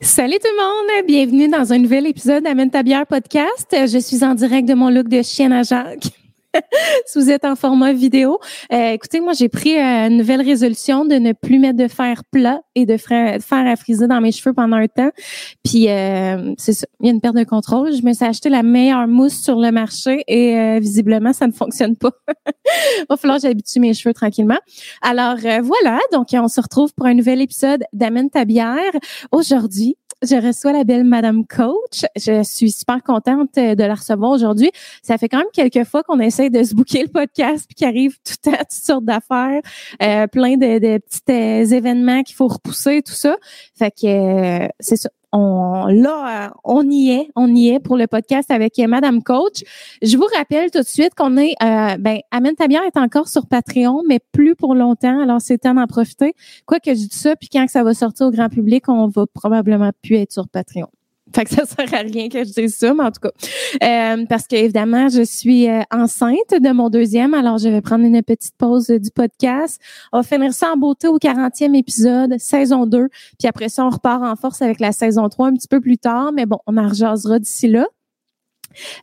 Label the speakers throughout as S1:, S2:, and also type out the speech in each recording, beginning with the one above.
S1: Salut tout le monde, bienvenue dans un nouvel épisode d'Amène ta bière podcast. Je suis en direct de mon look de chienne à Jacques. si vous êtes en format vidéo. Euh, écoutez, moi, j'ai pris euh, une nouvelle résolution de ne plus mettre de fer plat et de fer à friser dans mes cheveux pendant un temps. Puis, euh, c'est ça, il y a une perte de contrôle. Je me suis acheté la meilleure mousse sur le marché et visiblement, ça ne fonctionne pas. Il va falloir que j'habitue mes cheveux tranquillement. Alors, voilà, donc on se retrouve pour un nouvel épisode d'Amène ta bière. Aujourd'hui, je reçois la belle Madame Coach. Je suis super contente de la recevoir aujourd'hui. Ça fait quand même quelques fois qu'on essaie de se booker le podcast puis qu'il arrive tout à toutes sortes d'affaires, euh, plein de, de petits euh, événements qu'il faut repousser, tout ça. Fait que euh, c'est ça on là, on y est, on y est pour le podcast avec Madame Coach. Je vous rappelle tout de suite qu'on est, euh, ben, Amène est encore sur Patreon, mais plus pour longtemps. Alors c'est temps d'en profiter. Quoi que je dis ça, puis quand ça va sortir au grand public, on va probablement plus être sur Patreon. Fait que ça sert à rien que je dise ça, mais en tout cas. Euh, parce que évidemment, je suis euh, enceinte de mon deuxième, alors je vais prendre une petite pause du podcast. On va finir ça en beauté au 40e épisode, saison 2. Puis après ça, on repart en force avec la saison 3 un petit peu plus tard. Mais bon, on en rejasera d'ici là.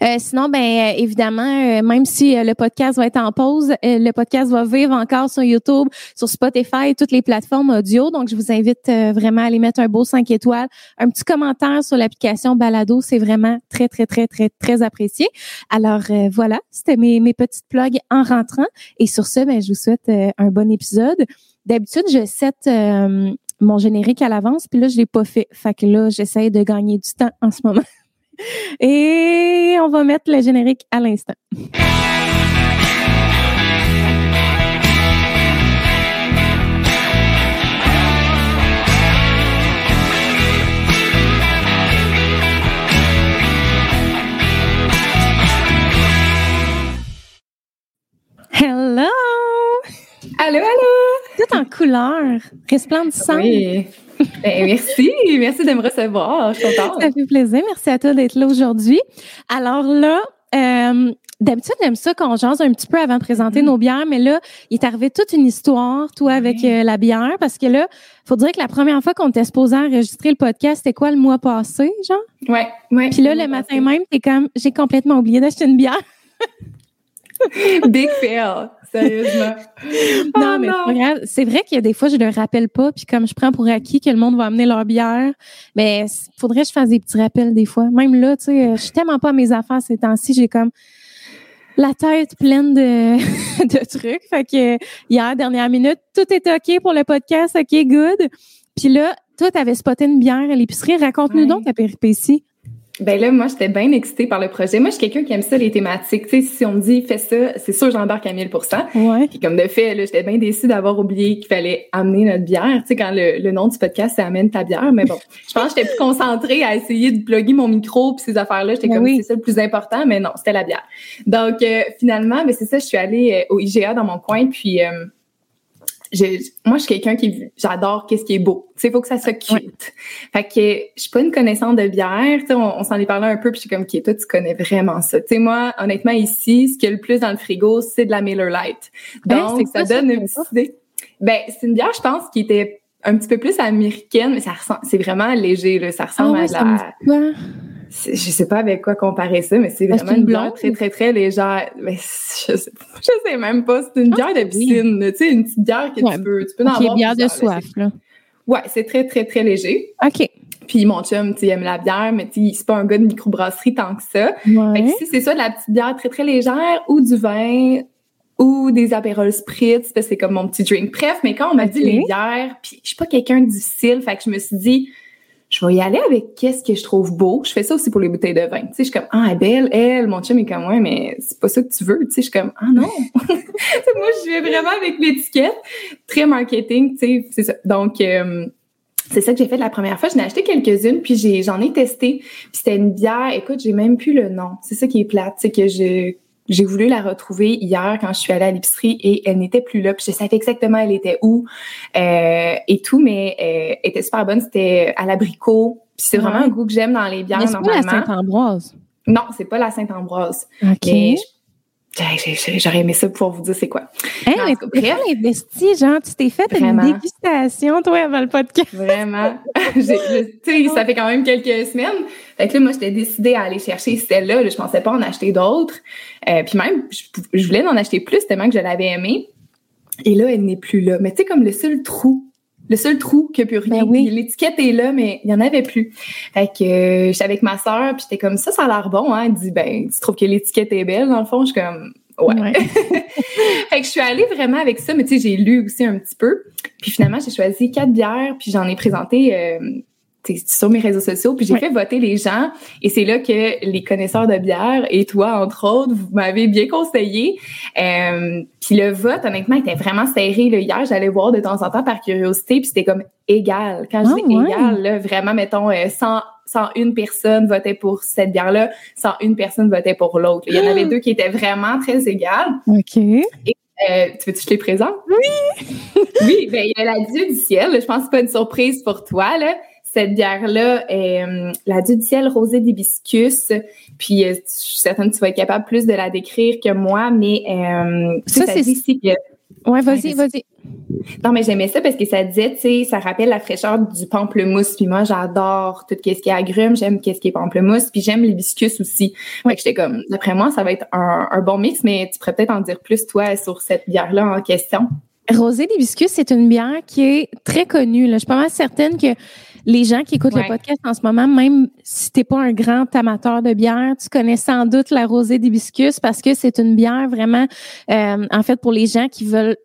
S1: Euh, sinon, ben euh, évidemment, euh, même si le podcast va être en pause, le podcast va vivre encore sur YouTube, sur Spotify toutes les plateformes audio. Donc, je vous invite vraiment à aller mettre un beau 5 étoiles, un petit commentaire sur l'application Balado. C'est vraiment très, très, très, très, très apprécié. Alors, voilà, c'était mes, mes petites plugs en rentrant. Et sur ce, ben, je vous souhaite un bon épisode. D'habitude, je set mon générique à l'avance, puis là, je l'ai pas fait. Fait que là, j'essaie de gagner du temps en ce moment. Et on va mettre le générique à l'instant. Hello!
S2: Allô, allô!
S1: Tout en couleur, resplendissant.
S2: Oui. Ben, merci, merci de me recevoir. Je suis contente.
S1: Ça fait plaisir. Merci à toi d'être là aujourd'hui. Alors là, euh, d'habitude, j'aime ça qu'on jase un petit peu avant de présenter mm-hmm. nos bières, mais là, il est arrivé toute une histoire, toi, avec euh, la bière, parce que là, faut dire que la première fois qu'on était supposé enregistrer le podcast, c'était quoi le mois passé, genre?
S2: Ouais, ouais.
S1: Puis là, le, matin même, t'es comme, j'ai complètement oublié d'acheter une bière.
S2: Big fail. Sérieusement.
S1: non, mais c'est vrai qu'il y a des fois, je le rappelle pas, puis comme je prends pour acquis que le monde va amener leur bière, mais faudrait que je fasse des petits rappels des fois. Même là, tu sais, je suis tellement pas à mes affaires ces temps-ci, j'ai comme la tête pleine de, de trucs. Fait que hier, dernière minute, tout était OK pour le podcast, OK, good. Puis là, toi, t'avais spoté une bière à l'épicerie. Raconte-nous donc ta péripétie.
S2: Ben là, moi, j'étais bien excitée par le projet. Moi, je suis quelqu'un qui aime ça, les thématiques. Tu sais, si on me dit, fais ça, c'est sûr, j'embarque à 1000
S1: ouais.
S2: Puis comme de fait, là, j'étais bien déçue d'avoir oublié qu'il fallait amener notre bière. Tu sais, quand le, nom du podcast, c'est Amène ta bière. Mais bon, je pense que j'étais plus concentrée à essayer de plugger mon micro puis ces affaires-là. J'étais ben comme, c'est ça le plus important. Mais non, c'était la bière. Donc, euh, finalement, ben c'est ça, je suis allée euh, au IGA dans mon coin. Puis... Euh, moi, je suis quelqu'un qui j'adore qu'est-ce qui est beau. Tu sais, faut que ça soit cute. Fait que je suis pas une connaissance de bière. Tu sais, on, s'en est parlé un peu, puis je suis comme, ok, toi, tu connais vraiment ça. Tu sais, moi, honnêtement, ici, ce qu'il y a le plus dans le frigo, c'est de la Miller Lite. Donc, ça donne une petite idée. Ben, c'est une bière, je pense, qui était un petit peu plus américaine, mais ça ressemble, c'est vraiment léger, là. Ça ressemble ah à de la je sais pas avec quoi comparer ça, mais c'est vraiment une, bière très, très, très légère. Mais je sais, je sais même pas. C'est une bière de piscine, tu sais, une petite bière que tu peux, tu peux en
S1: une bière de soif, là.
S2: Ouais, c'est très, très, très léger.
S1: OK.
S2: Puis mon chum, tu aime la bière, mais tu c'est pas un gars de microbrasserie tant que ça. Ouais. Fait que si c'est ça, de la petite bière très, très légère ou du vin ou des apérols spritz, parce que c'est comme mon petit drink. Bref, mais quand on m'a dit les bières, puis je suis pas quelqu'un de difficile, fait que je me suis dit, je vais y aller avec qu'est-ce que je trouve beau. Je fais ça aussi pour les bouteilles de vin. Tu sais, je suis comme, ah, elle est belle, elle, mon chum est comme, ouais, mais c'est pas ça que tu veux. Tu sais, je suis comme, ah non. moi, je vais vraiment avec l'étiquette. Très marketing, tu sais, c'est ça. Donc, euh, c'est ça que j'ai fait la première fois. J'en ai acheté quelques-unes, puis j'en ai, testé. Puis c'était une bière, écoute, j'ai même plus le nom. C'est ça qui est plate, c'est que je j'ai voulu la retrouver hier quand je suis allée à l'épicerie et elle n'était plus là. Puis je savais exactement elle était où euh, et tout, mais euh, elle était super bonne. C'était à l'abricot. Puis c'est vraiment un goût que j'aime dans les bières
S1: mais
S2: normalement.
S1: C'est pas la Sainte-Ambroise.
S2: Non, c'est pas la Sainte-Ambroise.
S1: OK.
S2: Mais J'aurais aimé ça pour vous dire c'est quoi.
S1: Hey, mais bref, investi, genre, tu t'es fait une dégustation, toi, avant le podcast.
S2: Vraiment. tu sais, ça fait quand même quelques semaines. Fait que là, moi, j'étais décidée à aller chercher celle-là. Je pensais pas en acheter d'autres. Euh, puis même, je, voulais en acheter plus tellement que je l'avais aimée. Et là, elle n'est plus là. Mais tu sais, comme le seul trou le seul trou n'y a plus rien. Ben L'étiquette est là, mais il n'y en avait plus. Fait que euh, j'étais avec ma sœur, puis j'étais comme ça, ça a l'air bon. Hein? Elle dit, ben, tu trouves que l'étiquette est belle, dans le fond? Je suis comme, ouais. fait que je suis allée vraiment avec ça, mais tu sais, j'ai lu aussi un petit peu. Puis finalement, j'ai choisi quatre bières, puis j'en ai présenté euh, sur mes réseaux sociaux, puis j'ai fait voter les gens, et c'est là que les connaisseurs de bière et toi entre autres, vous m'avez bien conseillé. Euh, puis le vote, honnêtement, était vraiment serré. Là. Hier, j'allais voir de temps en temps par curiosité, puis c'était comme égal. Quand je dis ah, égal, là, vraiment, mettons, 100, euh, 101 personnes votaient pour cette bière-là, 101 personnes votaient pour l'autre. Il y en avait deux qui étaient vraiment très égales.
S1: OK.
S2: Euh, tu veux que je les présente?
S1: Oui!
S2: oui, ben il y a la Dieu du ciel. Je pense que c'est pas une surprise pour toi. Là cette bière-là est euh, la du ciel rosée d'hibiscus. Puis euh, je suis certaine que tu vas être capable plus de la décrire que moi, mais euh,
S1: ça, c'est ici que Ouais, vas-y, vas-y.
S2: Non, mais j'aimais ça parce que ça disait, tu sais, ça rappelle la fraîcheur du pamplemousse. Puis moi, j'adore tout ce qui est agrumes, j'aime qu'est-ce qui est pamplemousse, puis j'aime l'hibiscus aussi. Ouais. j'étais comme, d'après moi, ça va être un, un, bon mix, mais tu pourrais peut-être en dire plus, toi, sur cette bière-là en question.
S1: Rosé d'hibiscus, c'est une bière qui est très connue. Là. Je suis pas mal certaine que les gens qui écoutent le podcast en ce moment, même si t'es pas un grand amateur de bière, tu connais sans doute la rosée d'hibiscus parce que c'est une bière vraiment, euh, en fait, pour les gens qui veulent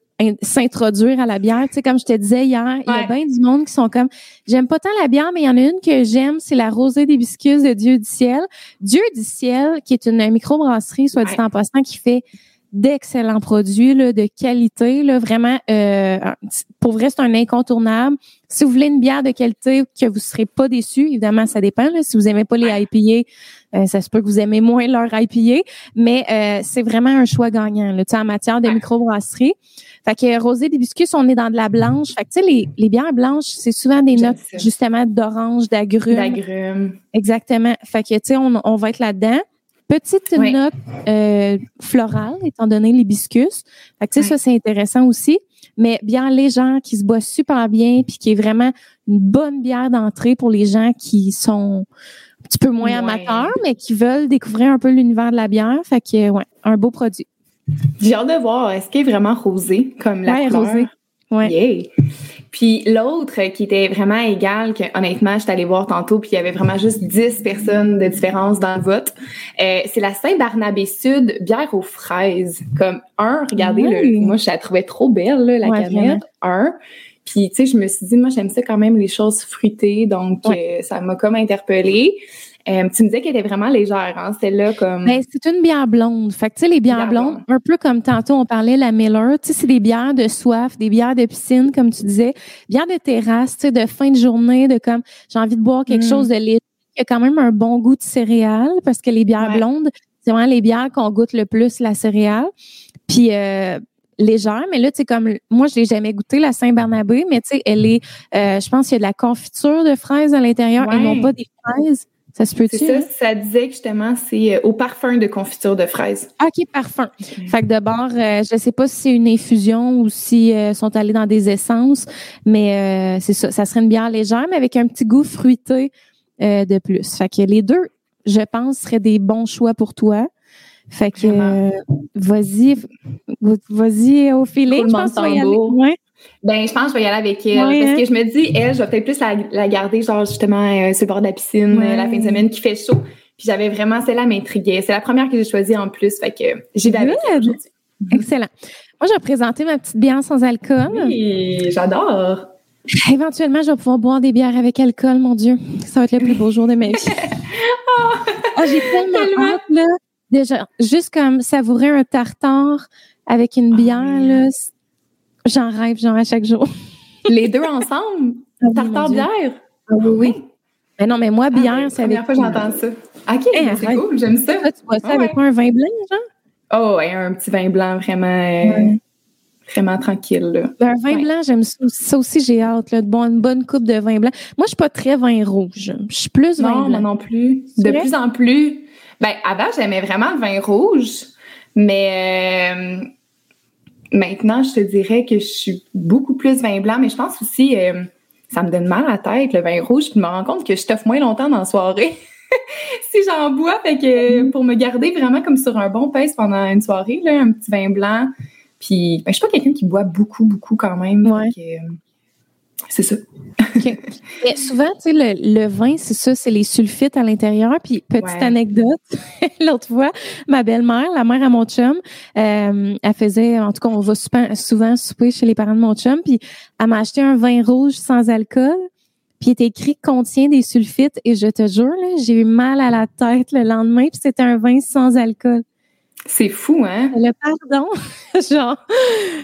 S1: s'introduire à la bière. Tu sais, comme je te disais hier, il y a bien du monde qui sont comme, j'aime pas tant la bière, mais il y en a une que j'aime, c'est la rosée d'hibiscus de Dieu du ciel. Dieu du ciel, qui est une microbrasserie, soit dit en passant, qui fait d'excellents produits là, de qualité. Là, vraiment, euh, pour vrai, c'est un incontournable. Si vous voulez une bière de qualité que vous serez pas déçu, évidemment, ça dépend. Là, si vous aimez pas les IPA, euh, ça se peut que vous aimez moins leur IPA, mais euh, c'est vraiment un choix gagnant là, en matière de microbrasserie. Fait que rosé d'hibiscus, on est dans de la blanche. Fait que tu sais, les, les bières blanches, c'est souvent des notes justement d'orange, d'agrumes.
S2: D'agrumes.
S1: Exactement. Fait que tu sais, on, on va être là-dedans. Petite note euh, florale, étant donné l'hibiscus. Fait que, tu sais, ça, c'est intéressant aussi. Mais bien légère, qui se boit super bien, puis qui est vraiment une bonne bière d'entrée pour les gens qui sont un petit peu moins amateurs, mais qui veulent découvrir un peu l'univers de la bière. Fait que, ouais, un beau produit.
S2: J'ai hâte de voir, est-ce qu'il est vraiment rosé, comme la ouais, rosé.
S1: Ouais.
S2: Puis l'autre qui était vraiment égal, que honnêtement, j'étais allée voir tantôt, puis il y avait vraiment juste 10 personnes de différence dans le vote. Euh, c'est la Saint-Barnabé Sud, bière aux fraises. Comme un, regardez, le, moi je la trouvais trop belle, là, la canette. Un. Puis, tu sais, je me suis dit, moi, j'aime ça quand même, les choses fruitées. Donc, euh, ça m'a comme interpellée. Euh, tu me disais qu'elle était vraiment légère, hein, celle-là, comme.
S1: Ben, c'est une bière blonde. Fait que, tu sais, les bières blondes, un peu comme tantôt on parlait la Miller, tu sais, c'est des bières de soif, des bières de piscine, comme tu disais, bières de terrasse, tu sais, de fin de journée, de comme, j'ai envie de boire quelque mm. chose de léger, qui a quand même un bon goût de céréales, parce que les bières blondes, c'est vraiment les bières qu'on goûte le plus la céréale. Puis, euh, légère, mais là, tu sais, comme moi, je l'ai jamais goûté, la Saint-Barnabé, mais tu sais, elle est, euh, je pense qu'il y a de la confiture de fraises à l'intérieur et non pas des fraises. Ça se peut-tu?
S2: C'est ça, ça disait que justement, c'est euh, au parfum de confiture de fraises.
S1: OK, parfum. Fait que d'abord, euh, je sais pas si c'est une infusion ou si euh, sont allés dans des essences, mais c'est ça. Ça serait une bière légère, mais avec un petit goût fruité de plus. Fait que les deux, je pense, seraient des bons choix pour toi. Fait que vas-y, vas-y au feeling. je pense y
S2: ben, je pense que je vais y aller avec elle. parce hein? que je me dis, elle, je vais peut-être plus la, garder, genre, justement, euh, sur le bord de la piscine, euh, la fin de semaine qui fait chaud. Puis j'avais vraiment, celle-là m'intriguait. C'est la première que j'ai choisie en plus. Fait que j'ai avec elle
S1: Excellent. Moi, je vais présenter ma petite bière sans alcool.
S2: Oui, j'adore.
S1: Éventuellement, je vais pouvoir boire des bières avec alcool, mon Dieu. Ça va être le plus beau jour de ma vie. oh, j'ai tellement hâte, là. Déjà, juste comme savourer un tartare avec une bière, là, J'en rêve, genre à chaque jour.
S2: Les deux ensemble? Ah Tartare bière?
S1: Ah oui, oui. Mais non, mais moi, ah bière, c'est
S2: avec. La première fois que j'entends ça. OK, ben, c'est cool, j'aime ça.
S1: tu vois ça avec un vin blanc, genre?
S2: Oh, ouais, un petit vin blanc vraiment. Euh, vraiment tranquille. Là.
S1: Ben, un vin blanc, j'aime ça, ça aussi, j'ai hâte. Là, de bon, une bonne coupe de vin blanc. Moi, je suis pas très vin rouge. Je suis plus vin blanc.
S2: Non, non plus. De plus en plus. Ben, avant, j'aimais vraiment le vin rouge. Mais euh, maintenant, je te dirais que je suis beaucoup plus vin blanc, mais je pense aussi, euh, ça me donne mal à la tête, le vin rouge, puis je me rends compte que je t'offre moins longtemps dans la soirée. si j'en bois, fait que pour me garder vraiment comme sur un bon pace pendant une soirée, là, un petit vin blanc. Puis, ben, je suis pas quelqu'un qui boit beaucoup, beaucoup quand même.
S1: Ouais.
S2: Euh, c'est ça.
S1: Et souvent, tu sais, le, le, vin, c'est ça, c'est les sulfites à l'intérieur. Puis, petite anecdote, l'autre fois, ma belle-mère, la mère à mon chum, euh, elle faisait, en tout cas, on va souvent souper chez les parents de mon chum, puis elle m'a acheté un vin rouge sans alcool. Puis il était écrit contient des sulfites et je te jure, j'ai eu mal à la tête le lendemain, puis c'était un vin sans alcool.
S2: C'est fou, hein?
S1: Le pardon, genre,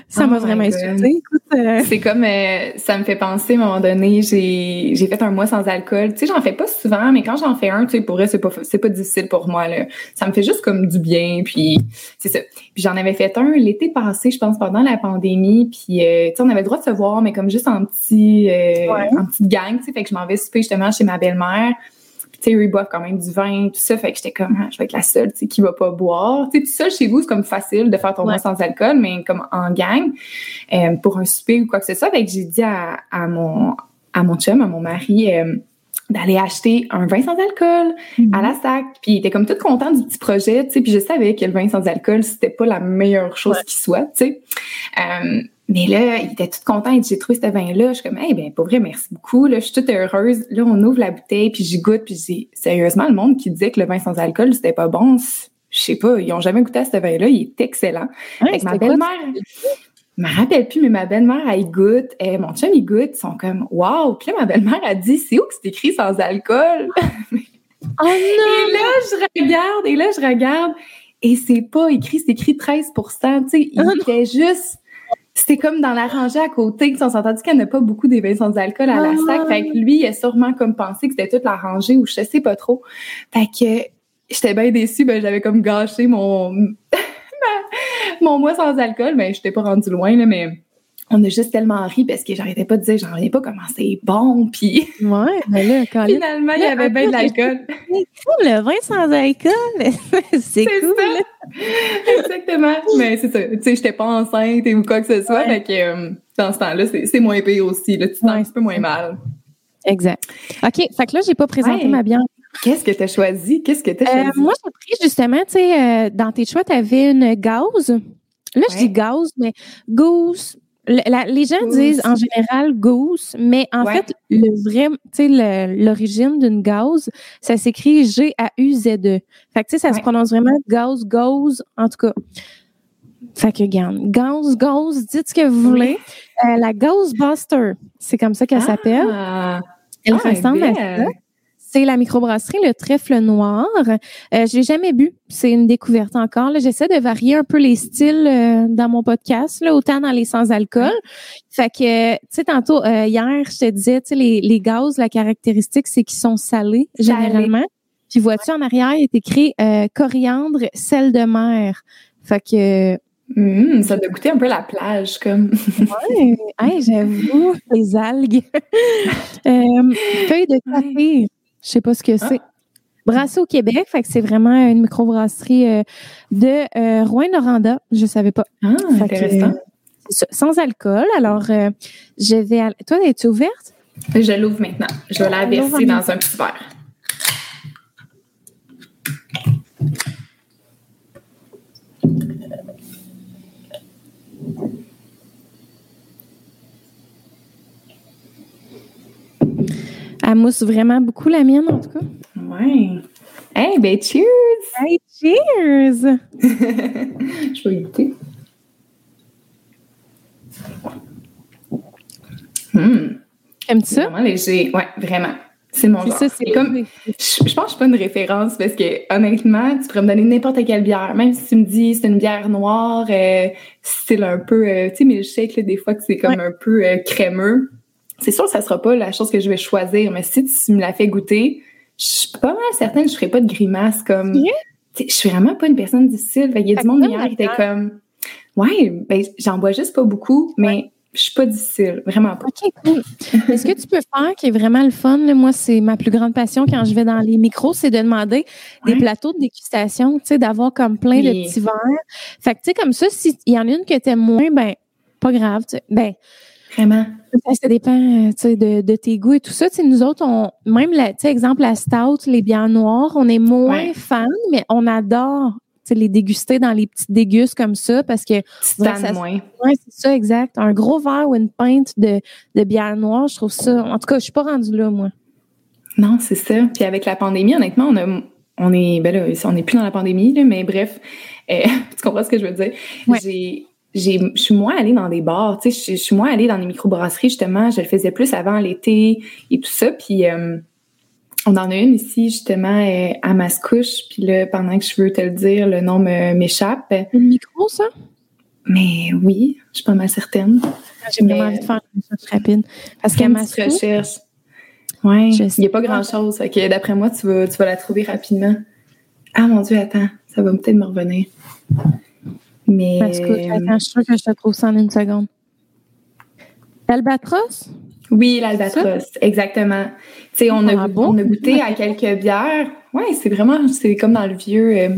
S1: ça m'a oh vraiment insulté.
S2: Euh, c'est comme, euh, ça me fait penser, à un moment donné, j'ai, j'ai fait un mois sans alcool. Tu sais, j'en fais pas souvent, mais quand j'en fais un, tu sais, pour vrai, c'est pas, c'est pas difficile pour moi, là. Ça me fait juste comme du bien, puis c'est ça. Puis j'en avais fait un l'été passé, je pense, pendant la pandémie, puis euh, tu sais, on avait le droit de se voir, mais comme juste en petit, en petite gang, tu sais, fait que je m'en vais souper justement chez ma belle-mère tu sais, ils boivent quand même du vin, tout ça. Fait que j'étais comme, ah, je vais être la seule, tu sais, qui va pas boire. Tu sais, tout seul chez vous, c'est comme facile de faire ton vin sans alcool, mais comme en gang, euh, pour un souper ou quoi que ce soit. Fait que j'ai dit à, à, mon, à mon chum, à mon mari, euh, d'aller acheter un vin sans alcool à la mm-hmm. sac. Puis il était comme tout content du petit projet, tu sais. Puis je savais que le vin sans alcool, c'était pas la meilleure chose qui soit, tu sais. Euh, mais là, il était tout content. Il dit, j'ai trouvé ce vin-là. Je suis comme, eh bien, pour vrai, merci beaucoup. Là, je suis toute heureuse. Là, on ouvre la bouteille, puis j'y goûte, puis j'ai sérieusement, le monde qui disait que le vin sans alcool, c'était pas bon, je sais pas, ils ont jamais goûté à ce vin-là. Il est excellent. Ma belle-mère, je me rappelle plus, mais ma belle-mère, elle goûte. Et mon chum, il goûte. Ils sont comme, wow. Puis là, ma belle-mère a dit, c'est où que c'est écrit sans alcool?
S1: oh non! Et
S2: là, je regarde, et là, je regarde. Et c'est pas écrit, c'est écrit 13 Tu sais, il oh était juste c'était comme dans la rangée à côté, on s'entendait qu'elle n'a pas beaucoup vins sans alcool à la ah. sac. Fait que lui, il a sûrement comme pensé que c'était toute la rangée ou je sais pas trop. Fait que j'étais bien déçue, ben j'avais comme gâché mon mon mois sans alcool, mais ben, j'étais pas rendue loin là, mais on a juste tellement ri parce que j'arrêtais pas de dire, j'en reviens pas comment c'est bon, puis
S1: ouais, mais là, quand
S2: finalement, il y avait bien de l'alcool.
S1: Le vin sans alcool, c'est cool.
S2: Ça. Exactement. Mais c'est ça. Tu sais, j'étais pas enceinte ou quoi que ce soit, fait que euh, dans ce temps-là, c'est moins pire aussi. Là, tu te sens un petit peu moins mal.
S1: Exact. OK. Fait que là, j'ai pas présenté ma bière.
S2: Qu'est-ce que tu as choisi? Qu'est-ce que tu as
S1: euh,
S2: choisi?
S1: moi, j'ai pris justement, tu sais, euh, dans tes choix, tu avais une gauze. Là, je dis gauze, mais les gens disent en général goose, mais en fait, le vrai, tu sais, l'origine d'une gauze, ça s'écrit G-A-U-Z-E. Fait que, tu sais, ça se prononce vraiment gauze, gauze, en tout cas. Fait que, regarde, gauze, gauze, dites ce que vous voulez. Euh, la Ghostbuster, c'est comme ça qu'elle ah. s'appelle. Elle ah, ressemble à ça. C'est la microbrasserie Le Trèfle Noir. Euh, je l'ai jamais bu. C'est une découverte encore. J'essaie de varier un peu les styles euh, dans mon podcast, là, autant dans les sans-alcool. Fait que, tu sais, tantôt, euh, hier, je te disais, tu sais, les, les gaz, la caractéristique, c'est qu'ils sont salés, généralement. Puis vois-tu, en arrière, il est écrit euh, coriandre, sel de mer. Fait que...
S2: Mmh, ça doit goûter un peu la plage, comme.
S1: ouais, hey, j'avoue, les algues. feuilles de café. Je sais pas ce que ah. c'est. Brassé au Québec, fait que c'est vraiment une microbrasserie euh, de euh, Rouen-Noranda. Je savais pas.
S2: Ah, intéressant.
S1: sans alcool. Alors, euh, je vais. Toi, es-tu ouverte?
S2: Je l'ouvre maintenant. Je vais la verser dans un petit verre.
S1: Elle mousse vraiment beaucoup la mienne, en tout cas.
S2: Ouais. Hey, ben cheers!
S1: Hey, cheers!
S2: Je vais goûter.
S1: Hum. Aimes-tu ça?
S2: Vraiment léger. Ouais, vraiment. C'est mon genre. Ça, c'est comme. Je, pense que je suis pas une référence parce que honnêtement, tu pourrais me donner n'importe quelle bière. Même si tu me dis c'est une bière noire, euh, style un peu, euh, tu sais, mais je sais que des fois que c'est comme un peu euh, crémeux c'est sûr que ça sera pas la chose que je vais choisir, mais si tu me la fais goûter, je suis pas mal certaine que je ferai pas de grimace comme. Je suis vraiment pas une personne difficile. Il y a du monde hier qui était comme. Ouais, ben, j'en bois juste pas beaucoup, mais je suis pas difficile, vraiment pas.
S1: OK, cool. Est-ce que tu peux faire qui est vraiment le fun? moi, c'est ma plus grande passion quand je vais dans les micros, c'est de demander des plateaux de dégustation, tu sais, d'avoir comme plein de petits verres. Fait que, tu sais, comme ça, s'il y en a une que tu aimes moins, ben, pas grave, tu sais. Ben,
S2: Vraiment.
S1: Ça dépend de, de tes goûts et tout ça. nous autres, on, même, la, exemple, la stout, les biens noirs, on est moins fans, mais on adore les déguster dans les petites dégustes comme ça parce que
S2: ça, moins.
S1: Ouais, c'est ça, exact. Un gros verre ou une pinte de, de bière noire, je trouve ça. En tout cas, je suis pas rendue là, moi.
S2: Non, c'est ça. Puis avec la pandémie, honnêtement, on a on est ben là, on n'est plus dans la pandémie, là, mais bref, euh, tu comprends ce que je veux dire? J'ai je suis moins allée dans des bars, tu sais, je suis moins allée dans les microbrasseries, justement. Je le faisais plus avant l'été et tout ça. Puis euh, on en a une ici, justement, euh, à Mascouche. Puis là, pendant que je veux te le dire, le nom m'échappe.
S1: Une micro, ça?
S2: Mais oui, je suis pas mal certaine.
S1: Ah, j'ai vraiment envie de faire une chose rapide. Parce qu'à Mascouche... recherche.
S2: Oui, il n'y a pas grand-chose. D'après moi, tu vas, tu vas la trouver rapidement. Ah mon Dieu, attends, ça va peut-être me revenir. Mais...
S1: Attends, je suis sûre que je te trouve ça en une seconde. Albatros?
S2: Oui, l'albatros, exactement. Tu sais, on, a, ah on a goûté à quelques bières. Ouais, c'est vraiment, c'est comme dans le vieux, euh,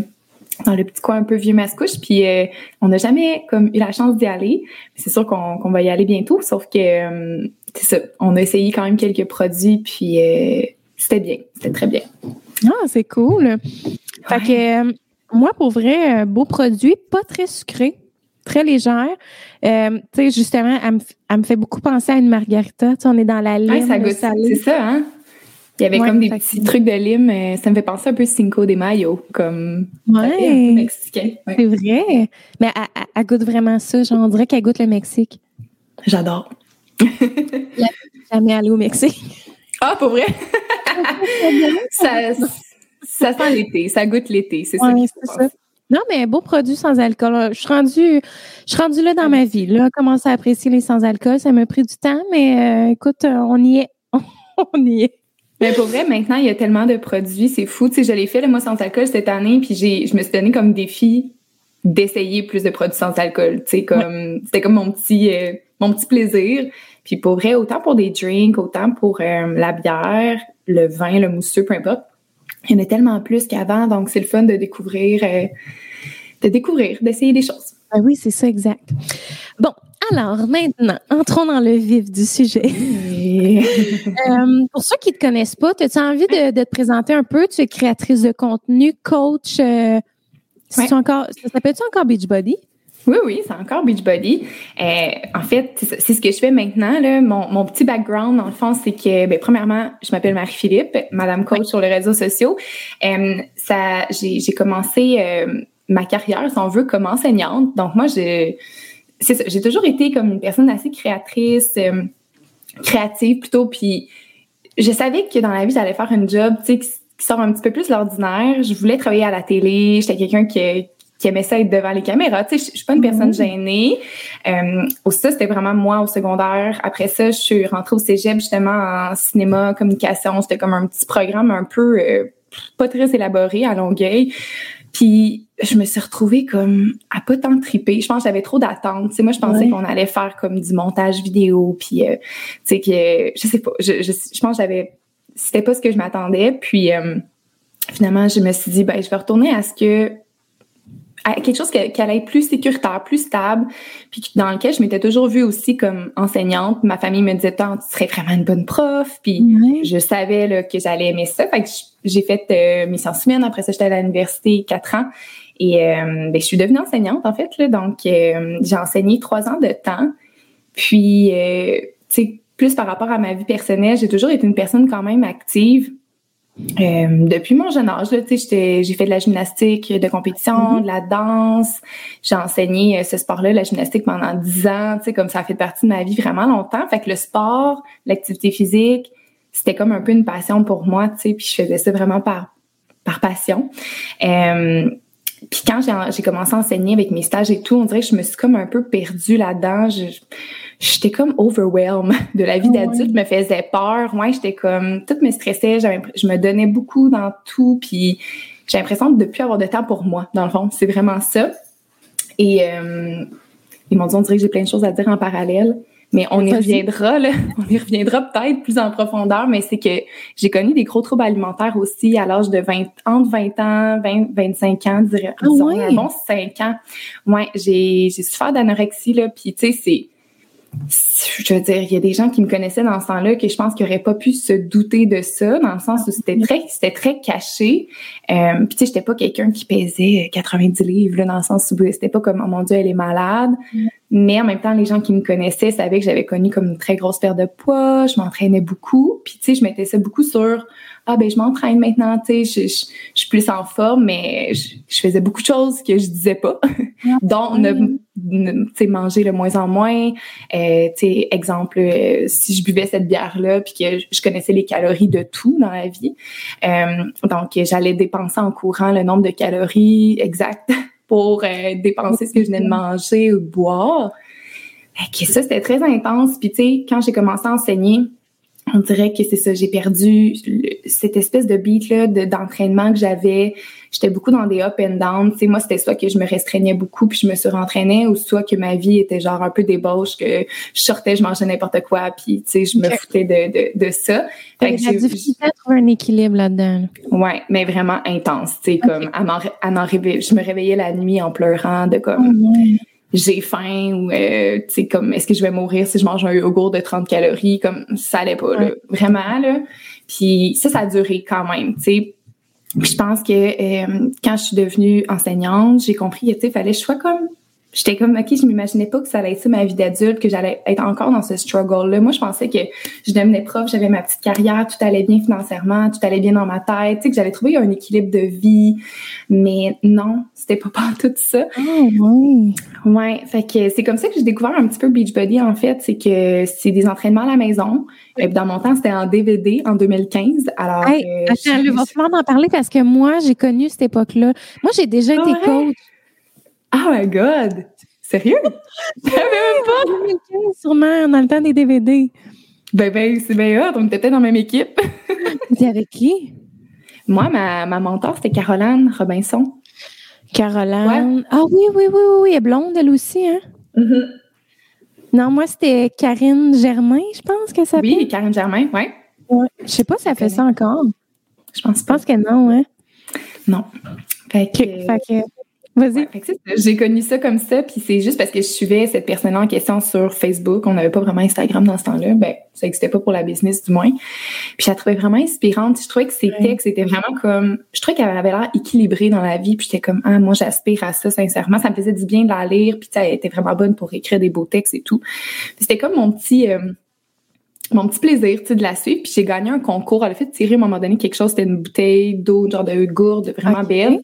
S2: dans le petit coin un peu vieux mascouche. Puis euh, on n'a jamais comme eu la chance d'y aller. C'est sûr qu'on va y aller bientôt, sauf que euh, c'est ça. On a essayé quand même quelques produits, puis c'était bien, c'était très bien.
S1: Ah, c'est cool. Fait que moi, pour vrai, beau produit, pas très sucré très légère. Euh, tu sais, justement, elle me, fait beaucoup penser à une margarita. Tu sais, on est dans la lime.
S2: ça goûte, c'est ça, hein? Il y avait comme des petits trucs de lime. Euh, ça me fait penser un peu Cinco de Mayo, comme
S1: ouais,
S2: mexicain.
S1: C'est vrai. Mais elle, goûte vraiment ça. Genre, on dirait qu'elle goûte le Mexique.
S2: J'adore.
S1: jamais allée au Mexique.
S2: Ah, pour vrai? ça, ça sent l'été. Ça goûte l'été. C'est ça. c'est ça.
S1: Non, mais beau produit sans alcool. Je suis rendue, je suis rendue là dans ma vie. Là, commencer à apprécier les sans alcool, ça m'a pris du temps, mais euh, écoute, euh, on y est. on y est.
S2: Mais pour vrai, maintenant, il y a tellement de produits, c'est fou. Tu sais, je l'ai fait, le moi, sans alcool cette année, puis j'ai, je me suis donné comme défi d'essayer plus de produits sans alcool. Tu sais, comme, c'était comme mon petit, euh, mon petit plaisir. Puis pour vrai, autant pour des drinks, autant pour la bière, le vin, le mousseux, peu importe il y en a tellement plus qu'avant, donc c'est le fun de découvrir, euh, de découvrir, d'essayer des choses.
S1: Ah oui, c'est ça, exact. Bon, alors maintenant, entrons dans le vif du sujet. Euh, pour ceux qui ne te connaissent pas, as-tu envie de, te présenter un peu? Tu es créatrice de contenu, coach. Euh, encore, ça s'appelle-tu encore Beachbody?
S2: Oui, oui, c'est encore Beachbody. Euh, en fait, c'est ce que je fais maintenant. Là. Mon, mon petit background, dans le fond, c'est que, ben, premièrement, je m'appelle Marie-Philippe, Madame Coach sur les réseaux sociaux. Euh, ça, j'ai, j'ai commencé euh, ma carrière, si on veut, comme enseignante. Donc moi, j'ai, c'est ça, j'ai toujours été comme une personne assez créatrice, euh, créative plutôt. Puis je savais que dans la vie, j'allais faire un job, tu sais, qui, sort un petit peu plus l'ordinaire. Je voulais travailler à la télé. J'étais quelqu'un qui qui aimait ça être devant les caméras. Tu sais, je, suis pas une personne mhm. gênée. Euh, ça, c'était vraiment moi au secondaire. Après ça, je suis rentrée au cégep justement en cinéma, communication. C'était comme un petit programme un peu euh, pas très élaboré à Longueuil. Puis je me suis retrouvée comme à pas tant triper. Je pense que j'avais trop d'attentes. Tu sais, moi, je pensais qu'on allait faire comme du montage vidéo. Puis, euh, tu sais, que je sais pas. Je, je, je pense que j'avais... C'était pas ce que je m'attendais. Puis, euh, finalement, je me suis dit, ben, je vais retourner à ce que quelque chose qui, allait être plus sécuritaire, plus stable, puis dans lequel je m'étais toujours vue aussi comme enseignante. Ma famille me disait tant tu serais vraiment une bonne prof, puis je savais là, que j'allais aimer ça. Fait que j'ai fait euh, mes sciences humaines. Après ça, j'étais à l'université quatre ans. Et euh, ben, je suis devenue enseignante, en fait. Là, donc, euh, j'ai enseigné trois ans de temps. Puis, tu sais, plus par rapport à ma vie personnelle, j'ai toujours été une personne quand même active. Euh, depuis mon jeune âge, j'ai fait de la gymnastique de compétition, mm-hmm. de la danse. J'ai enseigné euh, ce sport-là, la gymnastique, pendant dix ans. Comme ça a fait partie de ma vie vraiment longtemps. Fait que le sport, l'activité physique, c'était comme un peu une passion pour moi. Puis je faisais ça vraiment par, par passion. Euh, puis quand j'ai commencé à enseigner avec mes stages et tout, on dirait que je me suis comme un peu perdue là-dedans. J'étais comme overwhelmed de la vie d'adulte, me faisait peur. Moi, j'étais comme tout me stressait, je me donnais beaucoup dans tout, puis j'ai l'impression de ne plus avoir de temps pour moi. Dans le fond, c'est vraiment ça. Et euh, ils m'ont dit on dirait que j'ai plein de choses à dire en parallèle. Mais on y reviendra, là. On y reviendra peut-être plus en profondeur, mais c'est que j'ai connu des gros troubles alimentaires aussi à l'âge de 20, entre 20 ans, 20, 25 ans, dirais, ah, disons, bon 5 ans. Ouais, j'ai, j'ai souffert d'anorexie, là, puis tu sais, c'est, je veux dire, il y a des gens qui me connaissaient dans ce temps-là que je pense qu'ils n'auraient pas pu se douter de ça, dans le sens où c'était très, c'était très caché. Euh, puis tu sais, j'étais pas quelqu'un qui pesait 90 livres, là, dans le sens où c'était pas comme, oh mon Dieu, elle est malade. Mais en même temps, les gens qui me connaissaient savaient que j'avais connu comme une très grosse perte de poids, je m'entraînais beaucoup. Puis tu sais, je mettais ça beaucoup sur ah ben je m'entraîne maintenant, tu sais, je, suis plus en forme, mais je, faisais beaucoup de choses que je disais pas, dont ne, tu sais manger le moins en moins. Euh, tu sais, exemple, euh, si je buvais cette bière là, puis que je connaissais les calories de tout dans la vie, euh, donc j'allais dépenser en courant le nombre de calories exact pour euh, dépenser ce que je venais de manger ou de boire. que ça c'était très intense. Puis tu sais, quand j'ai commencé à enseigner on dirait que c'est ça, j'ai perdu cette espèce de beat là d'entraînement que j'avais. J'étais beaucoup dans des up and down. Tu sais, moi, c'était soit que je me restreignais beaucoup puis je me surentraînais ou soit que ma vie était genre un peu débauche, que je sortais, je mangeais n'importe quoi puis tu sais, je me foutais de, de, de ça.
S1: Fait que difficile à trouver un équilibre là-dedans.
S2: Ouais, mais vraiment intense. Tu sais, comme à m'en, je me réveillais la nuit en pleurant de comme... Oh, j'ai faim ou euh, tu sais comme est-ce que je vais mourir si je mange un yogourt de 30 calories comme ça allait pas là, vraiment là puis ça ça a duré quand même tu sais je pense que euh, quand je suis devenue enseignante j'ai compris que tu sais fallait que je sois comme j'étais comme, OK, je m'imaginais pas que ça allait être ça ma vie d'adulte, que j'allais être encore dans ce struggle-là. Moi, je pensais que je devenais prof, j'avais ma petite carrière, tout allait bien financièrement, tout allait bien dans ma tête, tu sais, que j'allais trouver un équilibre de vie. Mais non, c'était pas pas tout ça.
S1: Oh, oui.
S2: Ouais, fait que c'est comme ça que j'ai découvert un petit peu Beachbody, en fait. C'est que c'est des entraînements à la maison. Et dans mon temps, c'était en DVD en 2015. Alors,
S1: hey, euh, attends, je vais falloir en parler parce que moi, j'ai connu cette époque-là. Moi, j'ai déjà été coach.
S2: Oh my God! Sérieux? Je savais même pas!
S1: 2015, sûrement, dans le temps des DVD.
S2: Ben, ben, c'est bien hot. On était peut-être dans la même équipe.
S1: T'es avec qui?
S2: Moi, ma, ma mentor, c'était Caroline Robinson.
S1: Caroline. Ah oui, oui, oui, oui, oui. Elle est blonde, elle aussi, hein?
S2: Mm-hmm.
S1: Non, moi, c'était Karine Germain, je pense que ça
S2: Oui, Karine Germain, oui.
S1: Ouais. Je sais pas si elle fait ça encore.
S2: Je pense,
S1: je pense que non, hein?
S2: Non.
S1: Fait que, fait que Vas-y.
S2: j'ai connu ça comme ça, puis c'est juste parce que je suivais cette personne en question sur Facebook. On n'avait pas vraiment Instagram dans ce temps-là. Ben, ça n'existait pas pour la business du moins. Puis je la trouvais vraiment inspirante. Je trouvais que ses textes étaient vraiment comme, je trouvais qu'elle avait l'air équilibrée dans la vie. Puis j'étais comme, ah, moi j'aspire à ça sincèrement. Ça me faisait du bien de la lire. Puis elle était vraiment bonne pour écrire des beaux textes et tout. C'était comme mon petit euh, mon petit plaisir, tu sais, de la suivre. Puis j'ai gagné un concours. Elle a fait tirer à un moment donné quelque chose, c'était une bouteille d'eau, genre de gourde, vraiment belle.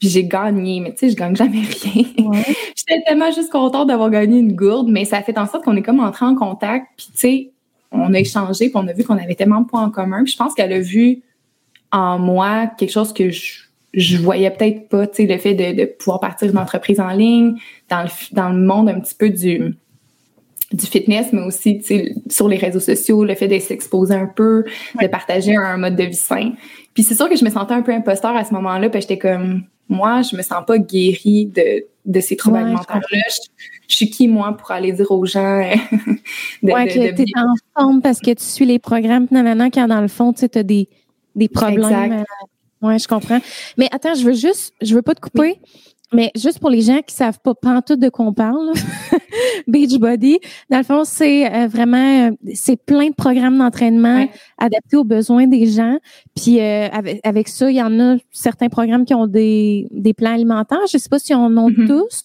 S2: Puis j'ai gagné, mais tu sais, je gagne jamais rien. J'étais tellement juste contente d'avoir gagné une gourde, mais ça a fait en sorte qu'on est comme entré en contact. Puis tu sais, on a échangé, puis on a vu qu'on avait tellement de points en commun. Puis je pense qu'elle a vu en moi quelque chose que je, je voyais peut-être pas, tu sais, le fait de, de pouvoir partir d'une entreprise en ligne, dans le, dans le monde un petit peu du du fitness, mais aussi sur les réseaux sociaux, le fait de s'exposer un peu, de partager un mode de vie sain. Puis c'est sûr que je me sentais un peu imposteur à ce moment-là, puis j'étais comme, moi, je me sens pas guérie de, de ces troubles alimentaires-là. Je, suis qui, moi, pour aller dire aux gens
S1: de, ouais, que tu es en forme parce que tu suis les programmes, nanana, quand dans le fond, tu as des, des problèmes. Exact. Euh, ouais, je comprends. Mais attends, je veux juste, je veux pas te couper. Mais juste pour les gens qui savent pas tout de quoi on parle, Beachbody, dans le fond, c'est euh, vraiment, euh, c'est plein de programmes d'entraînement adaptés aux besoins des gens. Puis euh, avec, avec, ça, il y en a certains programmes qui ont des, des plans alimentaires. Je sais pas si on en a mm-hmm. tous.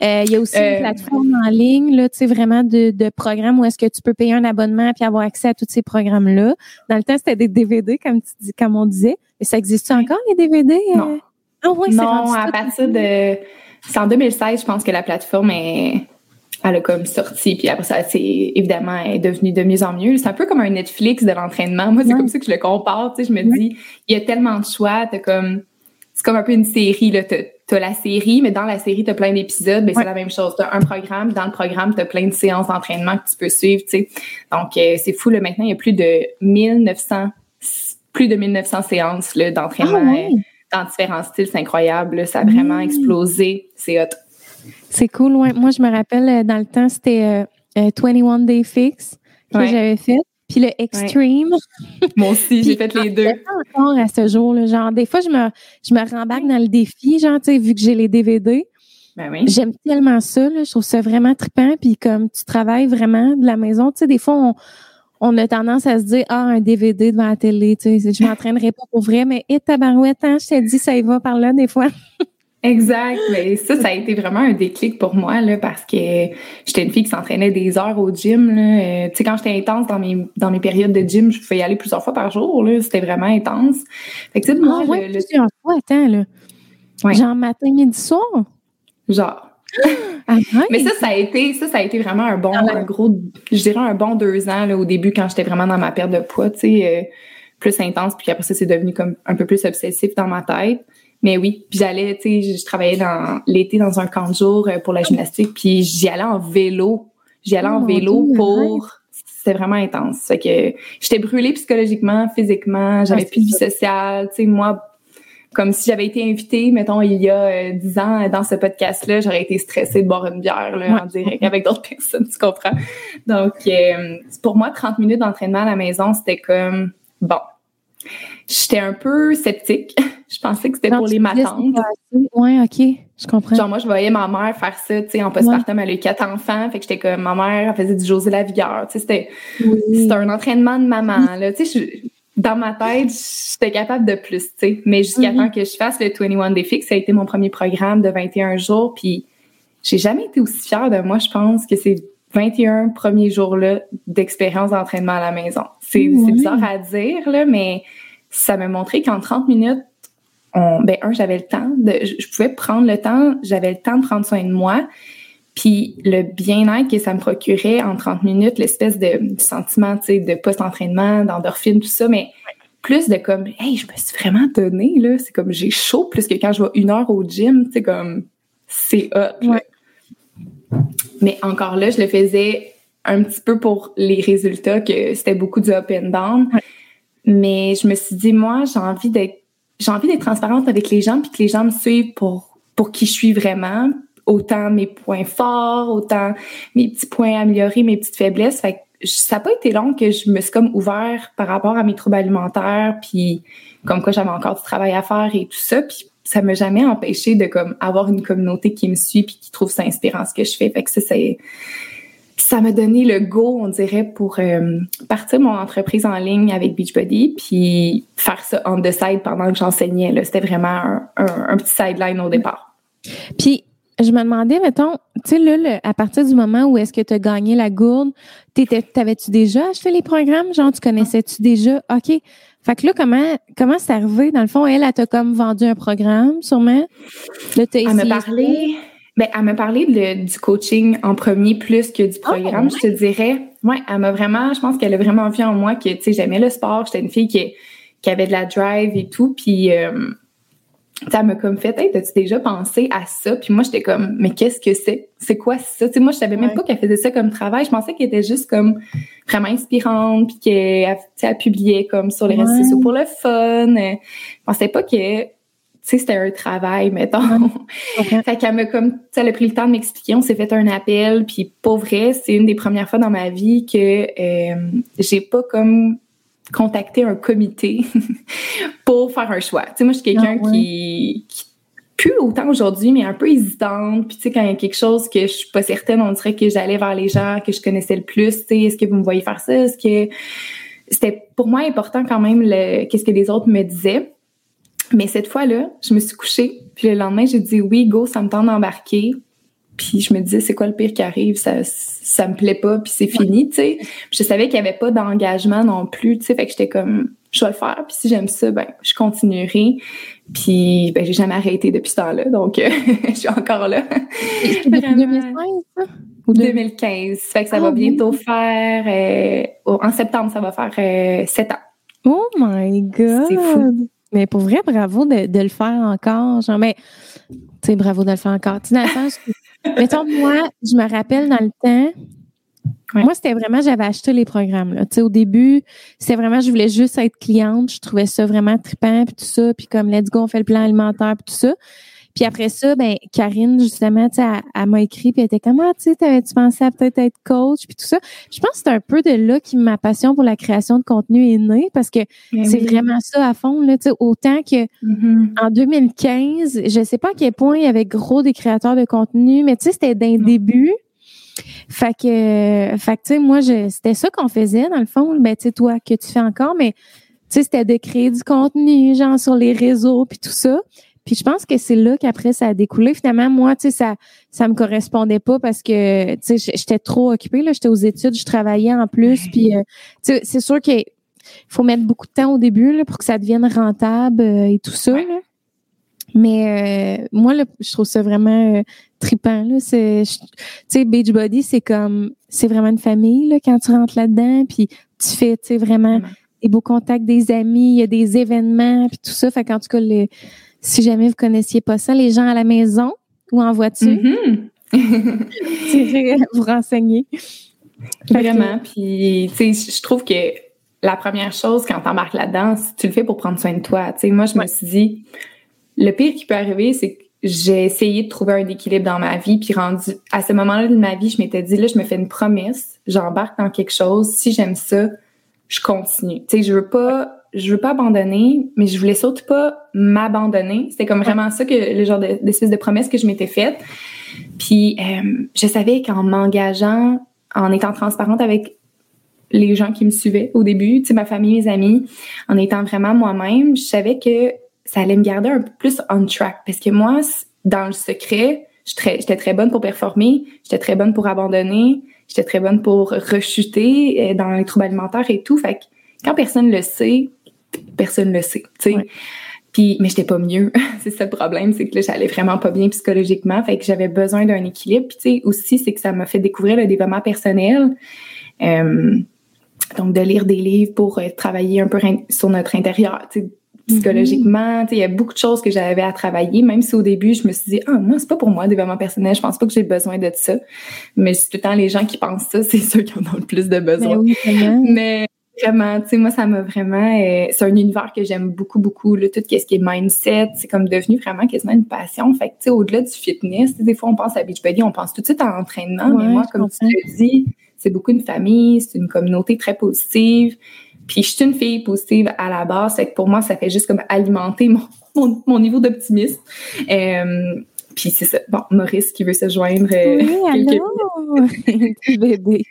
S1: il y a aussi une plateforme en ligne, là, tu sais, vraiment de, de programmes où est-ce que tu peux payer un abonnement puis avoir accès à tous ces programmes-là. Dans le temps, c'était des DVD, comme tu dis, comme on disait. Mais ça existe encore, les DVD?
S2: Non. Ah non, à partir de. C'est en 2016, je pense que la plateforme est. Elle a comme sorti, puis après ça, c'est évidemment est devenu de mieux en mieux. C'est un peu comme un Netflix de l'entraînement. Moi, c'est comme ça que je le compare. Tu sais, je me dis, il y a tellement de choix. T'as comme, c'est comme un peu une série. Là, t'as, as la série, mais dans la série, t'as plein d'épisodes. Mais c'est la même chose. T'as un programme, dans le programme, t'as plein de séances d'entraînement que tu peux suivre. Tu sais, donc euh, c'est fou. Là, maintenant, il y a plus de 1900, plus de 1900 séances là, d'entraînement. Ah dans différents styles. C'est incroyable. Ça a vraiment mm. explosé. C'est hot.
S1: C'est cool. Ouais. Moi, je me rappelle, euh, dans le temps, c'était... Euh, 21 Day Fix que j'avais fait. Puis le Extreme.
S2: Moi aussi, j'ai fait les deux.
S1: encore à ce jour. Là, genre, des fois, je me, je me rembarque dans le défi, genre, tu sais, vu que j'ai les DVD.
S2: Ben oui.
S1: J'aime tellement ça, là, je trouve ça vraiment trippant. Puis comme tu travailles vraiment de la maison, tu sais, des fois, on, on a tendance à se dire, ah, un DVD devant la télé, tu sais, je m'entraînerai pas pour vrai, mais et tabarouette, hein, je t'ai dit, ça y va par là, des fois.
S2: Exact. Mais ça, ça a été vraiment un déclic pour moi, là, parce que j'étais une fille qui s'entraînait des heures au gym, là. Euh, tu sais, quand j'étais intense dans mes, dans mes périodes de gym, je pouvais y aller plusieurs fois par jour, là. C'était vraiment intense.
S1: Fait que, tu sais, moi, ah, ouais, plusieurs fois, attends, là. Ouais. Genre matin, midi, soir?
S2: Genre. Ah, Mais ça, ça a été, ça, ça a été vraiment un bon, un gros, je dirais un bon deux ans, là, au début, quand j'étais vraiment dans ma perte de poids, tu sais, euh, plus intense, puis après ça, c'est devenu comme un peu plus obsessif dans ma tête. Mais oui, puis j'allais, tu sais, je travaillais dans l'été dans un camp de jour euh, pour la gymnastique, puis j'y allais en vélo. J'y allais en oh vélo pour c'était vraiment intense. Fait que j'étais brûlée psychologiquement, physiquement, j'avais plus de vie sociale, tu sais moi comme si j'avais été invitée, mettons, il y a euh, dix ans dans ce podcast-là, j'aurais été stressée de boire une bière là, en direct avec d'autres personnes, tu comprends? Donc, euh, pour moi, 30 minutes d'entraînement à la maison, c'était comme, bon, j'étais un peu sceptique. je pensais que c'était pour les matantes.
S1: Oui, OK, je comprends.
S2: Genre, moi, je voyais ma mère faire ça, tu sais, en postpartum, elle a eu quatre enfants, fait que j'étais comme, ma mère, elle faisait du José Lavigueur, tu sais, c'était, c'était un entraînement de maman, là, tu sais, dans ma tête, j'étais capable de plus, tu sais. Mais jusqu'à mm-hmm. temps que je fasse le 21 Day Fix, ça a été mon premier programme de 21 jours. Puis j'ai jamais été aussi fière de moi, je pense, que ces 21 premiers jours-là d'expérience d'entraînement à la maison. C'est bizarre à dire, là, mais ça m'a montré qu'en 30 minutes, on, ben, un, j'avais le temps de, je pouvais prendre le temps, j'avais le temps de prendre soin de moi. Puis le bien-être que ça me procurait en 30 minutes, l'espèce de sentiment, tu sais, de post-entraînement, d'endorphine, tout ça, mais plus de comme, hey, je me suis vraiment donné, là. C'est comme, j'ai chaud plus que quand je vais une heure au gym, tu sais, comme, c'est hot, Mais encore là, je le faisais un petit peu pour les résultats, que c'était beaucoup du up and down. Mais je me suis dit, moi, j'ai envie d'être, j'ai envie d'être transparente avec les gens, puis que les gens me suivent pour, pour qui je suis vraiment, autant mes points forts, autant mes petits points améliorés, mes petites faiblesses. Fait que ça n'a pas été long que je me suis comme ouvert par rapport à mes troubles alimentaires, puis comme quoi j'avais encore du travail à faire et tout ça. Puis ça m'a jamais empêché de comme avoir une communauté qui me suit puis qui trouve ça inspirant ce que je fais. Fait que ça, c'est ça m'a donné le go, on dirait, pour euh, partir mon entreprise en ligne avec Beachbody, puis faire ça on the side pendant que j'enseignais. C'était vraiment un, un, petit sideline au départ.
S1: Puis je me demandais, mettons, tu sais, là, à partir du moment où est-ce que tu as gagné la gourde, t'avais-tu déjà acheté les programmes? Genre, tu connaissais-tu déjà? OK. Fait que là, comment, comment c'est arrivé? Dans le fond, elle, elle t'a comme vendu un programme, sûrement?
S2: Là, elle m'a parlé, ben, elle m'a parlé du coaching en premier plus que du ah, programme, je te dirais. Ouais, elle m'a vraiment, je pense qu'elle a vraiment vu en moi que, tu sais, j'aimais le sport, j'étais une fille qui, qui avait de la drive et tout, puis... Euh, ça m'a comme fait, hey, t'as-tu déjà pensé à ça? Puis moi, j'étais comme, mais qu'est-ce que c'est? C'est quoi ça? sais moi, je savais même pas qu'elle faisait ça comme travail. Je pensais qu'elle était juste comme vraiment inspirante, puis qu'elle publiait comme sur les réseaux sociaux pour le fun. Je pensais pas que, tu sais, c'était un travail, mettons. fait qu'elle m'a comme, tu elle a pris le temps de m'expliquer. On s'est fait un appel, puis pour vrai, c'est une des premières fois dans ma vie que euh, j'ai pas comme contacter un comité pour faire un choix. Tu sais, moi, je suis quelqu'un ah, qui, qui plus autant aujourd'hui, mais un peu hésitante. Puis tu sais, quand il y a quelque chose que je suis pas certaine, on dirait que j'allais vers les gens que je connaissais le plus. Tu sais, est-ce que vous me voyez faire ça? Est-ce que c'était pour moi important quand même le qu'est-ce que les autres me disaient. Mais cette fois-là, je me suis couchée. Puis le lendemain, j'ai dit oui, go, ça me tente d'embarquer. Puis je me disais, c'est quoi le pire qui arrive? Ça, ça me plaît pas, puis c'est fini, tu sais. Je savais qu'il y avait pas d'engagement non plus, tu sais. Fait que j'étais comme, je vais le faire. Puis si j'aime ça, ben, je continuerai. Puis, ben, j'ai jamais arrêté depuis ce temps-là. Donc, je suis encore là.
S1: Depuis 2015, ça?
S2: Ou 2015. Fait que ça va ah bientôt faire, euh, en septembre, ça va faire euh, sept ans.
S1: Oh my God! C'est fou. Mais pour vrai, bravo de, de le faire encore. Genre, mais, tu sais, bravo de le faire encore. Tu sais, dans le sens Mettons, moi, je me rappelle dans le temps, moi, c'était vraiment, j'avais acheté les programmes. Là. au début, c'était vraiment, je voulais juste être cliente. Je trouvais ça vraiment trippant, puis tout ça. Puis comme, let's go, on fait le plan alimentaire, puis tout ça. Puis après ça, ben Karine, justement, tu sais, elle, m'a écrit, puis elle était comme, ah, tu sais, tu pensais à peut-être être coach, puis tout ça. Je pense que c'est un peu de là que ma passion pour la création de contenu est née, parce que ben c'est vraiment ça à fond, là, tu sais, autant que mm-hmm. en 2015, je sais pas à quel point il y avait gros des créateurs de contenu, mais tu sais, c'était d'un début. Fait que, fait que tu sais, moi, c'était ça qu'on faisait dans le fond. Ben, tu sais, toi, que tu fais encore, mais tu sais, c'était de créer du contenu, genre sur les réseaux, puis tout ça. Puis je pense que c'est là qu'après ça a découlé. Finalement, moi, tu sais, ça, ça me correspondait pas parce que, tu sais, j'étais trop occupée là. J'étais aux études, je travaillais en plus. Puis, euh, tu sais, c'est sûr qu'il faut mettre beaucoup de temps au début là, pour que ça devienne rentable euh, et tout ça. Là. Mais euh, moi, là, je trouve ça vraiment tripant. Là, c'est, tu sais, Beachbody, c'est comme, c'est vraiment une famille là quand tu rentres là-dedans. Puis tu fais, tu sais, vraiment des beaux contacts, des amis, il y a des événements, puis tout ça. Fait qu'en tout cas, le si jamais vous connaissiez pas ça, les gens à la maison ou en voiture, mm vous renseigner.
S2: Vraiment. Puis, tu sais, je trouve que la première chose quand t'embarques là-dedans, tu le fais pour prendre soin de toi. Tu sais, moi, je me suis dit, le pire qui peut arriver, c'est que j'ai essayé de trouver un équilibre dans ma vie, puis rendu à ce moment-là de ma vie, je m'étais dit là, je me fais une promesse, j'embarque dans quelque chose, si j'aime ça, je continue. Tu sais, je veux pas je veux pas abandonner, mais je voulais surtout pas m'abandonner. C'était comme vraiment ça que le genre d'espèce de, promesse que je m'étais faite. Puis euh, je savais qu'en m'engageant, en étant transparente avec les gens qui me suivaient au début, tu sais, ma famille, mes amis, en étant vraiment moi-même, je savais que ça allait me garder un peu plus on track. Parce que moi, dans le secret, j'étais très bonne pour performer, j'étais très bonne pour abandonner, j'étais très bonne pour rechuter euh, dans les troubles alimentaires et tout. Fait que quand personne le sait, personne le sait, tu sais. Puis, mais j'étais pas mieux. c'est ça le problème, c'est que là, j'allais vraiment pas bien psychologiquement. Fait que j'avais besoin d'un équilibre. Puis, tu sais, aussi, c'est que ça m'a fait découvrir le développement personnel. Euh, donc, de lire des livres pour euh, travailler un peu sur notre intérieur, tu sais, psychologiquement. Il y a beaucoup de choses que j'avais à travailler, même si au début, je me suis dit, ah, moi, c'est pas pour moi, le développement personnel. Je pense pas que j'ai besoin de ça. Mais c'est tout le temps les gens qui pensent ça, c'est ceux qui en ont le plus de besoin. Ben mais Vraiment, tu sais, moi, ça m'a vraiment... Euh, c'est un univers que j'aime beaucoup, beaucoup. Là, tout ce qui est mindset, c'est comme devenu vraiment quasiment une passion. Fait que, tu sais, au-delà du fitness, des fois, on pense à Beachbody, on pense tout de suite à l'entraînement. mais moi, comme tu le dis, c'est beaucoup une famille, c'est une communauté très positive. Puis je suis une fille positive à la base. Fait que pour moi, ça fait juste comme alimenter mon, mon, niveau d'optimisme. Euh, puis c'est ça. Bon, Maurice qui veut se joindre. Euh,
S1: oui, allô! bébé.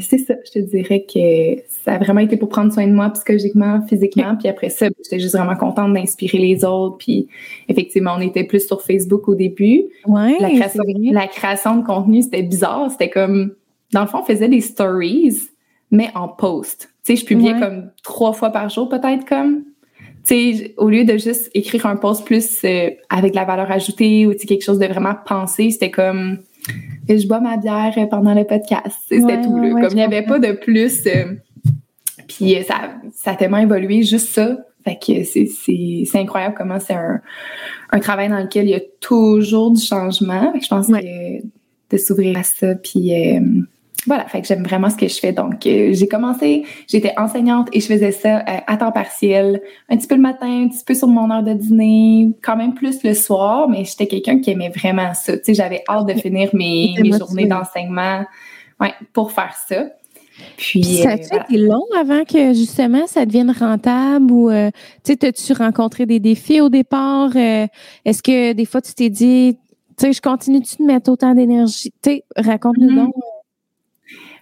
S2: C'est ça, je te dirais que ça a vraiment été pour prendre soin de moi psychologiquement, physiquement. Puis après ça, j'étais juste vraiment contente d'inspirer les autres. Puis effectivement, on était plus sur Facebook au début.
S1: Ouais,
S2: la, création, la création de contenu, c'était bizarre. C'était comme, dans le fond, on faisait des stories, mais en post. Tu sais, je publiais comme trois fois par jour, peut-être comme. Tu sais, au lieu de juste écrire un post plus euh, avec la valeur ajoutée ou quelque chose de vraiment pensé, c'était comme et je bois ma bière pendant le podcast. C'était tout. Là. Comme il n'y avait pas de plus. Euh, puis euh, ça, ça a tellement évolué, juste ça. Fait que c'est incroyable comment c'est un, un travail dans lequel il y a toujours du changement. je pense que de s'ouvrir à ça, puis euh, voilà, fait que j'aime vraiment ce que je fais. Donc, euh, j'ai commencé, j'étais enseignante et je faisais ça euh, à temps partiel, un petit peu le matin, un petit peu sur mon heure de dîner, quand même plus le soir, mais j'étais quelqu'un qui aimait vraiment ça. Tu sais, j'avais hâte de finir mes, mes journées d'enseignement ouais, pour faire ça.
S1: Puis, ça a été long avant que justement ça devienne rentable ou euh, tu sais, as-tu rencontré des défis au départ? Est-ce que des fois tu t'es dit, tu sais, je continue-tu de mettre autant d'énergie? Tu sais, raconte-nous mm-hmm. donc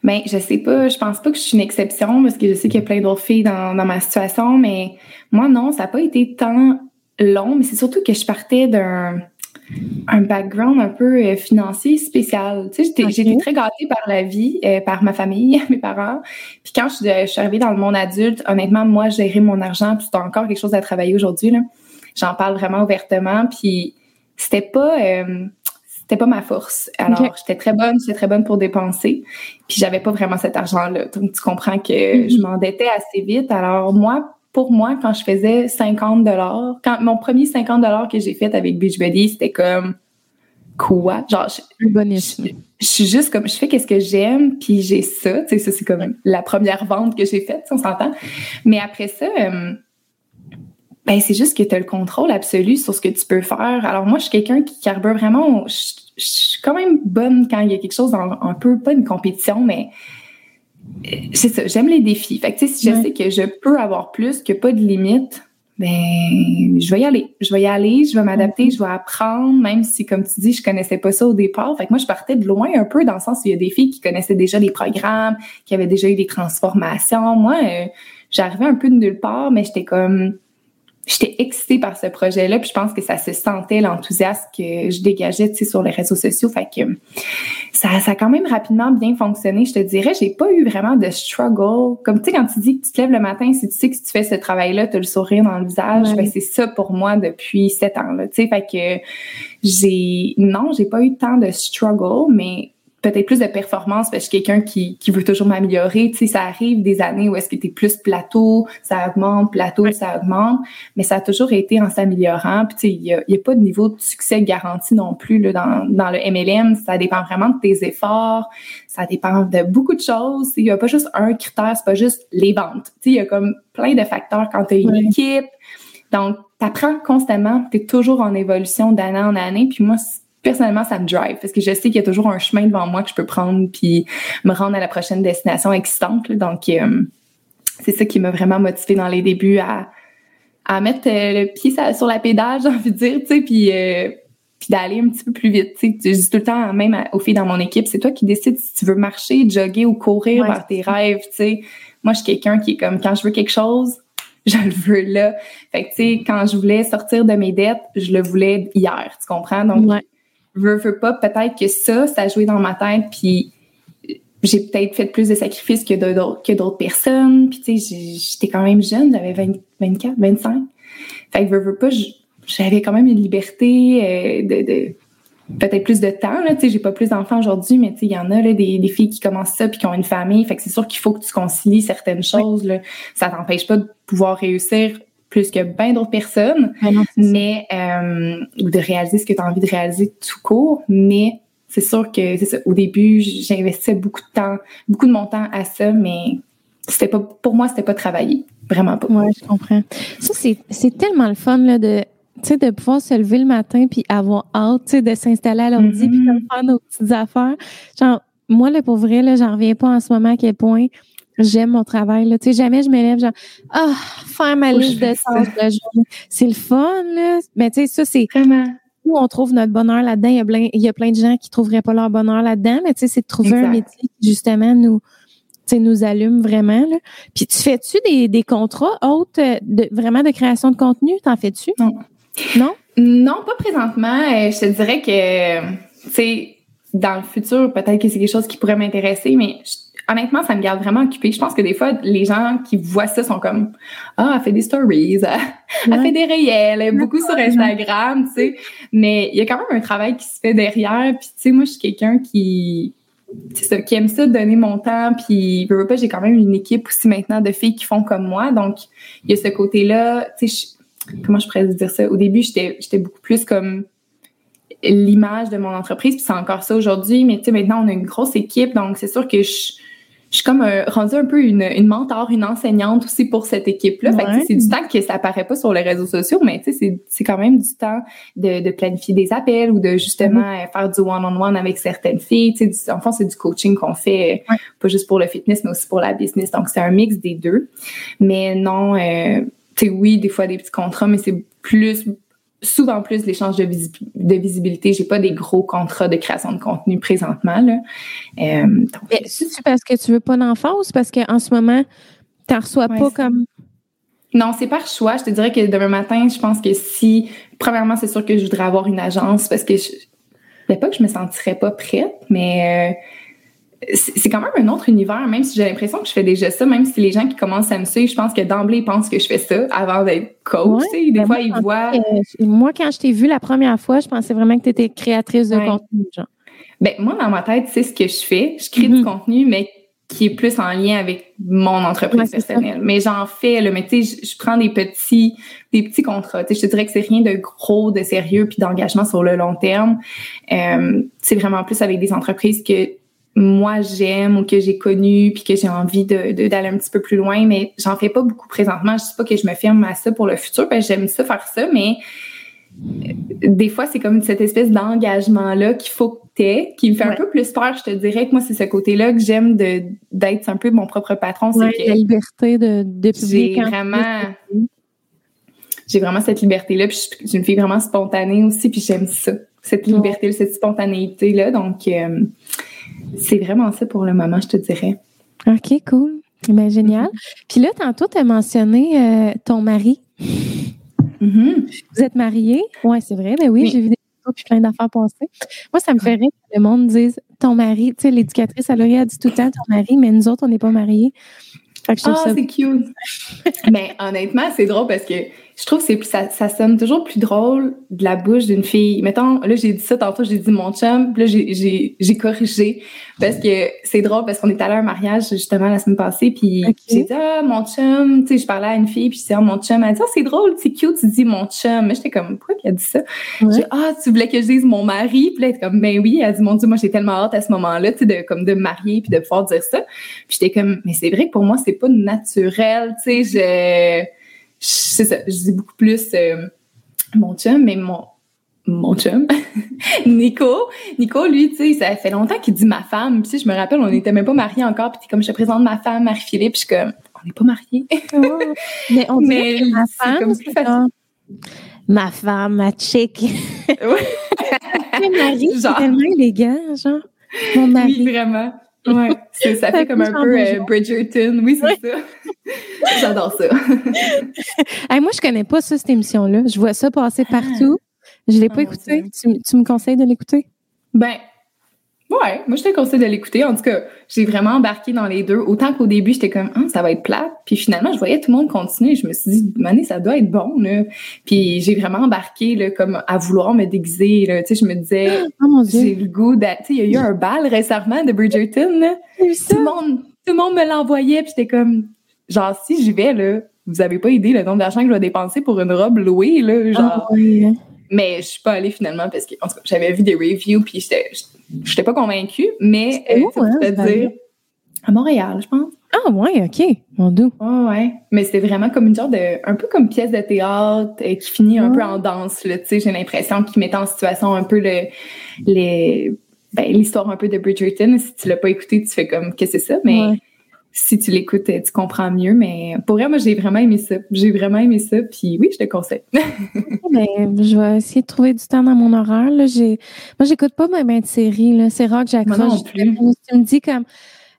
S2: ben, je sais pas, je pense pas que je suis une exception parce que je sais qu'il y a plein d'autres filles dans, dans ma situation, mais moi, non, ça n'a pas été tant long, mais c'est surtout que je partais d'un un background un peu euh, financier spécial. Tu sais, j'ai été très gâtée par la vie, euh, par ma famille, mes parents. Puis quand je, suis arrivée dans le monde adulte, honnêtement, moi, gérer mon argent, puis c'est encore quelque chose à travailler aujourd'hui. J'en parle vraiment ouvertement. Puis c'était pas... Euh, c'était pas ma force. Alors, j'étais très bonne, j'étais très bonne pour dépenser, puis j'avais pas vraiment cet argent-là. Donc, tu comprends que mm-hmm. je m'endettais assez vite. Alors, moi, pour moi, quand je faisais 50 dollars, quand mon premier 50 dollars que j'ai fait avec Beachbody, c'était comme quoi? Genre, je, je, suis juste comme je fais qu'est-ce que j'aime, puis j'ai ça. Tu sais, ça c'est comme la première vente que j'ai faite, on s'entend. Mais après ça. Euh, Ben, c'est juste que tu as le contrôle absolu sur ce que tu peux faire. Alors moi, je suis quelqu'un qui carbure vraiment. Je, suis quand même bonne quand il y a quelque chose un peu, pas une compétition, mais euh, c'est ça, j'aime les défis. Fait que, si je sais que je peux avoir plus, que pas de limite, ben, je vais y aller. Je vais y aller, je vais m'adapter, mm-hmm. je vais apprendre, même si, comme tu dis, je connaissais pas ça au départ. Fait que moi, je partais de loin un peu dans le sens où il y a des filles qui connaissaient déjà les programmes, qui avaient déjà eu des transformations. Moi, euh, j'arrivais un peu de nulle part, mais j'étais comme, j'étais excitée par ce projet-là, puis je pense que ça se sentait l'enthousiasme que je dégageais, tu sais, sur les réseaux sociaux. Fait que ça, ça a quand même rapidement bien fonctionné. Je te dirais, j'ai pas eu vraiment de struggle. Comme tu sais, quand tu dis que tu te lèves le matin, si tu sais que si tu fais ce travail-là, tu as le sourire dans le visage, ben, c'est ça pour moi depuis sept ans. Là, tu sais, fait que j'ai non, j'ai pas eu tant de struggle, mais peut-être plus de performance parce que je suis quelqu'un qui, qui veut toujours m'améliorer. Tu sais, ça arrive des années où est-ce que tu es plus plateau, ça augmente, plateau, ça augmente, mais ça a toujours été en s'améliorant. Puis tu sais, il y a, pas de niveau de succès garanti non plus là, dans, dans le MLM. Ça dépend vraiment de tes efforts, ça dépend de beaucoup de choses. Il y a pas juste un critère, c'est pas juste les ventes. Tu sais, il y a comme plein de facteurs quand tu as une équipe. Donc, tu apprends constamment, tu es toujours en évolution d'année en année. Puis moi, personnellement, ça me drive parce que je sais qu'il y a toujours un chemin devant moi que je peux prendre puis me rendre à la prochaine destination excitante. Donc, euh, c'est ça qui m'a vraiment motivée dans les débuts à, à mettre euh, le pied sur la pédale, j'ai envie de dire, tu sais, puis, euh, puis d'aller un petit peu plus vite. Tu sais, je dis tout le temps, même aux filles dans mon équipe, c'est toi qui décides si tu veux marcher, jogger ou courir vers tes rêves, tu sais. Moi, je suis quelqu'un qui est comme, quand je veux quelque chose, je le veux là. Fait que, tu sais, quand je voulais sortir de mes dettes, je le voulais hier, tu comprends? Donc, veux, veux pas, peut-être que ça, ça a joué dans ma tête, puis j'ai peut-être fait plus de sacrifices que d'autres, que d'autres personnes. Puis, tu sais, j'étais quand même jeune, j'avais 24, 25. Fait que veux, veux pas, j'avais quand même une liberté euh, de, de peut-être plus de temps. Là, tu sais, j'ai pas plus d'enfants aujourd'hui, mais tu sais, il y en a là, des, des filles qui commencent ça puis qui ont une famille. Fait que c'est sûr qu'il faut que tu concilies certaines choses. Là. Ça t'empêche pas de pouvoir réussir plus que bien d'autres personnes, mais euh, de réaliser ce que tu as envie de réaliser tout court. Mais c'est sûr que c'est ça. Au début, j'investissais beaucoup de temps, beaucoup de mon temps à ça, mais c'était pas pour moi, c'était pas travailler. Vraiment pas.
S1: Oui, je comprends. Ça, c'est tellement le fun là, de tu sais, de pouvoir se lever le matin puis avoir hâte, tu sais, de s'installer à l'ordi mm puis de faire nos petites affaires. Genre, moi, là, pour vrai, là, j'en reviens pas en ce moment à quel point j'aime mon travail. Là. Tu sais, jamais je m'élève genre Ah, faire ma liste de tâches de la journée. C'est le fun, là. Mais tu sais, ça, c'est
S2: vraiment.
S1: Où on trouve notre bonheur là-dedans. Il y a plein, il y a plein de gens qui trouveraient pas leur bonheur là-dedans, mais tu sais, c'est de trouver un métier qui, justement, nous, tu sais, nous allume vraiment. Là. Puis tu fais-tu des, des contrats autres, euh, de, vraiment de création de contenu? T'en fais-tu?
S2: Non.
S1: Non?
S2: Non, pas présentement. Euh, je te dirais que, tu sais, dans le futur, peut-être que c'est quelque chose qui pourrait m'intéresser, mais honnêtement, ça me garde vraiment occupée. Je pense que des fois, les gens qui voient ça sont comme Ah, elle fait des stories, elle, fait des réels, beaucoup sur Instagram, tu sais. Mais il y a quand même un travail qui se fait derrière. Puis, tu sais, moi, je suis quelqu'un qui ça, qui aime ça donner mon temps. Puis veux pas j'ai quand même une équipe aussi maintenant de filles qui font comme moi. Donc il y a ce côté là tu sais comment je pourrais dire ça? Au début j'étais j'étais beaucoup plus comme l'image de mon entreprise. Puis c'est encore ça aujourd'hui. Mais tu sais maintenant on a une grosse équipe. Donc c'est sûr que je je suis comme euh, rendue un peu une, une mentor, une enseignante aussi pour cette équipe-là. C'est du temps que ça apparaît pas sur les réseaux sociaux, mais c'est, c'est quand même du temps de, de, planifier des appels ou de justement mm-hmm. euh, faire du one-on-one avec certaines filles. Du, en fait, c'est du coaching qu'on fait, pas juste pour le fitness, mais aussi pour la business. Donc, c'est un mix des deux. Mais non, euh, tu sais, oui, des fois des petits contrats, mais c'est plus souvent plus l'échange de, de visibilité. J'ai pas des gros contrats de création de contenu présentement. Là.
S1: Euh, c'est parce que tu veux pas d'enfant ou c'est parce qu'en ce moment, tu n'en reçois pas comme.
S2: Non, c'est par choix. Je te dirais que demain matin, je pense que si. Premièrement, c'est sûr que je voudrais avoir une agence parce que je. Ben, pas que je me sentirais pas prête, mais. Euh, c'est quand même un autre univers, même si j'ai l'impression que je fais déjà ça, même si les gens qui commencent à me suivre, je pense que d'emblée, ils pensent que je fais ça avant d'être coach. des ben fois, ils voient.
S1: moi, quand je t'ai vu la première fois, je pensais vraiment que tu étais créatrice de contenu. Genre.
S2: Ben, moi, dans ma tête, c'est ce que je fais. Je crée du mm-hmm. contenu, mais qui est plus en lien avec mon entreprise personnelle. Mais j'en fais, là, mais tu sais, je, prends des petits, des petits contrats. Tu sais, je te dirais que c'est rien de gros, de sérieux, puis d'engagement sur le long terme. Euh, c'est vraiment plus avec des entreprises que moi j'aime ou que j'ai connu puis que j'ai envie de d'aller un petit peu plus loin mais j'en fais pas beaucoup présentement. Je sais pas que je me ferme à ça pour le futur parce que j'aime ça faire ça mais euh, des fois c'est comme cette espèce d'engagement là qu'il faut que t'aies qui me fait un peu plus peur. Je te dirais que moi c'est ce côté là que j'aime de d'être un peu mon propre patron
S1: c'est la liberté de de
S2: publier j'ai vraiment j'ai vraiment cette liberté là puis je suis une fille vraiment spontanée aussi puis j'aime ça cette liberté cette spontanéité là donc euh, c'est vraiment ça pour le moment, je te dirais.
S1: OK, cool. Ben, génial. Puis là, tantôt, tu as mentionné euh, ton mari. Mm-hmm. Vous êtes mariés? Oui, c'est vrai. Ben oui, j'ai vu des photos puis plein d'affaires passer. Moi, ça me fait rire que le monde dise ton mari. Tu sais, l'éducatrice, elle a dit tout le temps ton mari, mais nous autres, on n'est pas mariés.
S2: Ah, c'est cute. mais honnêtement, c'est drôle parce que je trouve que ça, ça sonne toujours plus drôle de la bouche d'une fille. Mettons, là, j'ai dit ça tantôt, j'ai dit mon chum, puis là, j'ai, j'ai, corrigé. Parce que c'est drôle parce qu'on est allé à un mariage justement la semaine passée, puis j'ai dit ah mon chum, tu sais, je parlais à une fille, puis je disais ah, mon chum, elle dit ah c'est drôle, c'est cute, tu dis mon chum, mais j'étais comme pourquoi qu'elle a dit ça? J'ai ah tu voulais que je dise mon mari, puis là elle était comme ben oui, elle a dit mon dieu, moi j'ai tellement hâte à ce moment-là, tu sais, de comme de me marier puis de pouvoir dire ça, puis j'étais comme mais c'est vrai que pour moi c'est pas naturel, tu sais, je c'est ça, je dis beaucoup plus euh, mon chum, mais mon mon chum, Nico. Nico, lui, tu sais, ça fait longtemps qu'il dit ma femme. Puis, je me rappelle, on n'était même pas mariés encore. Puis, comme je te présente ma femme, Marie-Philippe, je suis comme, on n'est pas mariés.
S1: Oh. mais on mais ma femme, comme plus ma femme, ma chick. Ouais. mari, c'est tellement élégant, genre. Mon mari.
S2: Oui, vraiment. Ouais, ça fait comme un peu euh, Bridgerton. Oui, c'est ça. J'adore ça.
S1: moi, je connais pas ça, cette émission-là. Je vois ça passer ah. partout. Je l'ai pas oh écouté. Tu, tu, me conseilles de l'écouter?
S2: Ben, Ouais, moi je te conseille de l'écouter. En tout cas, j'ai vraiment embarqué dans les deux. Autant qu'au début, j'étais comme ah, ça va être plate. Puis finalement, je voyais tout le monde continuer. Je me suis dit, mané, ça doit être bon. Là. Puis j'ai vraiment embarqué là, comme à vouloir me déguiser. Là. Tu sais, je me disais, oh, j'ai le goût Tu sais, il y a eu un bal récemment de Bridgerton. Là. Tout le monde, tout le monde me l'envoyait. Puis j'étais comme, genre si j'y vais là, vous avez pas idée le nombre d'argent que je dois dépenser pour une robe louée là, genre. Ah mais je suis pas allée finalement parce que en tout cas, j'avais vu des reviews puis j'étais j'étais pas convaincue, mais euh, où, hein, dire à Montréal, je pense.
S1: Ah ouais, ok, mon doux.
S2: ouais, mais c'était vraiment comme une genre de, un peu comme pièce de théâtre euh, qui finit un peu en danse là. Tu sais, j'ai l'impression qu'il met en situation un peu le, les, ben, l'histoire un peu de Bridgerton. Si tu l'as pas écouté, tu fais comme qu'est-ce que c'est ça, mais si tu l'écoutes, tu comprends mieux. Mais pour vrai, moi, j'ai vraiment aimé ça. J'ai vraiment aimé ça. Puis oui, je te conseille.
S1: ben, je vais essayer de trouver du temps dans mon horaire. Là. J'ai... Moi, j'écoute pas même de séries. C'est rare que j'accroche. Tu me dis comme.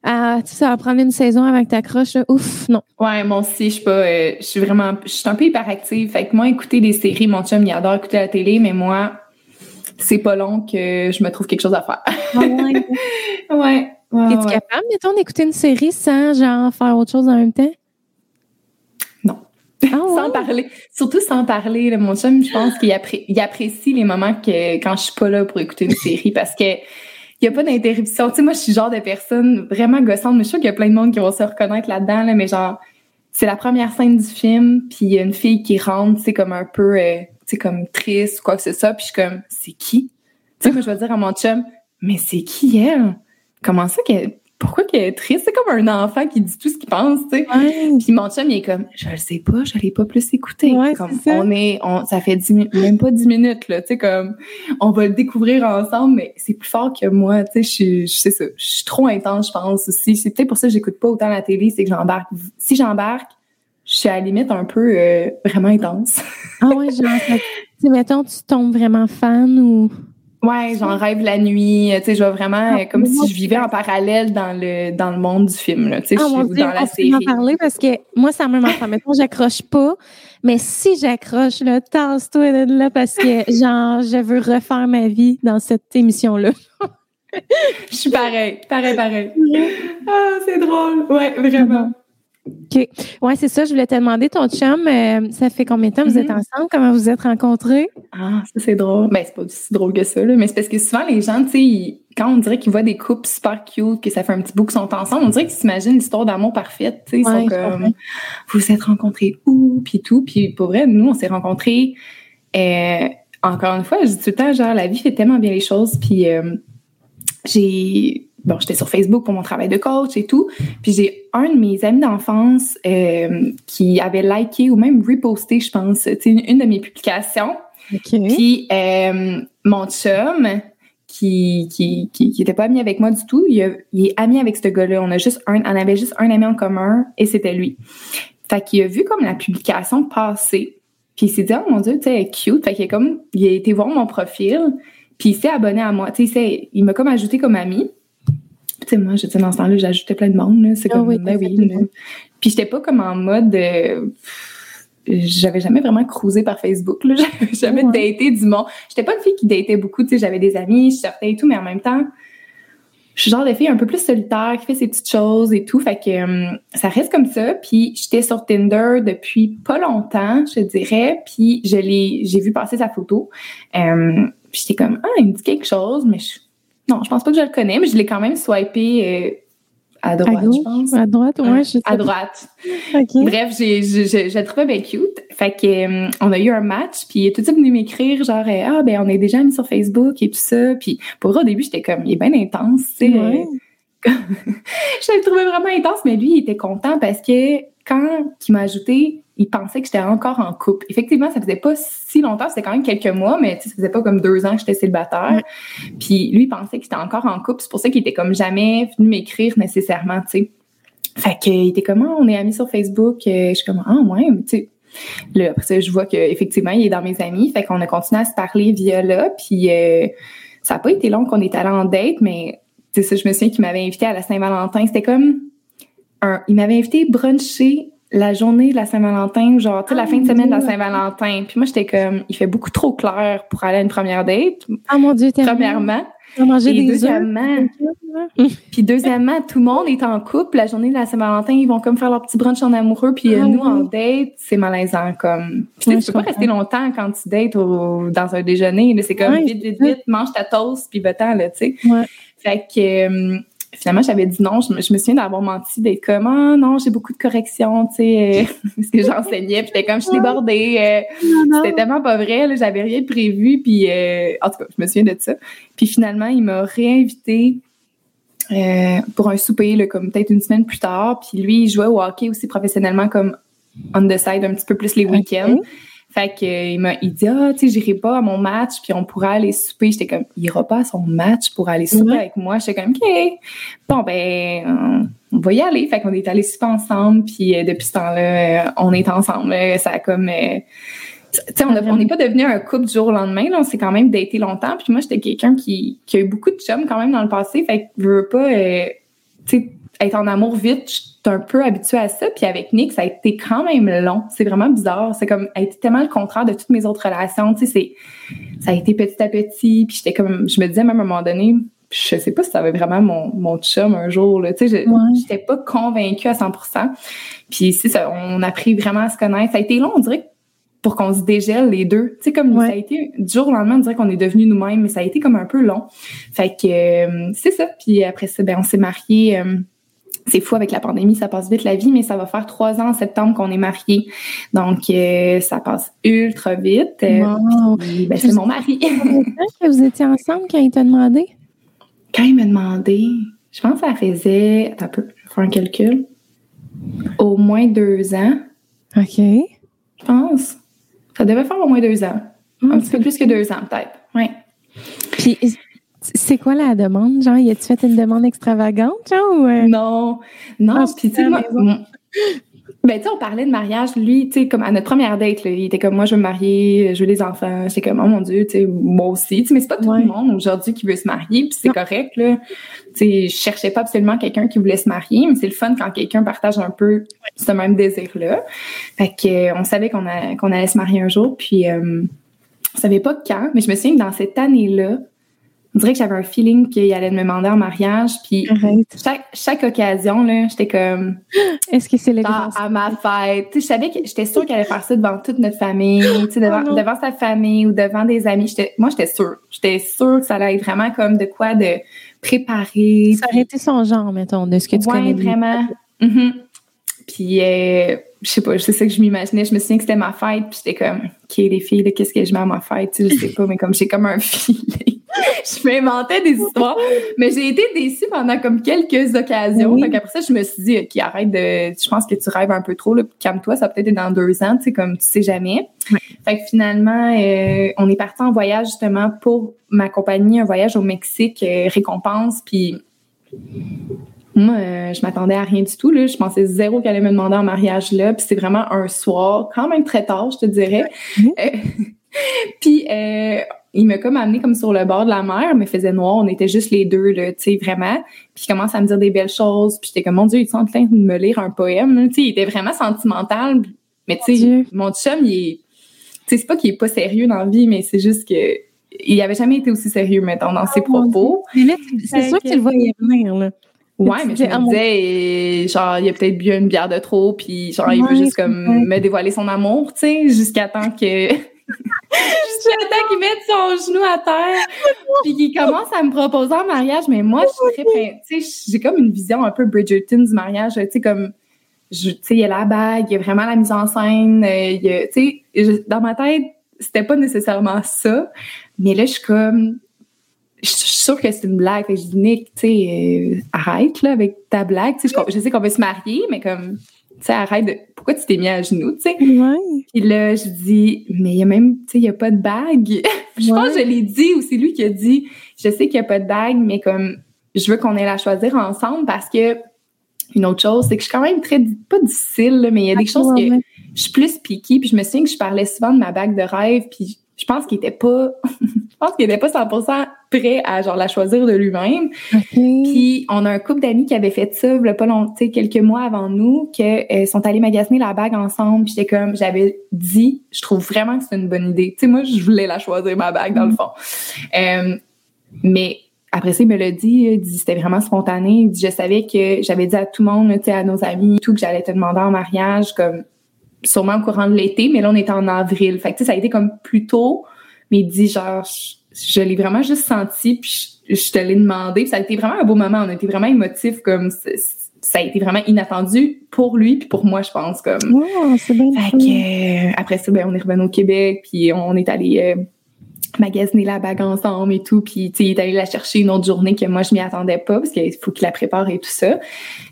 S1: Ah, tu sais, ça va prendre une saison avec ta croche, ouf, non.
S2: Ouais, moi aussi, je suis pas, euh, je suis vraiment, je suis un peu hyperactive. Fait que moi, écouter des séries, mon chum, il adore écouter la télé, mais moi, c'est pas long que je me trouve quelque chose à faire. Ah ouais. ouais.
S1: Es-tu capable, mettons, d'écouter une série sans, genre, faire autre chose en même temps?
S2: Non. Ah sans parler. Surtout sans parler. mon chum, je pense qu'il apprécie les moments que quand je suis pas là pour écouter une série parce que il y a pas d'interruption. Tu sais, moi, je suis genre de personne vraiment gossante, mais je suis sûre qu'il y a plein de monde qui vont se reconnaître là-dedans, là, mais genre, c'est la première scène du film, puis il y a une fille qui rentre, c'est comme un peu, euh, tu sais, comme triste ou quoi que ce soit, puis je suis comme, c'est qui? Tu sais, moi, je vais dire à mon chum, mais c'est qui elle? Comment ça qu'elle pourquoi qu'elle est triste? C'est comme un enfant qui dit tout ce qu'il pense, tu sais. Puis mon chum, il est comme, je le sais pas, je l'ai pas plus écouté. comme, on est, on, ça fait dix minutes, même pas dix minutes, là, tu sais, comme, on va le découvrir ensemble, mais c'est plus fort que moi, tu sais, je sais ça. Je suis trop intense, je pense aussi. C'est peut-être pour ça que j'écoute pas autant la télé, c'est que j'embarque. Si j'embarque, je suis à la limite un peu euh, vraiment intense.
S1: ah ouais, genre, tu mettons, tu tombes vraiment fan ou.
S2: Ouais, j'en rêve la nuit. Tu sais, je vois vraiment ah, comme si je vivais en parallèle dans le dans le monde du film. Là, tu sais, ah, je suis dans la série.
S1: en parler parce que moi, ça me marche. Mettons, j'accroche pas, mais si j'accroche, là, tasse-toi là parce que genre, je veux refaire ma vie dans cette émission-là.
S2: je suis pareil, pareil, pareil. ah, c'est drôle. Ouais, vraiment.
S1: OK. Ouais, c'est ça. Je voulais te demander, ton chum, euh, ça fait combien de temps vous êtes mm-hmm. ensemble? Comment vous êtes rencontrés?
S2: Ah, ça, c'est drôle. Ben, c'est pas aussi drôle que ça, là. Mais c'est parce que souvent, les gens, tu sais, quand on dirait qu'ils voient des couples super cute, que ça fait un petit bout qu'ils sont ensemble, on dirait qu'ils s'imaginent l'histoire d'amour parfaite, tu sais. Ils sont comme, vous vous êtes rencontrés où? Puis tout. Puis pour vrai, nous, on s'est rencontrés, euh, encore une fois, je dis tout le temps, genre, la vie fait tellement bien les choses. Puis, euh, j'ai bon, j'étais sur Facebook pour mon travail de coach et tout. Puis j'ai un de mes amis d'enfance euh, qui avait liké ou même reposté, je pense, une, une de mes publications. Puis euh, mon chum, qui, qui, qui, était pas ami avec moi du tout, il, est ami avec ce gars-là. On a juste un, on avait juste un ami en commun et c'était lui. Fait qu'il a vu comme la publication passer. Puis il s'est dit, oh mon Dieu, tu sais, cute. Fait qu'il comme, il a été voir mon profil. Puis il s'est abonné à moi. Tu sais, il m'a comme ajouté comme ami. Sais, moi, j'étais dans ce temps-là, j'ajoutais plein de monde. C'est ah comme, ben oui. Puis j'étais pas comme en mode, j'avais jamais vraiment cruisé par Facebook. Là. J'avais jamais daté du monde. J'étais pas une fille qui datait beaucoup. Tu sais, j'avais des amis, je sortais et tout, mais en même temps, je suis genre de fille un peu plus solitaire, qui fait ses petites choses et tout. Fait que euh, ça reste comme ça. Puis j'étais sur Tinder depuis pas longtemps, je dirais. Puis je l'ai, j'ai vu passer sa photo. Euh, puis j'étais comme, ah, il me dit quelque chose, mais je, non, je pense pas que je le connais, mais je l'ai quand même swipé euh, à droite, je pense.
S1: À droite, ouais, je sais
S2: À droite. Bref, j'ai, j'ai, j'ai trouvé bien cute. Fait que, euh, on a eu un match, puis il est tout de suite venu m'écrire, genre, euh, ah, ben, on est déjà mis sur Facebook et tout ça. Puis, pour vrai, au début, j'étais comme, il est bien intense, tu sais. Ouais. je l'ai trouvé vraiment intense, mais lui, il était content parce que quand il m'a ajouté, il pensait que j'étais encore en couple. Effectivement, ça faisait pas si longtemps, c'était quand même quelques mois, mais ça faisait pas comme deux ans que j'étais célibataire. Puis lui, il pensait que j'étais encore en couple. C'est pour ça qu'il était comme jamais venu m'écrire nécessairement, tu sais. Fait qu'il était comme, ah, on est amis sur Facebook. Je suis comme, ah, ouais, tu sais. Là, après ça, je vois qu'effectivement, il est dans mes amis. Fait qu'on a continué à se parler via là. Puis euh, ça a pas été long qu'on est allé en date, mais tu sais, ça, je me souviens qu'il m'avait invité à la Saint-Valentin. C'était comme un, il m'avait invité bruncher la journée de la Saint-Valentin, genre, tu sais, la ah, fin de semaine de la Saint-Valentin. Puis moi, j'étais comme, il fait beaucoup trop clair pour aller à une première date.
S1: Ah mon Dieu,
S2: Premièrement.
S1: Manger des
S2: deuxièmement, puis deuxièmement, tout le monde est en couple. La journée de la Saint-Valentin, ils vont comme faire leur petit brunch en amoureux. Puis euh, ah nous, en date, c'est malaisant. Comme, puis tu peux pas rester longtemps quand tu dates dans un déjeuner. C'est comme, vite, vite, vite, mange ta toast, puis va-t'en, là, tu sais. Fait que... Euh, finalement, j'avais dit non. Je me, je me souviens d'avoir menti, d'être comme, ah non, j'ai beaucoup de corrections, tu sais, euh, parce que j'enseignais. Puis j'étais comme, je suis débordée. Euh, c'était tellement pas vrai, j'avais rien prévu. Puis, euh, en tout cas, je me souviens de ça. Puis finalement, il m'a réinvité pour un souper, là, comme peut-être une semaine plus tard. Puis lui, il jouait au hockey aussi professionnellement, comme on the side, un petit peu plus les week-ends. Fait que il m'a il dit ah tu sais j'irai pas à mon match puis on pourrait aller souper. J'étais comme il ira pas à son match pour aller souper avec moi. J'étais comme ok. Bon ben on va y aller. Fait qu'on est allé souper ensemble puis euh, depuis ce temps-là euh, on est ensemble. Ça a comme euh, tu sais, on n'est pas devenu un couple du jour au lendemain, là, on s'est quand même daté longtemps. Puis moi, j'étais quelqu'un qui, qui a eu beaucoup de chums quand même dans le passé. Fait que je veux pas, être en amour vite, suis un peu habituée à ça. Puis avec Nick, ça a été quand même long. C'est vraiment bizarre. C'est comme, a été tellement le contraire de toutes mes autres relations. Tu sais, c'est, ça a été petit à petit. Puis j'étais comme, je me disais même à un moment donné, je sais pas si ça avait vraiment mon, mon chum un jour, là. Tu sais, j'étais pas convaincue à 100%. Puis ça, on a appris vraiment à se connaître. Ça a été long, on dirait, pour qu'on se dégèle les deux. Tu sais, comme ça a été, du jour au lendemain, on dirait qu'on est devenus nous-mêmes, mais ça a été comme un peu long. Fait que, euh, c'est ça. Puis après ça, ben, on s'est mariés. Euh, c'est fou avec la pandémie, ça passe vite la vie, mais ça va faire trois ans en septembre qu'on est mariés. Donc, euh, ça passe ultra vite. Euh, ben, c'est mon mari.
S1: que vous étiez ensemble quand il t'a demandé?
S2: Quand il m'a demandé, je pense que ça faisait, attends un peu, je vais faire un calcul, au moins deux ans.
S1: OK.
S2: Je pense. Ça devait faire au moins deux ans. un ah, petit peu plus que deux ans, peut-être. Oui.
S1: Puis, c'est quoi la demande? Genre, y a-tu fait une demande extravagante, genre? Ou euh?
S2: Non, non. Ah, puis, tu sais, moi, ben, tu sais, on parlait de mariage. Lui, tu sais, comme à notre première date, là, il était comme, moi, je veux me marier, je veux des enfants. J'étais comme, oh mon Dieu, tu sais, moi aussi. Tu sais, mais c'est pas tout le monde aujourd'hui qui veut se marier, puis c'est correct, là. Tu sais, je cherchais pas absolument quelqu'un qui voulait se marier, mais c'est le fun quand quelqu'un partage un peu ce même désir-là. Fait que, on savait qu'on qu'on allait se marier un jour, puis euh, on savait pas quand, mais je me souviens que dans cette année-là, on dirait que j'avais un feeling qu'il allait me demander en mariage. Puis chaque, chaque occasion, là, j'étais comme.
S1: Est-ce que c'est le
S2: À ma fête. je savais que j'étais sûre qu'elle allait faire ça devant toute notre famille, devant, oh devant sa famille ou devant des amis. Moi, j'étais sûre. J'étais sûre que ça allait être vraiment comme de quoi de préparer.
S1: Ça aurait été son genre, mettons, de ce que tu ouais, connais.
S2: vraiment. Mm-hmm. Puis, euh, je sais pas, c'est ça que je m'imaginais. Je me souviens que c'était ma fête, puis j'étais comme, OK, les filles, qu'est-ce que je mets à ma fête? je sais pas, mais comme j'ai comme un feeling. je m'inventais des histoires. Mais j'ai été déçue pendant comme quelques occasions. Oui. après ça, je me suis dit, OK, arrête de. Je pense que tu rêves un peu trop, là. Calme-toi, ça peut-être dans deux ans, tu sais, comme tu sais jamais. Fait que finalement, euh, on est parti en voyage justement pour ma compagnie, un voyage au Mexique, euh, récompense, puis moi, euh, je m'attendais à rien du tout. Là. Je pensais zéro qu'elle allait me demander en mariage là. Puis c'est vraiment un soir, quand même très tard, je te dirais. puis il m'a comme amené comme sur le bord de la mer, mais faisait noir, on était juste les deux là, tu sais vraiment. Puis il commence à me dire des belles choses, puis j'étais comme mon dieu, il est en train de me lire un poème, tu sais, il était vraiment sentimental. Mais tu sais, mon chum, il est tu sais c'est pas qu'il est pas sérieux dans la vie, mais c'est juste que il avait jamais été aussi sérieux mettons dans ses ah, propos.
S1: C'est sûr que tu le voyais venir là.
S2: Ouais, mais je me disais, genre, il a peut-être bu une bière de trop, puis genre, il veut juste comme me dévoiler son amour, tu sais, jusqu'à temps que Jusqu'à temps qu'il mette son genou à terre, puis qu'il commence à me proposer un mariage. Mais moi, je suis très, tu sais, j'ai comme une vision un peu Bridgerton du mariage. Tu sais, comme, tu sais, il y a la bague, il y a vraiment la mise en scène. Euh, tu sais, dans ma tête, c'était pas nécessairement ça. Mais là, je suis comme, je suis sûre que c'est une blague. Fait je dis, Nick, tu sais, euh, arrête, là, avec ta blague. Sais, je sais qu'on veut se marier, mais comme, tu sais, arrête de, pourquoi tu t'es mis à genoux, tu sais? Ouais. Puis là, je dis, mais il y a même, tu sais, il y a pas de bague. je pense que je l'ai dit ou c'est lui qui a dit, je sais qu'il y a pas de bague, mais comme, je veux qu'on ait la choisir ensemble parce que, une autre chose, c'est que je suis quand même très, pas difficile, mais il y a des choses que je suis plus piquée, puis je me souviens que je parlais souvent de ma bague de rêve, puis je pense qu'il était pas, je pense qu'il était pas 100% prêt à genre la choisir de lui-même. Puis on a un couple d'amis qui avait fait ça, il pas longtemps, quelques mois avant nous, que euh, sont allés magasiner la bague ensemble. Puis j'étais comme, j'avais dit, je trouve vraiment que c'est une bonne idée. Tu sais, moi, je voulais la choisir ma bague dans le fond. Euh, mais après ça, il me l'a dit, il dit c'était vraiment spontané. Il dit, je savais que j'avais dit à tout le monde, tu sais, à nos amis, tout, que j'allais te demander en mariage, comme sûrement au courant de l'été, mais là, on est en avril. Fait que, ça a été comme plus tôt, mais il dit, genre, je, l'ai vraiment juste senti, puis je, te l'ai demandé. ça a été vraiment un beau moment. On a été vraiment émotifs, comme, ça a été vraiment inattendu pour lui puis pour moi, je pense, comme.
S1: C'est bien.
S2: Fait que, euh, après ça, ben, on est revenu au Québec, puis on est allé euh, magasiner la bague ensemble et tout, puis, tu sais, il est allé la chercher une autre journée que moi, je m'y attendais pas, parce qu'il faut qu'il la prépare et tout ça.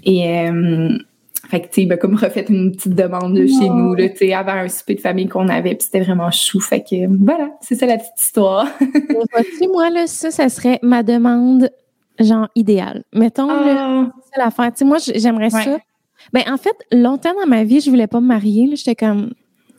S2: Et... Euh, fait que, tu sais, comme refait une petite demande de chez nous, là, tu sais, avant un souper de famille qu'on avait, puis c'était vraiment chou. Fait que, voilà, c'est ça la petite histoire.
S1: tu moi, là, ça, ça serait ma demande, genre, idéale. Mettons, ah. c'est l'affaire. Tu sais, moi, j'aimerais ça. Ben, en fait, longtemps dans ma vie, je voulais pas me marier, J'étais comme,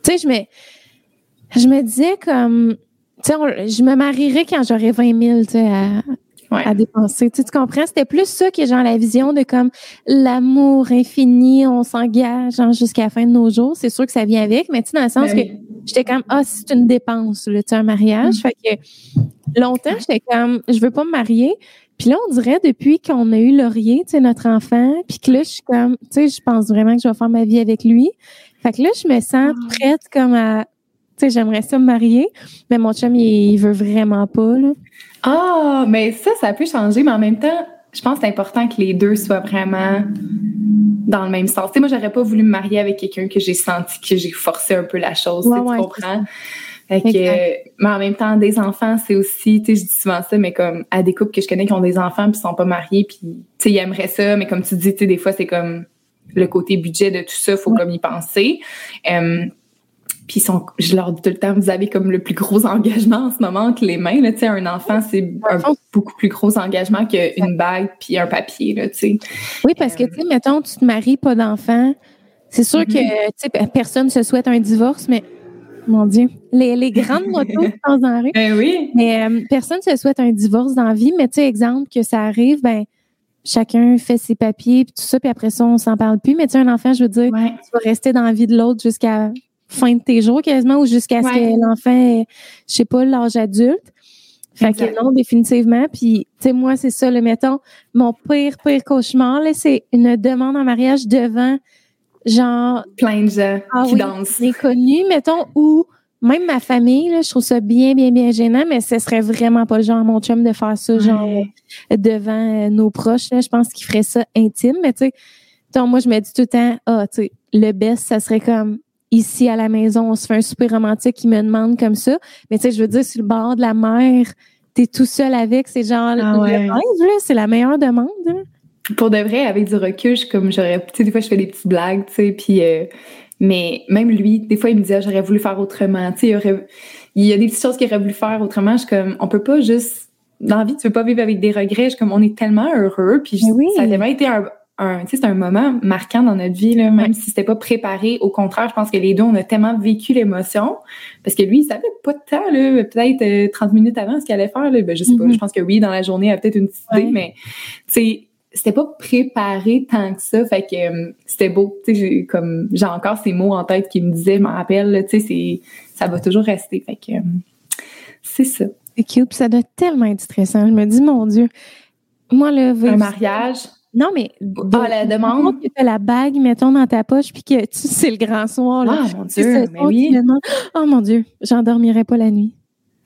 S1: tu sais, je me, je me disais comme, tu sais, je me marierais quand j'aurais 20 000, tu sais, à, à dépenser. Tu, comprends? C'était plus ça que genre la vision de comme l'amour infini, on s'engage jusqu'à la fin de nos jours. C'est sûr que ça vient avec, mais tu sais, dans le sens ben que j'étais comme ah, c'est une dépense, là, tu un mariage. Mm. Fait que longtemps, j'étais comme je veux pas me marier. Puis là, on dirait depuis qu'on a eu Laurier, tu sais, notre enfant, puis que là, je suis comme, tu sais, je pense vraiment que je vais faire ma vie avec lui. Fait que là, je me sens prête comme à, tu sais, j'aimerais ça me marier, mais mon chum, il, il veut vraiment pas, là.
S2: Ah, mais ça, ça peut changer, mais en même temps, je pense que c'est important que les deux soient vraiment dans le même sens. Tu sais, moi, j'aurais pas voulu me marier avec quelqu'un que j'ai senti que j'ai forcé un peu la chose, tu comprends? Fait que, mais en même temps, des enfants, c'est aussi, tu sais, je dis souvent ça, mais comme à des couples que je connais qui ont des enfants puis sont pas mariés, puis tu sais, ils aimeraient ça, mais comme tu dis, tu sais, des fois, c'est comme le côté budget de tout ça, faut comme y penser. Euh, puis sont, je leur dis tout le temps, vous avez comme le plus gros engagement en ce moment que les mains. Là, un enfant, c'est un beaucoup plus gros engagement qu'une bague puis un papier. Là, sais.
S1: Oui, parce que, tu sais, mettons, tu te maries, pas d'enfant. C'est sûr que mm-hmm. tu sais, personne se souhaite un divorce, mais mon Dieu, les, les grandes motos en rue.
S2: Ben oui.
S1: Mais euh, personne se souhaite un divorce dans la vie, mais tu sais, exemple, que ça arrive, ben chacun fait ses papiers puis tout ça, puis après ça, on s'en parle plus. Mais tu sais, un enfant, je veux dire, tu vas rester dans la vie de l'autre jusqu'à fin de tes jours quasiment ou jusqu'à ce que l'enfant ait, je sais pas, l'âge adulte. Fait que non, définitivement. Puis, tu sais, moi, c'est ça, le mettons, mon pire, pire cauchemar, là, c'est une demande en mariage devant, genre...
S2: Plein de gens ah qui dansent.
S1: Inconnus, mettons, ou même ma famille, là, je trouve ça bien, bien, bien gênant, mais ce serait vraiment pas le genre mon chum de faire ça, genre, devant euh, nos proches, là. Je pense qu'il ferait ça intime, mais tu sais, moi, je me dis tout le temps, ah, tu sais, le best, ça serait comme ici à la maison, on se fait un super romantique qui me demande comme ça. Mais tu sais, je veux dire, sur le bord de la mer, t'es tout seul avec, c'est genre ah ouais. c'est la meilleure demande. Hein.
S2: Pour de vrai, avec du recul, je comme j'aurais, tu sais, des fois je fais des petites blagues, tu sais, puis euh, mais même lui, des fois il me disait j'aurais voulu faire autrement, tu sais, il y aurait, il y a des petites choses qu'il aurait voulu faire autrement. Je suis comme, on peut pas juste dans la vie, tu veux pas vivre avec des regrets. Je suis comme, on est tellement heureux, puis ça a tellement été un, un c'est un moment marquant dans notre vie, là, même si c'était pas préparé. Au contraire, je pense que les deux, on a tellement vécu l'émotion. Parce que lui, il savait pas de temps, là, peut-être 30 euh, minutes avant ce qu'il allait faire. Là. Ben, je sais pas, mm-hmm. je pense que oui, dans la journée, il a peut-être une petite idée, mais c'était pas préparé tant que ça. Fait que euh, c'était beau. J'ai comme j'ai encore ces mots en tête qui me disaient, je m'en rappelle, tu sais, ça va toujours rester. Fait que euh, c'est ça.
S1: C'est cute, ça doit tellement être stressant. Je me dis, mon Dieu, moi, le...
S2: Un mariage
S1: non, mais
S2: ah, la demande?
S1: que tu as la bague, mettons, dans ta poche, puis que tu c'est le grand soir.
S2: Là, ah, mon Dieu, mais oui.
S1: Oh mon Dieu, j'en dormirais pas la nuit.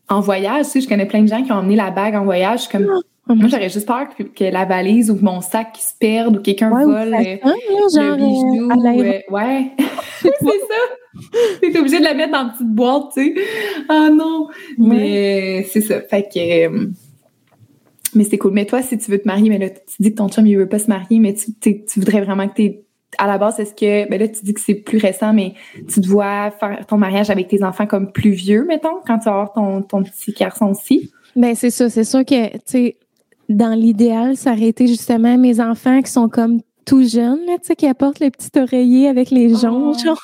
S2: En voyage, tu sais, je connais plein de gens qui ont emmené la bague en voyage. Comme, ah, oh moi, j'aurais juste peur que, la valise ou mon sac se perde ou quelqu'un vole euh, le bijou. Euh, ouais, c'est ça. T'es obligé de la mettre dans une petite boîte, tu sais. Ah non. Mais c'est ça. Fait que euh, mais c'est cool. Mais toi, si tu veux te marier, mais là, tu dis que ton chum, il veut pas se marier, mais tu, tu voudrais vraiment que t'es à la base, est-ce que, ben là, tu dis que c'est plus récent, mais tu dois faire ton mariage avec tes enfants comme plus vieux, mettons, quand tu vas avoir ton, ton petit garçon aussi?
S1: Ben, c'est ça. C'est sûr que, tu sais, dans l'idéal, ça aurait été justement mes enfants qui sont comme tout jeunes, là, tu sais, qui apportent le petit oreiller avec les joncs, oh,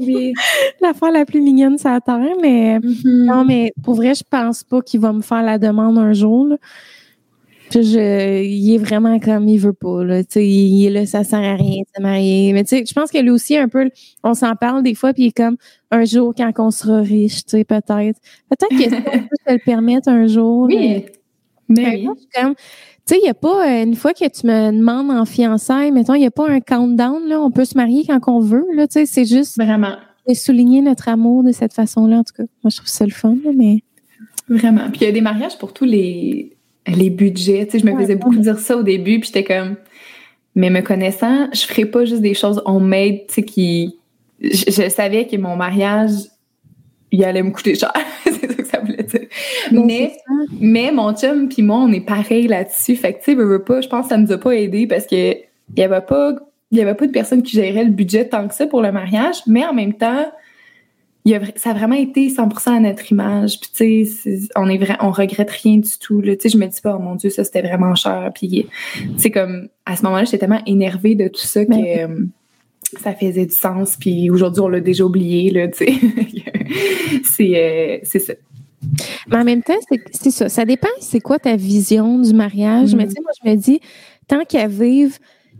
S1: oui. la fois la plus mignonne ça terre, mais mm-hmm. non, mais pour vrai, je pense pas qu'il va me faire la demande un jour, là. Je, il est vraiment comme il veut pas. Là, il est là, ça sert à rien de se marier. Mais tu sais, je pense que lui aussi, un peu, on s'en parle des fois, puis il est comme un jour quand on sera riche, tu sais, peut-être. Peut-être que ça peut se le permettre un jour.
S2: Oui. Mais oui.
S1: Comme, tu sais, il n'y a pas, euh, une fois que tu me demandes en fiançailles, mettons, il n'y a pas un countdown, là, on peut se marier quand on veut, là, tu sais, c'est juste.
S2: Vraiment.
S1: De souligner notre amour de cette façon-là, en tout cas. Moi, je trouve ça le fun, mais.
S2: Vraiment. Puis il y a des mariages pour tous les, les budgets. Tu sais, je me faisais beaucoup dire ça au début, puis j'étais comme, mais me connaissant, je ferais pas juste des choses on-made, tu sais, qui, je, savais que mon mariage, il allait me coûter cher. c'est ça que ça voulait dire. mais, mais mon chum puis moi, on est pareil là-dessus. Fait que, tu sais, veux, pas, je pense que ça nous a pas aidé parce que il y avait pas, il y avait pas de personne qui gérait le budget tant que ça pour le mariage, mais en même temps, ça a vraiment été 100% à notre image. Puis tu sais, on est vrai, on regrette rien du tout. Tu sais, je me dis pas, oh mon Dieu, ça c'était vraiment cher. Puis c'est comme à ce moment-là, j'étais tellement énervée de tout ça que euh, ça faisait du sens. Puis aujourd'hui, on l'a déjà oublié. Là, tu sais, c'est euh, c'est ça.
S1: Mais en même temps, c'est ça. Ça dépend. C'est quoi ta vision du mariage? Mais mm. tu sais, moi, je me dis, tant qu'à vivre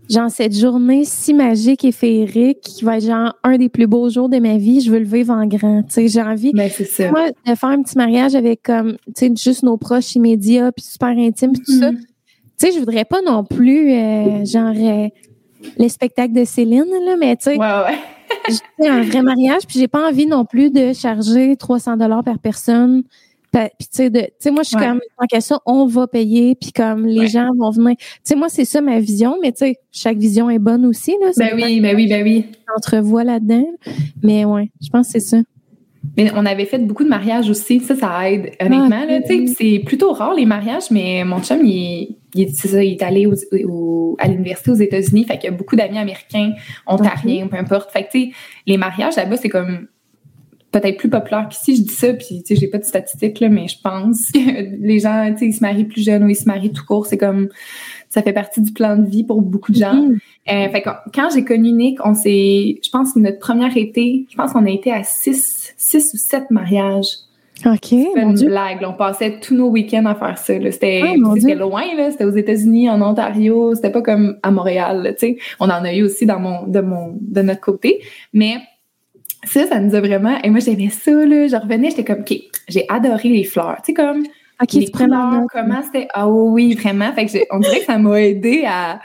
S1: genre cette journée si magique et féerique qui va être genre un des plus beaux jours de ma vie, je veux le vivre en grand. Tu sais, j'ai envie
S2: ben, ça.
S1: Moi, de faire un petit mariage avec comme tu sais juste nos proches immédiats puis super intimes puis tout ça. Mm-hmm. Tu sais, je voudrais pas non plus euh, genre euh, les spectacles de Céline là, mais tu sais
S2: ouais, ouais.
S1: un vrai mariage puis j'ai pas envie non plus de charger 300 dollars par personne puis tu sais moi je suis comme en question on va payer puis comme les gens vont venir. Tu sais moi c'est ça ma vision mais tu sais chaque vision est bonne aussi là.
S2: Ben oui, ben oui, ben oui.
S1: Entrevois là-dedans. Mais ouais, je pense que c'est ça.
S2: Mais on avait fait beaucoup de mariages aussi, ça, ça aide, honnêtement. Ah, tu sais, c'est plutôt rare les mariages, mais mon chum, il, il, ça, il est allé au, à l'université aux États-Unis, fait qu'il y a beaucoup d'amis américains, ontariens, peu importe. Fait que, tu sais, les mariages là-bas, c'est comme peut-être plus populaire qu'ici. Je dis ça, puis tu sais, j'ai pas de statistiques, là, mais je pense que les gens, tu sais, ils se marient plus jeunes ou ils se marient tout court. C'est comme, ça fait partie du plan de vie pour beaucoup de gens. Mm-hmm. Euh, fait que quand j'ai connu Nick, on s'est, je pense que notre première été, je pense qu'on a été à six, six ou sept mariages.
S1: OK.
S2: C'était une blague. on passait tous nos week-ends à faire ça. C'était ah, loin, là. C'était aux États-Unis, en Ontario. C'était pas comme à Montréal, tu sais. On en a eu aussi dans mon, de mon, de notre côté. Mais ça, ça nous a vraiment. Et moi, j'aimais ça, là. Je revenais, j'étais comme, OK, j'ai adoré les fleurs. Tu sais, comme.
S1: OK, les couleurs,
S2: comment c'était. Ah oui, vraiment. Fait que on dirait que ça m'a aidé à,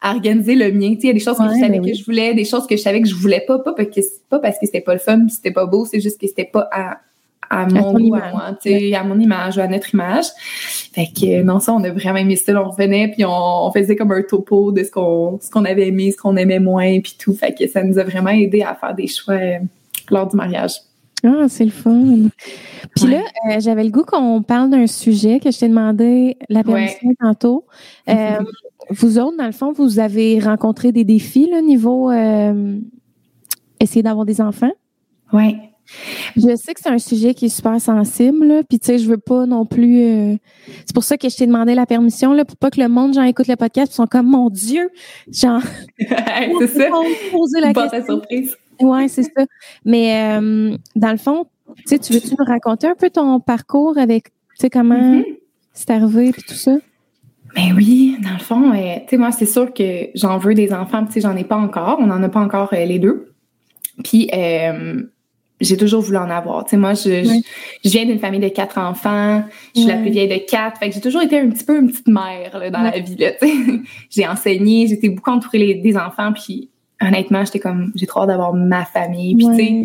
S2: à, organiser le mien. Tu sais, il y a des choses que je savais ben que je voulais, des choses que je savais que je voulais pas. Pas parce que, pas parce que c'était pas le fun puis c'était pas beau, c'est juste que c'était pas à, à mon goût, à moi, tu sais, à mon image ou à notre image. Fait que non, ça, on a vraiment aimé ça. On revenait puis on, on faisait comme un topo de ce qu'on ce qu'on avait aimé, ce qu'on aimait moins puis tout. Fait que ça nous a vraiment aidé à faire des choix lors du mariage.
S1: Ah, c'est le fun. Puis là, euh, j'avais le goût qu'on parle d'un sujet que je t'ai demandé la permission tantôt. Euh, vous autres, dans le fond, vous avez rencontré des défis, là, niveau euh, essayer d'avoir des enfants?
S2: Oui.
S1: Je sais que c'est un sujet qui est super sensible, puis tu sais, je veux pas non plus. Euh, c'est pour ça que je t'ai demandé la permission là, pour pas que le monde genre écoute le podcast, ils sont comme mon Dieu, genre.
S2: c'est ça. Poser la question. surprise.
S1: Ouais, c'est ça. Mais euh, dans le fond, tu veux-tu nous raconter un peu ton parcours avec, tu sais, comment mm-hmm. c'est arrivé puis tout ça?
S2: Ben oui, dans le fond, euh, tu sais, moi, c'est sûr que j'en veux des enfants, tu sais, j'en ai pas encore. On en a pas encore les deux. Puis, euh, j'ai toujours voulu en avoir. Tu sais, moi, je, je, viens d'une famille de quatre enfants. Je suis la plus vieille de quatre. Fait que j'ai toujours été un petit peu une petite mère là, dans la vie. Là, tu sais. j'ai enseigné, j'étais beaucoup entourée des enfants. Puis honnêtement, j'étais comme, j'ai trop hâte d'avoir ma famille. Puis tu sais,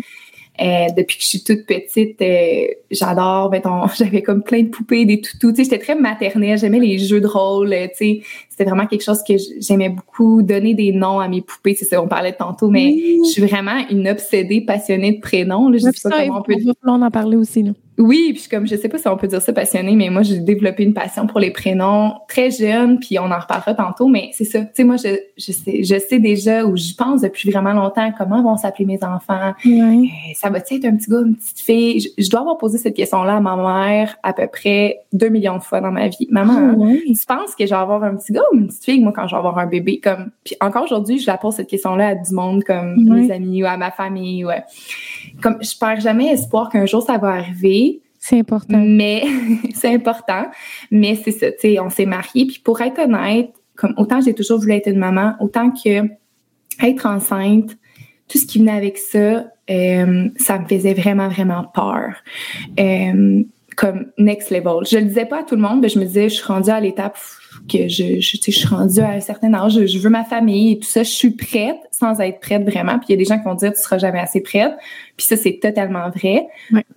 S2: euh, depuis que je suis toute petite, euh, j'adore, mettons, j'avais comme plein de poupées, des toutous, tu sais, j'étais très maternelle, j'aimais les jeux de rôle, tu sais, c'était vraiment quelque chose que j'aimais beaucoup, donner des noms à mes poupées, c'est ça, on parlait tantôt, mais je suis vraiment une obsédée, passionnée de prénoms, là, je sais pas comment on peut...
S1: On en parler aussi, là.
S2: Oui, puis comme je sais pas si on peut dire ça passionné, mais moi j'ai développé une passion pour les prénoms très jeune, puis on en reparlera tantôt, mais c'est ça. Tu sais, moi je, je sais je sais déjà ou je pense depuis vraiment longtemps comment vont s'appeler mes enfants. Euh, ça va être un petit gars, une petite fille? Je, dois avoir posé cette question-là à ma mère à peu près deux millions de fois dans ma vie. Maman, ah tu penses que je vais avoir un petit gars ou une petite fille? Moi quand je vais avoir un bébé Comme puis encore aujourd'hui, je la pose cette question-là à du monde comme mes amis ou à ma famille. Ouais. Comme je perds jamais espoir qu'un jour ça va arriver
S1: c'est important.
S2: Mais c'est important. Mais c'est ça, tu sais, on s'est mariés. Puis pour être honnête, comme autant j'ai toujours voulu être une maman, autant que être enceinte, tout ce qui venait avec ça, euh, ça me faisait vraiment, vraiment peur. Euh, comme next level. Je le disais pas à tout le monde, mais je me disais, je suis rendue à l'étape que je, je, je suis rendue à un certain âge, je, veux ma famille et tout ça, je suis prête sans être prête vraiment. Puis il y a des gens qui vont dire, tu seras jamais assez prête. Puis ça, c'est totalement vrai.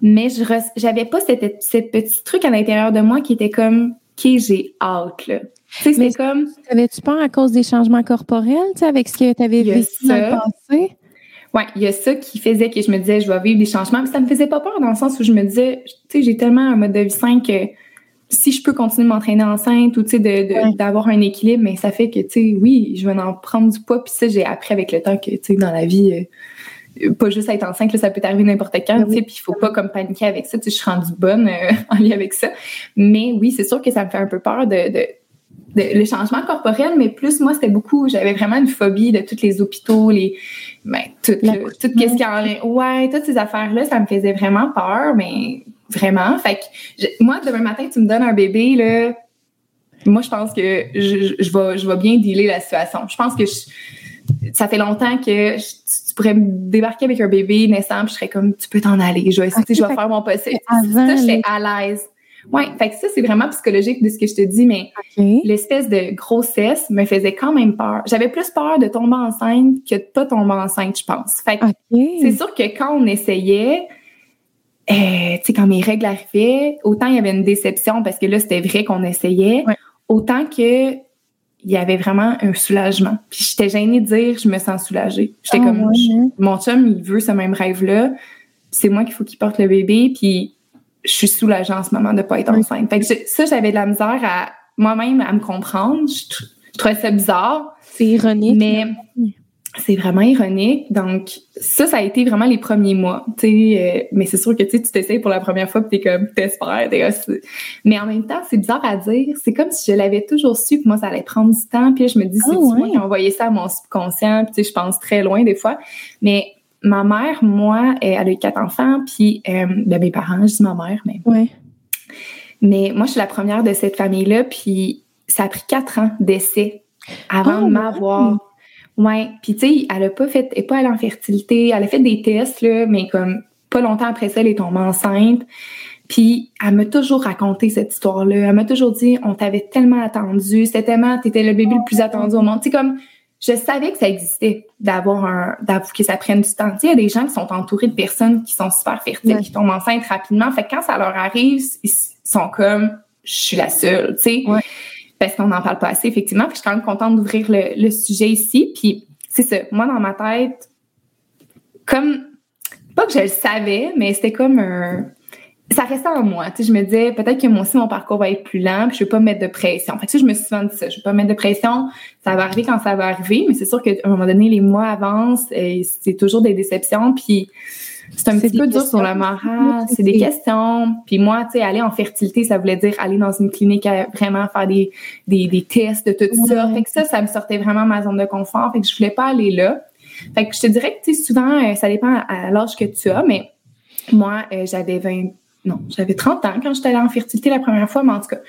S2: Mais je j'avais pas cette, cette petit truc à l'intérieur de moi qui était comme, OK, j'ai hâte, là.
S1: Tu sais, c'est comme... Avais-tu peur à cause des changements corporels, tu sais, avec ce que tu avais vécu dans le passé?
S2: Ouais, il y a ça qui faisait que je me disais, je vais vivre des changements. Mais ça me faisait pas peur dans le sens où je me disais, tu sais, j'ai tellement un mode de vie sain que si je peux continuer de m'entraîner enceinte ou tu sais d'avoir un équilibre mais ça fait que tu sais oui je vais en prendre du poids puis ça j'ai appris avec le temps que tu sais dans la vie euh, pas juste être enceinte là, ça peut arriver n'importe quand tu sais puis il faut pas comme paniquer avec ça tu sais je suis rendue bonne euh, en lien avec ça mais oui c'est sûr que ça me fait un peu peur de, de le changement corporel, mais plus moi c'était beaucoup, j'avais vraiment une phobie de tous les hôpitaux, les ben tout, tout qu'est-ce qu'il y a ouais, toutes ces affaires là, ça me faisait vraiment peur, mais Vraiment. Fait que moi, demain matin, tu me donnes un bébé, là. Moi, je pense que je, je, vais, je vais bien dealer la situation. Je pense que ça fait longtemps que tu pourrais me débarquer avec un bébé naissant, puis je serais comme, tu peux t'en aller. Je vais, je vais faire mon possible. Ça, j'étais à l'aise. Ouais, fait que ça, c'est vraiment psychologique de ce que je te dis, mais l'espèce de grossesse me faisait quand même peur. J'avais plus peur de tomber enceinte que de pas tomber enceinte, je pense. Fait que c'est sûr que quand on essayait, euh, tu sais, quand mes règles arrivaient, autant il y avait une déception parce que là, c'était vrai qu'on essayait, autant que il y avait vraiment un soulagement. Puis j'étais gênée de dire je me sens soulagée. J'étais ah, comme mon chum, il veut ce même rêve-là. C'est moi qu'il faut qu'il porte le bébé, puis je suis soulagée en ce moment de pas être enceinte. Fait que ça, j'avais de la misère à moi-même à me comprendre. Je, je trouvais ça bizarre.
S1: C'est ironique.
S2: Mais c'est vraiment ironique. Donc, ça, ça a été vraiment les premiers mois. Tu sais, euh, mais c'est sûr que tu t'essayes pour la première fois, puis t'es comme, t'espères. mais en même temps, c'est bizarre à dire. C'est comme si je l'avais toujours su que moi, ça allait prendre du temps. Puis je me dis, c'est oh, moi qui ai envoyé ça à mon subconscient? Puis je pense très loin des fois. Mais ma mère, moi, elle a eu quatre enfants. Puis euh, ben, mes parents, je dis ma mère, mais...
S1: Ouais.
S2: Mais moi, je suis la première de cette famille-là. Puis ça a pris quatre ans d'essai avant oh, de m'avoir. Ouais, puis tu sais, elle a pas fait, elle est pas allée en fertilité, elle a fait des tests là, mais comme pas longtemps après ça, elle est tombée enceinte. Puis elle m'a toujours raconté cette histoire-là. Elle m'a toujours dit, on t'avait tellement attendu, c'était tellement, t'étais le bébé le plus attendu au monde. Tu sais comme, je savais que ça existait d'avoir un, d'avoir que ça prenne du temps. Tu sais, il y a des gens qui sont entourés de personnes qui sont super fertiles, qui tombent enceintes rapidement. Fait que quand ça leur arrive, ils sont comme, je suis la seule, tu sais parce qu'on n'en parle pas assez, effectivement. Puis je suis quand même contente d'ouvrir le, sujet ici. Puis c'est ça, moi, dans ma tête, comme pas que je le savais, mais c'était comme un ça restait en moi. Tu sais, je me disais, peut-être que moi aussi, mon parcours va être plus lent, puis je vais pas mettre de pression. Fait que ça, je me suis souvent dit ça. Je vais pas mettre de pression. Ça va arriver quand ça va arriver, mais c'est sûr qu'à un moment donné, les mois avancent et c'est toujours des déceptions, puis c'est un petit peu dur sur le moral. C'est des questions. Puis moi, tu sais, aller en fertilité, ça voulait dire aller dans une clinique à vraiment faire des, des, des tests de tout ça. Fait que ça, ça me sortait vraiment de ma zone de confort. Fait que je voulais pas aller là. Fait que je te dirais que, tu sais, souvent, euh, ça dépend à l'âge que tu as, mais moi, euh, j'avais 20, non, j'avais 30 ans quand j'étais allée en fertilité la première fois, mais en tout cas,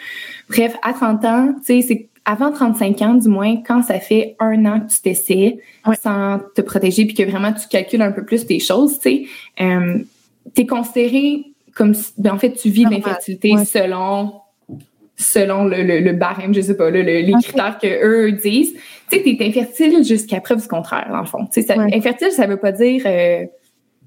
S2: bref, à 30 ans, tu sais, c'est avant 35 ans, du moins, quand ça fait un an que tu t'essaies sans te protéger, puis que vraiment tu calcules un peu plus tes choses, tu sais, euh, t'es considéré comme si, ben, en fait, tu vis l'infertilité selon selon le, le, barème, je sais pas, les critères que eux disent. Tu sais, t'es infertile jusqu'à preuve du contraire, dans le fond. Tu sais, infertile, ça veut pas dire euh,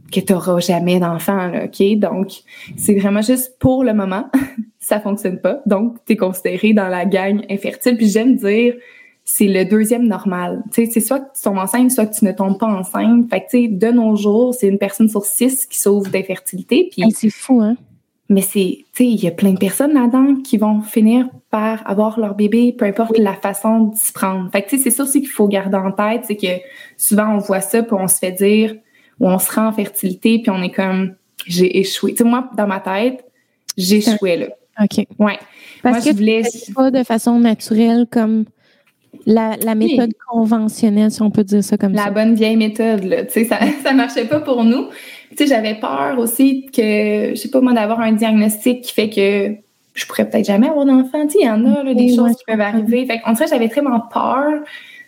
S2: que tu n'auras jamais d'enfant, OK? Donc, c'est vraiment juste pour le moment, ça fonctionne pas. Donc, tu es considéré dans la gang infertile. Puis j'aime dire, c'est le deuxième normal. Tu sais, c'est soit que tu tombes enceinte, soit que tu ne tombes pas enceinte. Fait que, tu sais, de nos jours, c'est une personne sur six qui sauve d'infertilité. Puis,
S1: c'est fou, hein?
S2: Mais c'est, tu sais, il y a plein de personnes là-dedans qui vont finir par avoir leur bébé, peu importe la façon d'y prendre. Fait que, tu sais, c'est ça aussi qu'il faut garder en tête, c'est que souvent on voit ça, puis on se fait dire, où on se rend en fertilité, puis on est comme, j'ai échoué. Tu sais, moi, dans ma tête, j'échouais là.
S1: OK.
S2: Ouais.
S1: Parce moi, que je voulais... pas de façon naturelle comme la, la méthode conventionnelle, si on peut dire ça comme
S2: ça. La bonne vieille méthode, là. Tu sais, ça, ça marchait pas pour nous. Tu sais, j'avais peur aussi que, je sais pas moi, d'avoir un diagnostic qui fait que je pourrais peut-être jamais avoir d'enfant. Tu sais, il y en a, là, des choses qui peuvent arriver. Fait qu'en fait, j'avais vraiment peur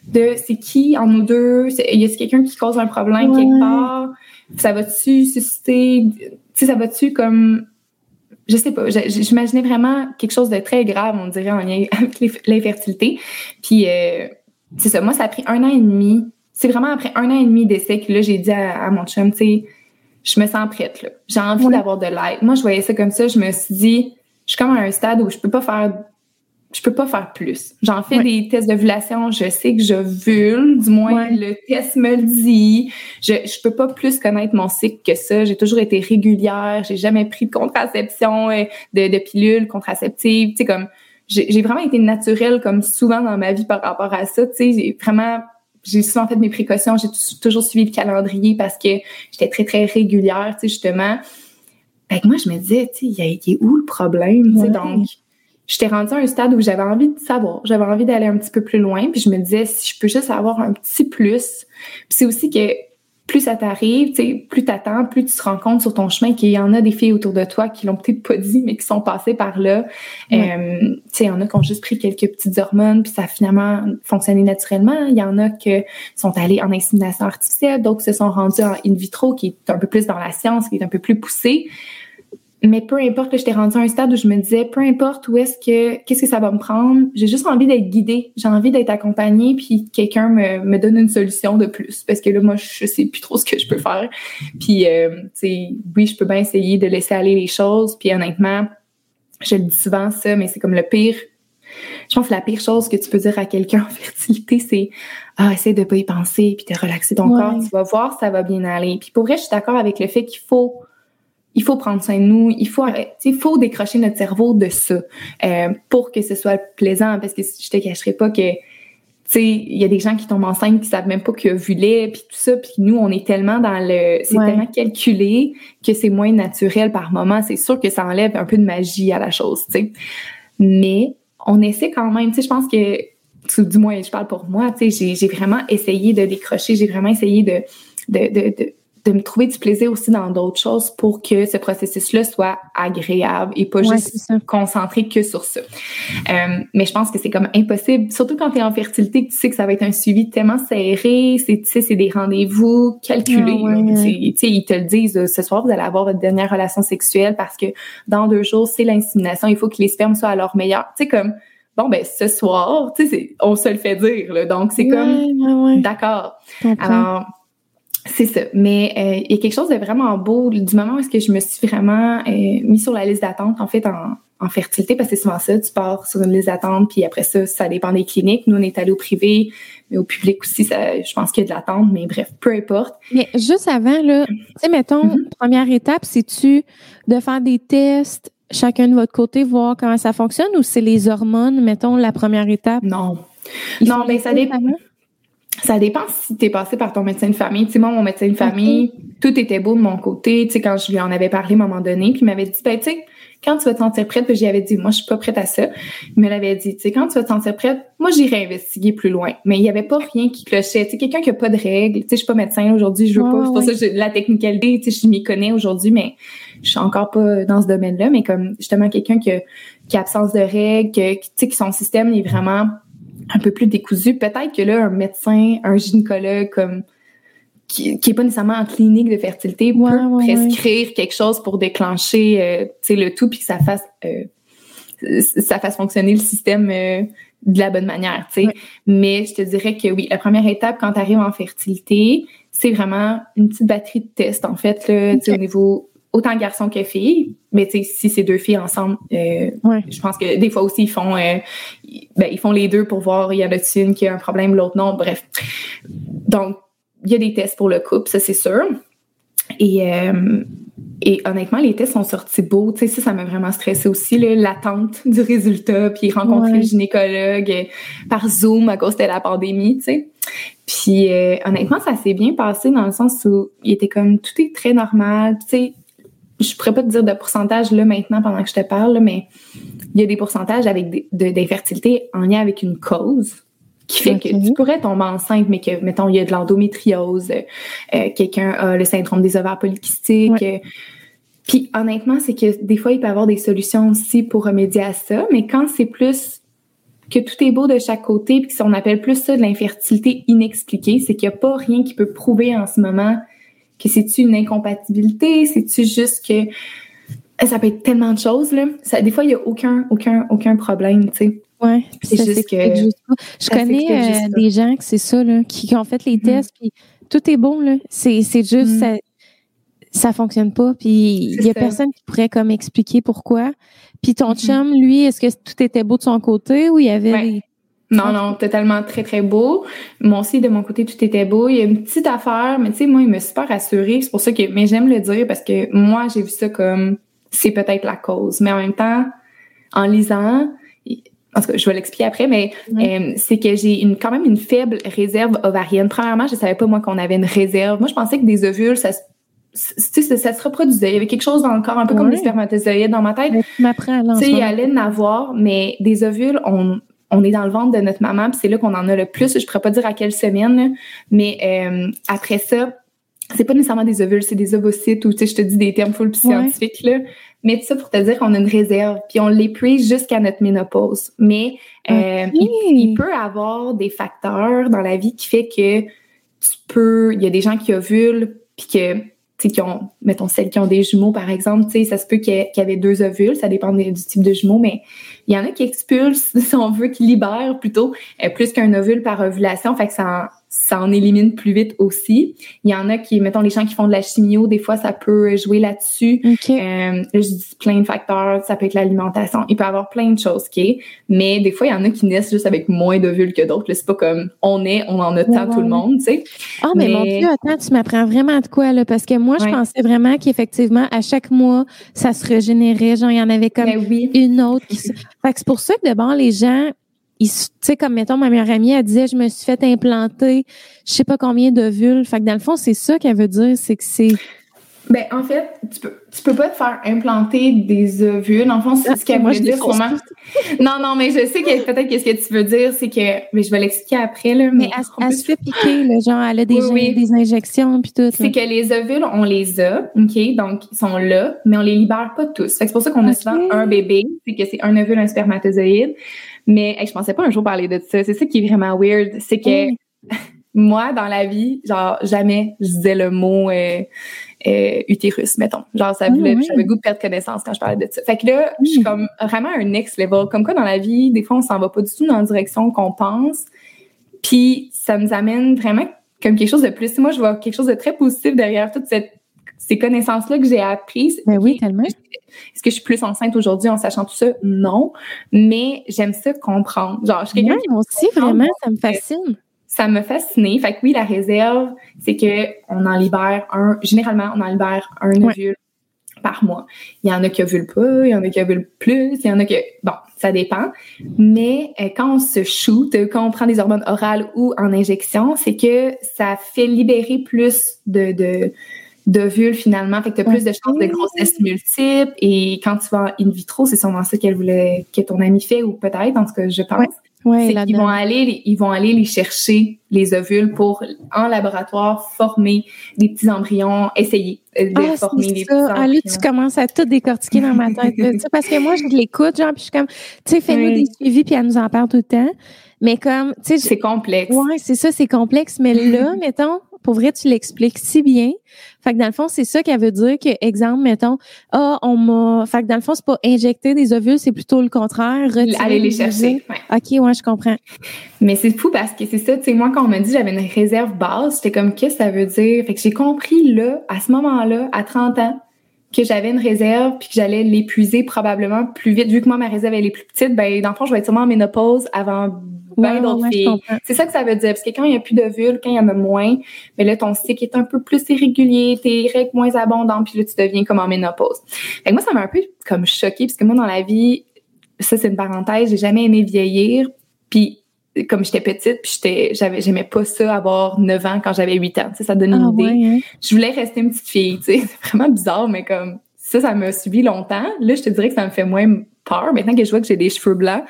S2: de c'est qui en nous deux, y a quelqu'un qui cause un problème quelque part, ça va-tu susciter, tu sais, ça va-tu comme, je sais pas, j'imaginais vraiment quelque chose de très grave, on dirait, en lien avec l'infertilité. Puis, euh, c'est ça, moi, ça a pris un an et demi. C'est vraiment après un an et demi d'essai que là, j'ai dit à, mon chum, tu sais, je me sens prête, là. J'ai envie d'avoir de l'aide. Moi, je voyais ça comme ça, je me suis dit, je suis comme à un stade où je peux pas faire je peux pas faire plus. J'en fais des tests d'ovulation, je sais que je vule, du moins le test me le dit. Je je peux pas plus connaître mon cycle que ça. J'ai toujours été régulière, j'ai jamais pris de contraception, euh, de, de pilules contraceptives, tu sais comme j'ai vraiment été naturelle comme souvent dans ma vie par rapport à ça, tu sais, j'ai vraiment j'ai souvent fait mes précautions, j'ai toujours suivi le calendrier parce que j'étais très très régulière, tu sais justement. Fait que moi je me disais, tu sais, il y a où le problème, tu sais? Donc j'étais rendue à un stade où j'avais envie de savoir, j'avais envie d'aller un petit peu plus loin, puis je me disais si je peux juste avoir un petit plus. Puis c'est aussi que plus ça t'arrive, tu sais, plus t'attends, plus tu te rends compte sur ton chemin qu'il y en a des filles autour de toi qui l'ont peut-être pas dit, mais qui sont passées par là. Euh, tu sais, il y en a qui ont juste pris quelques petites hormones, puis ça a finalement fonctionné naturellement. Il y en a qui sont allés en insémination artificielle, d'autres se sont rendus en in vitro, qui est un peu plus dans la science, qui est un peu plus poussé. Mais peu importe, j'étais rendue à un stade où je me disais, peu importe où est-ce que, qu'est-ce que ça va me prendre, j'ai juste envie d'être guidée, j'ai envie d'être accompagnée, puis quelqu'un me, me donne une solution de plus, parce que là, moi, je sais plus trop ce que je peux faire. Puis, euh, tu sais, oui, je peux bien essayer de laisser aller les choses, puis honnêtement, je le dis souvent ça, mais c'est comme le pire. Je pense que la pire chose que tu peux dire à quelqu'un en fertilité, c'est ah, essaie de pas y penser, puis de relaxer ton corps, tu vas voir, ça va bien aller. Puis pour vrai, je suis d'accord avec le fait qu'il faut il faut prendre soin de nous, il faut il faut décrocher notre cerveau de ça euh, pour que ce soit plaisant parce que je te cacherai pas que tu sais il y a des gens qui tombent enceintes qui savent même pas qu'il y a vu lait puis tout ça puis nous on est tellement dans le c'est tellement calculé que c'est moins naturel par moment, c'est sûr que ça enlève un peu de magie à la chose, tu sais. Mais on essaie quand même, tu sais je pense que du moins je parle pour moi, tu sais j'ai vraiment essayé de décrocher, j'ai vraiment essayé de de, de, de de me trouver du plaisir aussi dans d'autres choses pour que ce processus-là soit agréable et pas juste concentré que sur ça. Euh, mais je pense que c'est comme impossible, surtout quand tu es en fertilité, que tu sais que ça va être un suivi tellement serré, c'est tu sais c'est des rendez-vous calculés. Tu sais ils te le disent, ce soir vous allez avoir votre dernière relation sexuelle parce que dans deux jours c'est l'insémination, il faut que les spermes soient à leur meilleur. Tu sais comme bon ben ce soir, tu sais on se le fait dire là, donc c'est comme d'accord. Alors c'est ça. Mais euh, il y a quelque chose de vraiment beau du moment où est-ce que je me suis vraiment euh, mis sur la liste d'attente, en fait, en, en fertilité, parce que c'est souvent ça, tu pars sur une liste d'attente, puis après ça, ça dépend des cliniques. Nous, on est allé au privé, mais au public aussi, ça, je pense qu'il y a de l'attente, mais bref, peu importe.
S1: Mais juste avant, là, tu sais, mettons, mm-hmm. première étape, c'est-tu de faire des tests chacun de votre côté, voir comment ça fonctionne ou c'est les hormones, mettons, la première étape?
S2: Non. non, mais ça dépend. Ça dépend si tu es passé par ton médecin de famille. Tu sais, moi, mon médecin de famille, tout était beau de mon côté. Tu sais, quand je lui en avais parlé à un moment donné, puis il m'avait dit, ben, tu sais, quand tu vas te sentir prête, puis j'y avais dit, moi, je suis pas prête à ça. Il me l'avait dit, tu sais, quand tu vas te sentir prête, moi, j'irai investiguer plus loin. Mais il y avait pas rien qui clochait. Tu sais, quelqu'un qui a pas de règles. Tu sais, je suis pas médecin aujourd'hui, je veux pas. C'est pour ça que j'ai la technicalité, tu sais, je m'y connais aujourd'hui, mais je suis encore pas dans ce domaine-là. Mais comme, justement, quelqu'un qui a, qui a absence de règles, que, tu sais, que son système est vraiment un peu plus décousu. Peut-être que là, un médecin, un gynécologue, comme, qui, qui est pas nécessairement en clinique de fertilité peut prescrire quelque chose pour déclencher euh, le tout puis que ça fasse euh, ça fasse fonctionner le système euh, de la bonne manière. Mais je te dirais que oui, la première étape quand tu arrives en fertilité, c'est vraiment une petite batterie de tests en fait là, au niveau autant garçon que fille. Mais tu sais, si c'est deux filles ensemble, euh, je pense que des fois aussi ils font, euh, ben, ils font les deux pour voir il y en a une qui a un problème, l'autre non. Bref, donc il y a des tests pour le couple, ça c'est sûr. Et, euh, et honnêtement, les tests sont sortis beaux. Tu sais, ça, ça m'a vraiment stressé aussi, l'attente du résultat, puis rencontrer le gynécologue par Zoom à cause de la pandémie, tu sais. Puis euh, honnêtement, ça s'est bien passé dans le sens où il était comme tout est très normal. Tu sais, je pourrais pas te dire de pourcentage là maintenant pendant que je te parle, mais il y a des pourcentages avec d'infertilité en lien avec une cause qui fait que tu pourrais tomber enceinte, mais que, mettons, il y a de l'endométriose, euh, quelqu'un a le syndrome des ovaires polykystiques. Euh, puis honnêtement, c'est que des fois, il peut y avoir des solutions aussi pour remédier à ça, mais quand c'est plus que tout est beau de chaque côté, puis si on appelle plus ça de l'infertilité inexpliquée, c'est qu'il n'y a pas rien qui peut prouver en ce moment que c'est-tu une incompatibilité, c'est-tu juste que ça peut être tellement de choses là. Ça, des fois, il n'y a aucun, aucun, aucun problème, tu sais.
S1: Ouais, c'est juste que je connais euh, des gens que c'est ça là, qui, ont fait les mm. tests puis tout est bon là, c'est c'est juste mm. ça ça fonctionne pas puis il y a personne qui pourrait comme expliquer pourquoi. Puis ton mm-hmm. chum lui, est-ce que tout était beau de son côté ou il y avait
S2: Non, non, totalement très, très beau. Moi aussi, de mon côté, tout était beau. Il y a une petite affaire, mais tu sais, moi, il me super rassurée. C'est pour ça que, mais j'aime le dire parce que moi, j'ai vu ça comme, c'est peut-être la cause. Mais en même temps, en lisant, en tout cas, je vais l'expliquer après, mais euh, c'est que j'ai une, quand même une faible réserve ovarienne. Premièrement, je savais pas moi qu'on avait une réserve. Moi, je pensais que des ovules, ça, ça, ça se reproduisait. Il y avait quelque chose dans le corps, un peu comme les spermatozoïdes dans ma tête. Tu sais, il y allait en avoir, mais des ovules, on, on est dans le ventre de notre maman, puis c'est là qu'on en a le plus. Je pourrais pas dire à quelle semaine, mais euh, après ça, c'est pas nécessairement des ovules, c'est des ovocytes ou tu sais, je te dis des termes full scientifiques là. Mais tout ça pour te dire qu'on a une réserve, puis on l'épuise jusqu'à notre ménopause. Mais euh, il, peut avoir des facteurs dans la vie qui fait que tu peux, il y a des gens qui ovulent, puis que tu sais, qui ont, mettons celles qui ont des jumeaux par exemple, tu sais, ça se peut qu'il y, ait deux ovules, ça dépend du type de jumeaux, mais il y en a qui expulsent, si on veut, qui libèrent plutôt euh, plus qu'un ovule par ovulation, fait que ça ça en élimine plus vite aussi. Il y en a qui, mettons, les gens qui font de la chimio, des fois, ça peut jouer là-dessus. Euh, je dis plein de facteurs, ça peut être l'alimentation. Il peut y avoir plein de choses, OK? Mais des fois, il y en a qui naissent juste avec moins d'ovules que d'autres. C'est pas comme on est, on en a tant tout le monde, tu sais.
S1: Ah, mais, mon Dieu, attends, tu m'apprends vraiment de quoi, là? Parce que moi, je pensais vraiment qu'effectivement, à chaque mois, ça se régénérait. Genre, il y en avait comme ben une autre qui Fait que c'est pour ça que d'abord, les gens tu sais, comme mettons, ma meilleure amie, elle disait, je me suis fait implanter, je sais pas combien d'ovules. Fait que dans le fond, c'est ça qu'elle veut dire, c'est que c'est.
S2: Ben, en fait, tu peux, tu peux pas te faire implanter des ovules. En fond, c'est ce qu'elle veut dire sûrement. non, non, mais je sais que peut-être qu'est-ce que tu veux dire, c'est que, mais je vais l'expliquer après, là.
S1: Mais, elle, se fait piquer, là, genre, elle a des, des injections puis tout.
S2: C'est que les ovules, on les a, OK? Donc, ils sont là, mais on les libère pas tous. Que c'est pour ça qu'on a souvent un bébé. C'est que c'est un ovule, un spermatozoïde. Mais je pensais pas un jour parler de ça. C'est ça qui est vraiment weird. C'est que moi, dans la vie, genre, jamais je disais le mot euh, euh, utérus, mettons. Genre, ça voulait, j'avais goût de perdre connaissance quand je parlais de ça. Fait que là, je suis comme vraiment un next level. Comme quoi, dans la vie, des fois, on s'en va pas du tout dans la direction qu'on pense. Puis, ça nous amène vraiment comme quelque chose de plus. Moi, je vois quelque chose de très positif derrière toute cette ces connaissances-là que j'ai apprises.
S1: Ben oui, tellement.
S2: Est-ce que je suis plus enceinte aujourd'hui en sachant tout ça? Non. Mais j'aime ça comprendre. Genre, je suis quelqu'un
S1: aussi, vraiment, ça me fascine.
S2: ça m'a fasciné. Fait que oui, la réserve, c'est que on en libère un, généralement, on en libère un ovule par mois. Il y en a qui ovulent pas, il y en a qui ovulent plus, il y en a qui, bon, ça dépend. Mais euh, quand on se shoot, quand on prend des hormones orales ou en injection, c'est que ça fait libérer plus de, de d'ovules finalement, fait que tu as plus de chances de grossesse multiple et quand tu vas in vitro, c'est sûrement ça qu'elle voulait que ton ami fait ou peut-être en tout cas je pense.
S1: Ouais,
S2: c'est qu'ils vont aller ils vont aller les chercher les ovules pour en laboratoire former des petits embryons, essayer de ah, former des petits embryons. Ah, là,
S1: tu commences à tout décortiquer dans ma tête. parce que moi je l'écoute genre puis je suis comme tu sais fais-nous des suivis puis elle nous en parle tout le temps. Mais comme tu sais
S2: c'est complexe.
S1: Ouais, c'est ça, c'est complexe mais là mettons pour vrai, tu l'expliques si bien. Fait que dans le fond, c'est ça qu'elle veut dire que, exemple, mettons, ah, on m'a, fait que dans le fond, c'est pas injecter des ovules, c'est plutôt le contraire.
S2: Aller les chercher.
S1: OK, ouais, je comprends.
S2: Mais c'est fou parce que c'est ça, tu sais, moi, quand on m'a dit j'avais une réserve basse, j'étais comme, qu'est-ce que ça veut dire? Fait que j'ai compris, là, à ce moment-là, à 30 ans, que j'avais une réserve puis que j'allais l'épuiser probablement plus vite. Vu que moi, ma réserve, elle est plus petite, ben, dans le fond, je vais être sûrement en ménopause avant ben d'autres filles. C'est ça que ça veut dire. Parce que quand il n'y a plus d'ovules, quand il y en a moins, mais ben là, ton cycle est un peu plus irrégulier, tes règles moins abondantes, puis là, tu deviens comme en ménopause. Fait que moi, ça m'a un peu comme choquée, parce que moi, dans la vie, ça, c'est une parenthèse, j'ai jamais aimé vieillir. Puis comme j'étais petite, puis j'étais, j'avais, j'aimais pas ça avoir 9 ans quand j'avais 8 ans. Tu sais, ça donne une ah idée. Hein? Je voulais rester une petite fille, tu sais. C'est vraiment bizarre, mais comme ça, ça m'a suivi longtemps. Là, je te dirais que ça me fait moins peur maintenant que je vois que j'ai des cheveux blancs.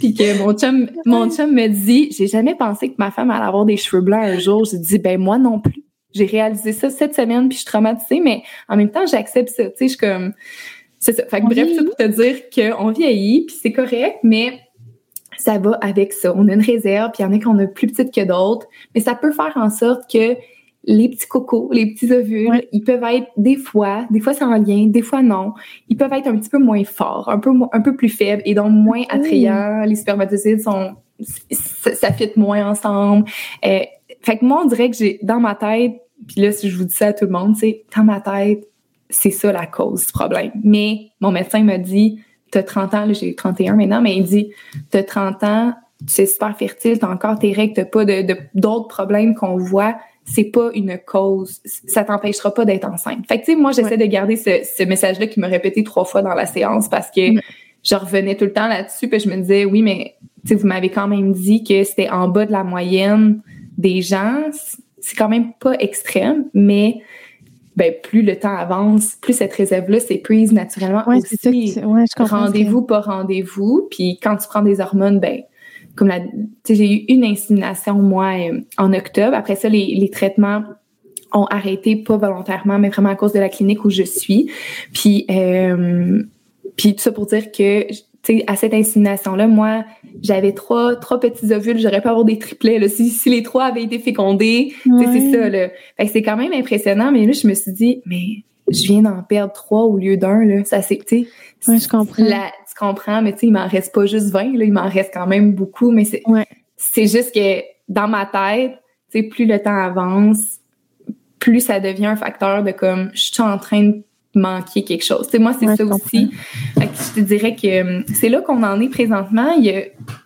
S2: Puis que mon chum, mon chum me dit, j'ai jamais pensé que ma femme allait avoir des cheveux blancs un jour. J'ai dit, ben moi non plus. J'ai réalisé ça cette semaine, puis je suis traumatisée, mais en même temps, j'accepte ça. Tu sais, je suis comme, c'est ça. Fait que bref, tout pour te dire qu'on vieillit, puis c'est correct, mais ça va avec ça. On a une réserve, puis il y en a qui ont a plus petite que d'autres, mais ça peut faire en sorte que les petits cocos, les petits ovules, ils peuvent être des fois, des fois c'est en lien, des fois non. Ils peuvent être un petit peu moins forts, un peu un peu plus faibles et donc moins attrayants. Les spermatozoïdes sont ça, fit moins ensemble. Euh, fait que moi on dirait que j'ai dans ma tête, puis là si je vous dis ça à tout le monde, c'est dans ma tête, c'est ça la cause du problème. Mais mon médecin m'a dit t'as 30 ans, j'ai 31 maintenant, mais il dit t'as 30 ans, tu es super fertile, t'as encore tes règles, t'as pas de d'autres problèmes qu'on voit c'est pas une cause, ça t'empêchera pas d'être enceinte. Fait que tu sais, moi j'essaie de garder ce, ce message-là qui me répétait trois fois dans la séance parce que je revenais tout le temps là-dessus, puis je me disais oui, mais tu sais, vous m'avez quand même dit que c'était en bas de la moyenne des gens. C'est quand même pas extrême, mais ben plus le temps avance, plus cette réserve-là s'épuise naturellement
S1: ouais, aussi.
S2: rendez-vous, pas rendez-vous. Puis quand tu prends des hormones, ben comme la, j'ai eu une insémination moi euh, en octobre. Après ça, les, les traitements ont arrêté pas volontairement, mais vraiment à cause de la clinique où je suis. Puis, euh, puis tout ça pour dire que tu sais, à cette insémination-là, moi, j'avais trois, trois petits ovules, j'aurais pu avoir des triplets. Là. Si, si les trois avaient été fécondés, c'est ça. Là. Fait que c'est quand même impressionnant, mais là, je me suis dit, mais je viens d'en perdre trois au lieu d'un. Là. Ça, c'est, tu
S1: sais, je comprends.
S2: La, comprends, mais tu sais, il m'en reste pas juste 20, là, il m'en reste quand même beaucoup, mais c'est c'est juste que dans ma tête, tu sais, plus le temps avance, plus ça devient un facteur de comme, je suis en train de manquer quelque chose. Tu sais, moi, c'est ça aussi. je te dirais que hum, c'est là qu'on en est présentement. Il y a,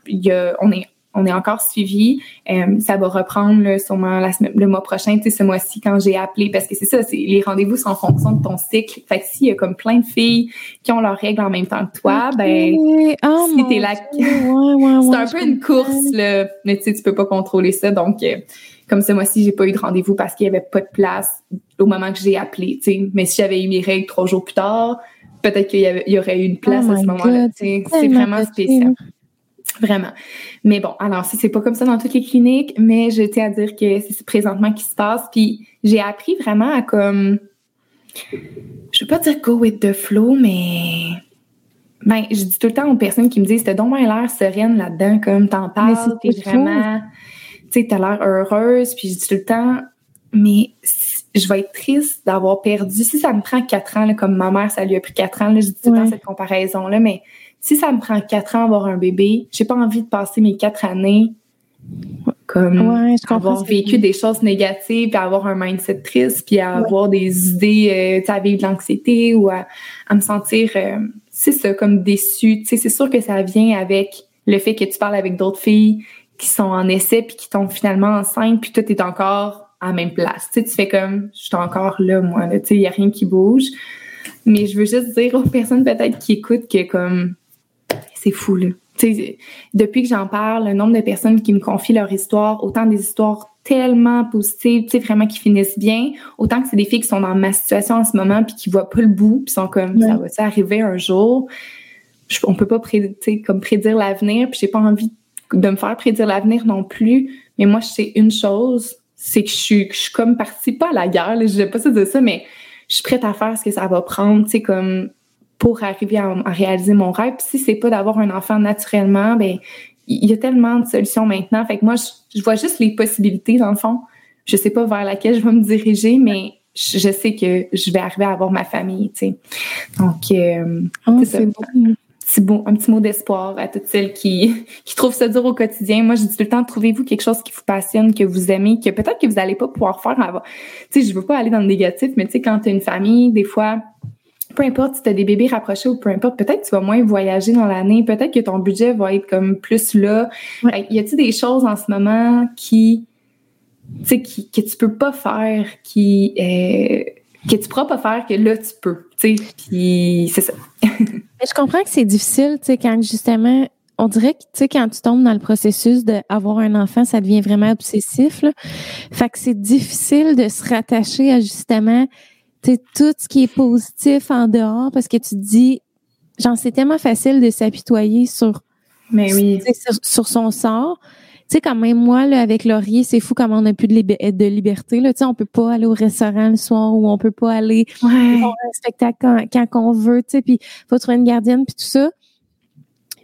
S2: il y a, on est on est encore suivi. Euh, ça va reprendre là, sûrement la semaine, le mois prochain, tu sais, ce mois-ci quand j'ai appelé, parce que c'est ça, c'est les rendez-vous sont en fonction de ton cycle. Fait que s'il y a comme plein de filles qui ont leurs règles en même temps que toi, ben oh, si t'es là, c'est un peu une course là, mais tu sais, tu peux pas contrôler ça. Donc, euh, comme ce mois-ci, j'ai pas eu de rendez-vous parce qu'il y avait pas de place au moment que j'ai appelé. Tu sais, mais si j'avais eu mes règles trois jours plus tard, peut-être qu'il y, y, aurait eu une place oh à ce moment-là. C'est vraiment spécial. Vraiment. Mais bon, alors si c'est pas comme ça dans toutes les cliniques, mais je tiens à dire que c'est présentement qui se passe. Puis j'ai appris vraiment à comme, je veux pas dire go with the flow, mais ben je dis tout le temps aux personnes qui me disent t'as donc l'air sereine là-dedans, comme t'en parles, t'es vraiment, tu sais, t'as l'air heureuse. Puis je dis tout le temps, mais je vais être triste d'avoir perdu. Si ça me prend quatre ans, comme ma mère, ça lui a pris quatre ans, là, je dis tout le temps cette comparaison-là, mais si ça me prend quatre ans avoir un bébé, j'ai pas envie de passer mes quatre années comme avoir vécu des choses négatives, puis avoir un mindset triste, puis avoir des idées, euh, à vivre de l'anxiété ou à, me sentir, euh, c'est ça, comme déçu. Tu sais, c'est sûr que ça vient avec le fait que tu parles avec d'autres filles qui sont en essai puis qui tombent finalement enceintes puis toi t'es encore à la même place. Tu sais, tu fais comme je suis encore là moi là, tu sais, il y a rien qui bouge. Mais je veux juste dire aux personnes peut-être qui écoutent que comme c'est fou là. Tu sais, depuis que j'en parle, le nombre de personnes qui me confient leur histoire, autant des histoires tellement positives, tu sais, vraiment qui finissent bien, autant que c'est des filles qui sont dans ma situation en ce moment puis qui voient pas le bout, puis sont comme ça va arriver un jour? on peut pas prédire, comme prédire l'avenir, puis j'ai pas envie de me faire prédire l'avenir non plus. Mais moi, je sais une chose, c'est que je suis, je suis comme partie pas à la guerre, là, je vais pas se dire ça, mais je suis prête à faire ce que ça va prendre, tu sais, comme pour arriver à, réaliser mon rêve. Puis si c'est pas d'avoir un enfant naturellement, ben il y a tellement de solutions maintenant. Fait que moi, je, vois juste les possibilités dans le fond. Je sais pas vers laquelle je vais me diriger, mais je, sais que je vais arriver à avoir ma famille, tu sais. Donc, euh,
S1: oh, c'est bon
S2: un petit mot d'espoir à toutes celles qui, qui trouvent ça dur au quotidien. Moi, je dis tout le temps, trouvez-vous quelque chose qui vous passionne, que vous aimez, que peut-être que vous n'allez pas pouvoir faire avant. Tu sais, je veux pas aller dans le négatif, mais tu sais, quand tu as une famille, des fois, peu importe si tu as des bébés rapprochés ou peu importe, peut-être que tu vas moins voyager dans l'année, peut-être que ton budget va être comme plus là. Y a-t-il des choses en ce moment qui, tu sais, qui, que tu peux pas faire, qui, euh, que tu pourras pas faire, que là, tu peux, tu sais, puis c'est ça.
S1: je comprends que c'est difficile, tu sais, quand justement, on dirait que, tu sais, quand tu tombes dans le processus d'avoir un enfant, ça devient vraiment obsessif, là. Fait que c'est difficile de se rattacher à justement, tu sais, tout ce qui est positif en dehors parce que tu te dis, genre, c'est tellement facile de s'apitoyer sur,
S2: mais oui.
S1: sur son sort. Tu sais, quand même, moi, là, avec Laurier, c'est fou comment on n'a plus de, de liberté. Là. Tu sais, on peut pas aller au restaurant le soir ou on peut pas aller
S2: ouais. un
S1: spectacle quand, quand on veut, tu sais, puis faut trouver une gardienne, puis tout ça.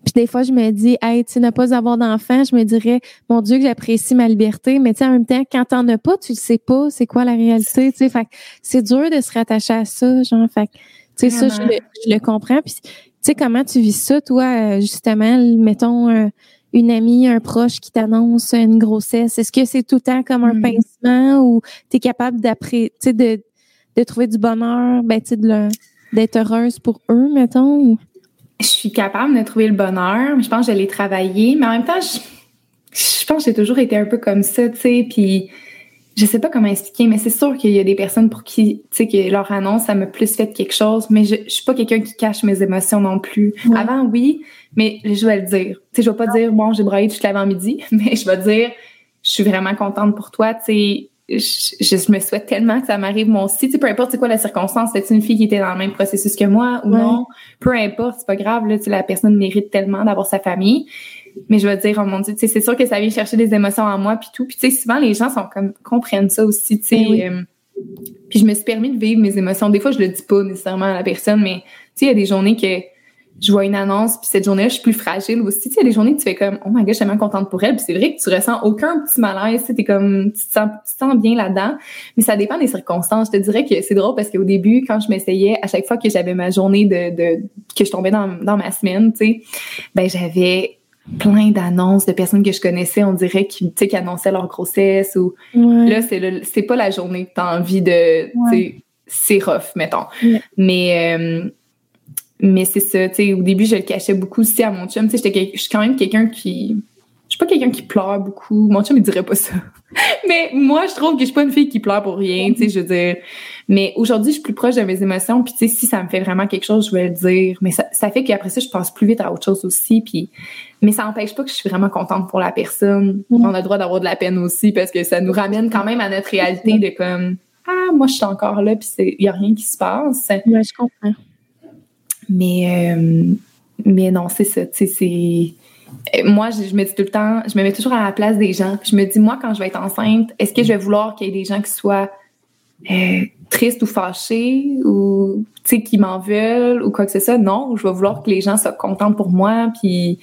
S1: Puis des fois, je me dis, hey, tu ne pas avoir d'enfant, je me dirais, mon Dieu, que j'apprécie ma liberté. Mais tu sais, en même temps, quand t'en as pas, tu le sais pas, c'est quoi la réalité, tu sais. Fait c'est dur de se rattacher à ça, genre. Fait tu sais, ça, je le, je le comprends. Puis, tu sais, comment tu vis ça, toi, justement, mettons, euh, une amie, un proche qui t'annonce une grossesse? Est-ce que c'est tout le temps comme un mm. pincement ou tu es capable d'après, de, de trouver du bonheur, ben, d'être heureuse pour eux, mettons?
S2: Je suis capable de trouver le bonheur, mais je pense que je l'ai travaillé, mais en même temps, je, je pense que j'ai toujours été un peu comme ça, tu sais, puis je sais pas comment expliquer, mais c'est sûr qu'il y a des personnes pour qui, tu sais, que leur annonce, ça m'a plus fait quelque chose, mais je, je suis pas quelqu'un qui cache mes émotions non plus. Avant, oui, mais je vais le dire. Tu sais, je vais pas dire, bon, j'ai braillé toute l'avant-midi, mais je vais dire, je suis vraiment contente pour toi, tu sais, je, je, me souhaite tellement que ça m'arrive moi aussi. Tu sais, peu importe c'est quoi la circonstance, c'est une fille qui était dans le même processus que moi ou non, peu importe, c'est pas grave, là, tu sais, la personne mérite tellement d'avoir sa famille mais je vais dire, oh mon Dieu, c'est sûr que ça vient chercher des émotions en moi, puis tout. Puis tu sais, souvent, les gens sont comme, comprennent ça aussi, tu sais.
S1: Eh
S2: euh, puis je me suis permis de vivre mes émotions. Des fois, je le dis pas nécessairement à la personne, mais tu sais, il y a des journées que je vois une annonce, puis cette journée-là, je suis plus fragile aussi. Tu sais, il y a des journées que tu fais comme, oh my god, je suis tellement contente pour elle. Puis c'est vrai que tu ressens aucun petit malaise, tu es comme, tu te sens, tu te sens bien là-dedans. Mais ça dépend des circonstances. Je te dirais que c'est drôle parce qu'au début, quand je m'essayais, à chaque fois que j'avais ma journée de, de que je tombais dans, dans ma semaine, tu sais, ben j'avais plein d'annonces de personnes que je connaissais, on dirait qui, qui annonçaient leur grossesse ou là c'est c'est pas la journée que t'as envie de, c'est rough mettons. Mais euh, mais c'est ça, tu sais au début je le cachais beaucoup aussi à mon chum, tu sais je suis quand même quelqu'un qui je suis pas quelqu'un qui pleure beaucoup. Mon chum, il dirait pas ça. mais moi, je trouve que je suis pas une fille qui pleure pour rien, tu sais, je veux dire. Mais aujourd'hui, je suis plus proche de mes émotions, puis tu sais, si ça me fait vraiment quelque chose, je vais le dire. Mais ça, ça fait qu'après ça, je pense plus vite à autre chose aussi, puis... Mais ça n'empêche pas que je suis vraiment contente pour la personne. On a le droit d'avoir de la peine aussi, parce que ça nous ramène quand même à notre réalité de comme... Ah, moi, je suis encore là, puis il y a rien qui se passe.
S1: Ouais, je comprends.
S2: Mais... Euh, mais non, c'est ça, moi, je, me dis tout le temps, je me mets toujours à la place des gens. Je me dis, moi, quand je vais être enceinte, est-ce que je vais vouloir qu'il y ait des gens qui soient euh, tristes ou fâchés ou qui m'en veulent ou quoi que ce soit? Non, je vais vouloir que les gens soient contents pour moi, puis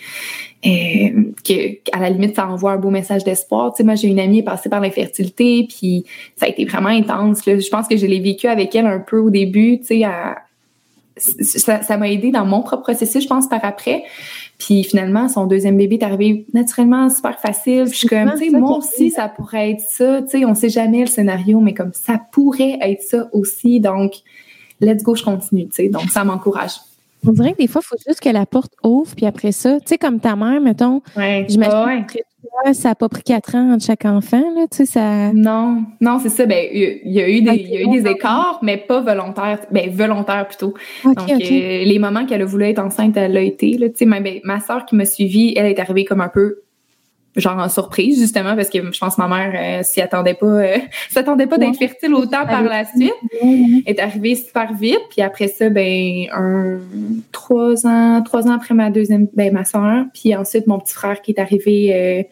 S2: euh, que, à la limite, ça envoie un beau message d'espoir. Moi, j'ai une amie passée par l'infertilité, puis ça a été vraiment intense. Je pense que je l'ai vécu avec elle un peu au début, tu sais, ça m'a aidé dans mon propre processus, je pense, par après. Puis finalement, son deuxième bébé est arrivé naturellement super facile. Puis je suis comme, tu sais, moi aussi, ça pourrait être ça. Tu sais, on sait jamais le scénario, mais comme ça pourrait être ça aussi. Donc, let's go, je continue, tu sais. Donc, ça m'encourage.
S1: On dirait que des fois, il faut juste que la porte ouvre, puis après ça, tu sais, comme ta mère, mettons,
S2: ouais.
S1: j'imagine que ça n'a pas pris quatre ans entre chaque enfant, là, tu sais, ça...
S2: Non, non, c'est ça, ben, il y a eu des, il y a eu des écarts, mais pas volontaires, ben, volontaires plutôt. Donc, euh, les moments qu'elle a voulu être enceinte, elle l'a été, là, tu sais, ben, ma soeur qui m'a suivie, elle est arrivée comme un peu genre en surprise justement parce que je pense que ma mère euh, s'y attendait pas euh, s'attendait pas d'être fertile autant par la suite est arrivée super vite puis après ça ben un trois ans trois ans après ma deuxième ben ma soeur puis ensuite mon petit frère qui est arrivé euh,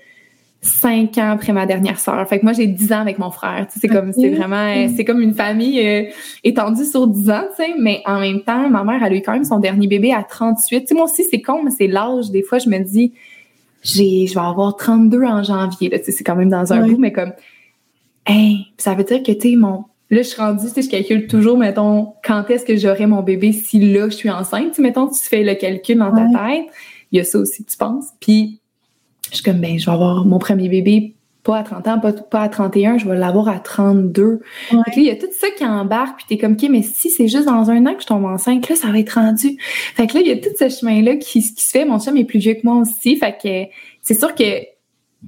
S2: cinq ans après ma dernière sœur. Fait que moi j'ai dix ans avec mon frère. c'est comme c'est vraiment euh, c'est comme une famille euh, étendue sur dix ans, tu sais, mais en même temps, ma mère elle a eu quand même son dernier bébé à 38. Tu sais moi aussi c'est con mais c'est l'âge des fois je me dis j'ai, je vais avoir 32 en janvier. Là, c'est quand même dans un bout, mais comme, hey, ça veut dire que, tu sais, mon, là, je suis rendue, tu sais, je calcule toujours, mettons, quand est-ce que j'aurai mon bébé si là, je suis enceinte. Mettons, tu fais le calcul dans ta tête. Il y a ça aussi tu penses. Puis, je suis comme, ben, je vais avoir mon premier bébé pas à 30 ans, pas, pas à 31, je vais l'avoir à 32. Ouais. il y a tout ça qui embarque, puis t'es comme, OK, mais si c'est juste dans un an que je tombe enceinte, là, ça va être rendu. Fait que là, il y a tout ce chemin-là qui, qui se fait. Mon chum est plus vieux que moi aussi. Fait que c'est sûr que,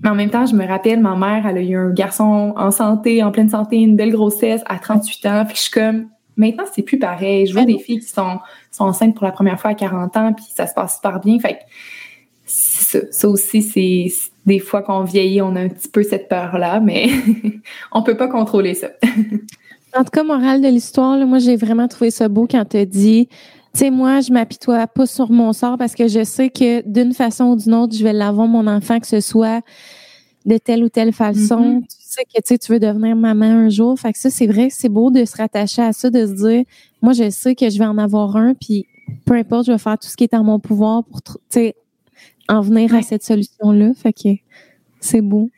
S2: mais en même temps, je me rappelle, ma mère, elle a eu un garçon en santé, en pleine santé, une belle grossesse à 38 ans. Fait que je suis comme, maintenant, c'est plus pareil. Je vois des filles qui sont, sont enceintes pour la première fois à 40 ans, puis ça se passe super bien. Fait que ça, ça aussi, c'est des fois qu'on vieillit, on a un petit peu cette peur-là, mais on peut pas contrôler ça.
S1: en tout cas, morale de l'histoire, moi, j'ai vraiment trouvé ça beau quand tu dit, tu sais, moi, je m'apitoie pas sur mon sort parce que je sais que d'une façon ou d'une autre, je vais l'avoir mon enfant, que ce soit de telle ou telle façon. Mm-hmm. Tu sais que tu, tu veux devenir maman un jour. Fait que ça, c'est vrai, c'est beau de se rattacher à ça, de se dire, moi, je sais que je vais en avoir un, puis peu importe, je vais faire tout ce qui est en mon pouvoir pour, tu sais, en venir à cette solution-là. Fait que c'est beau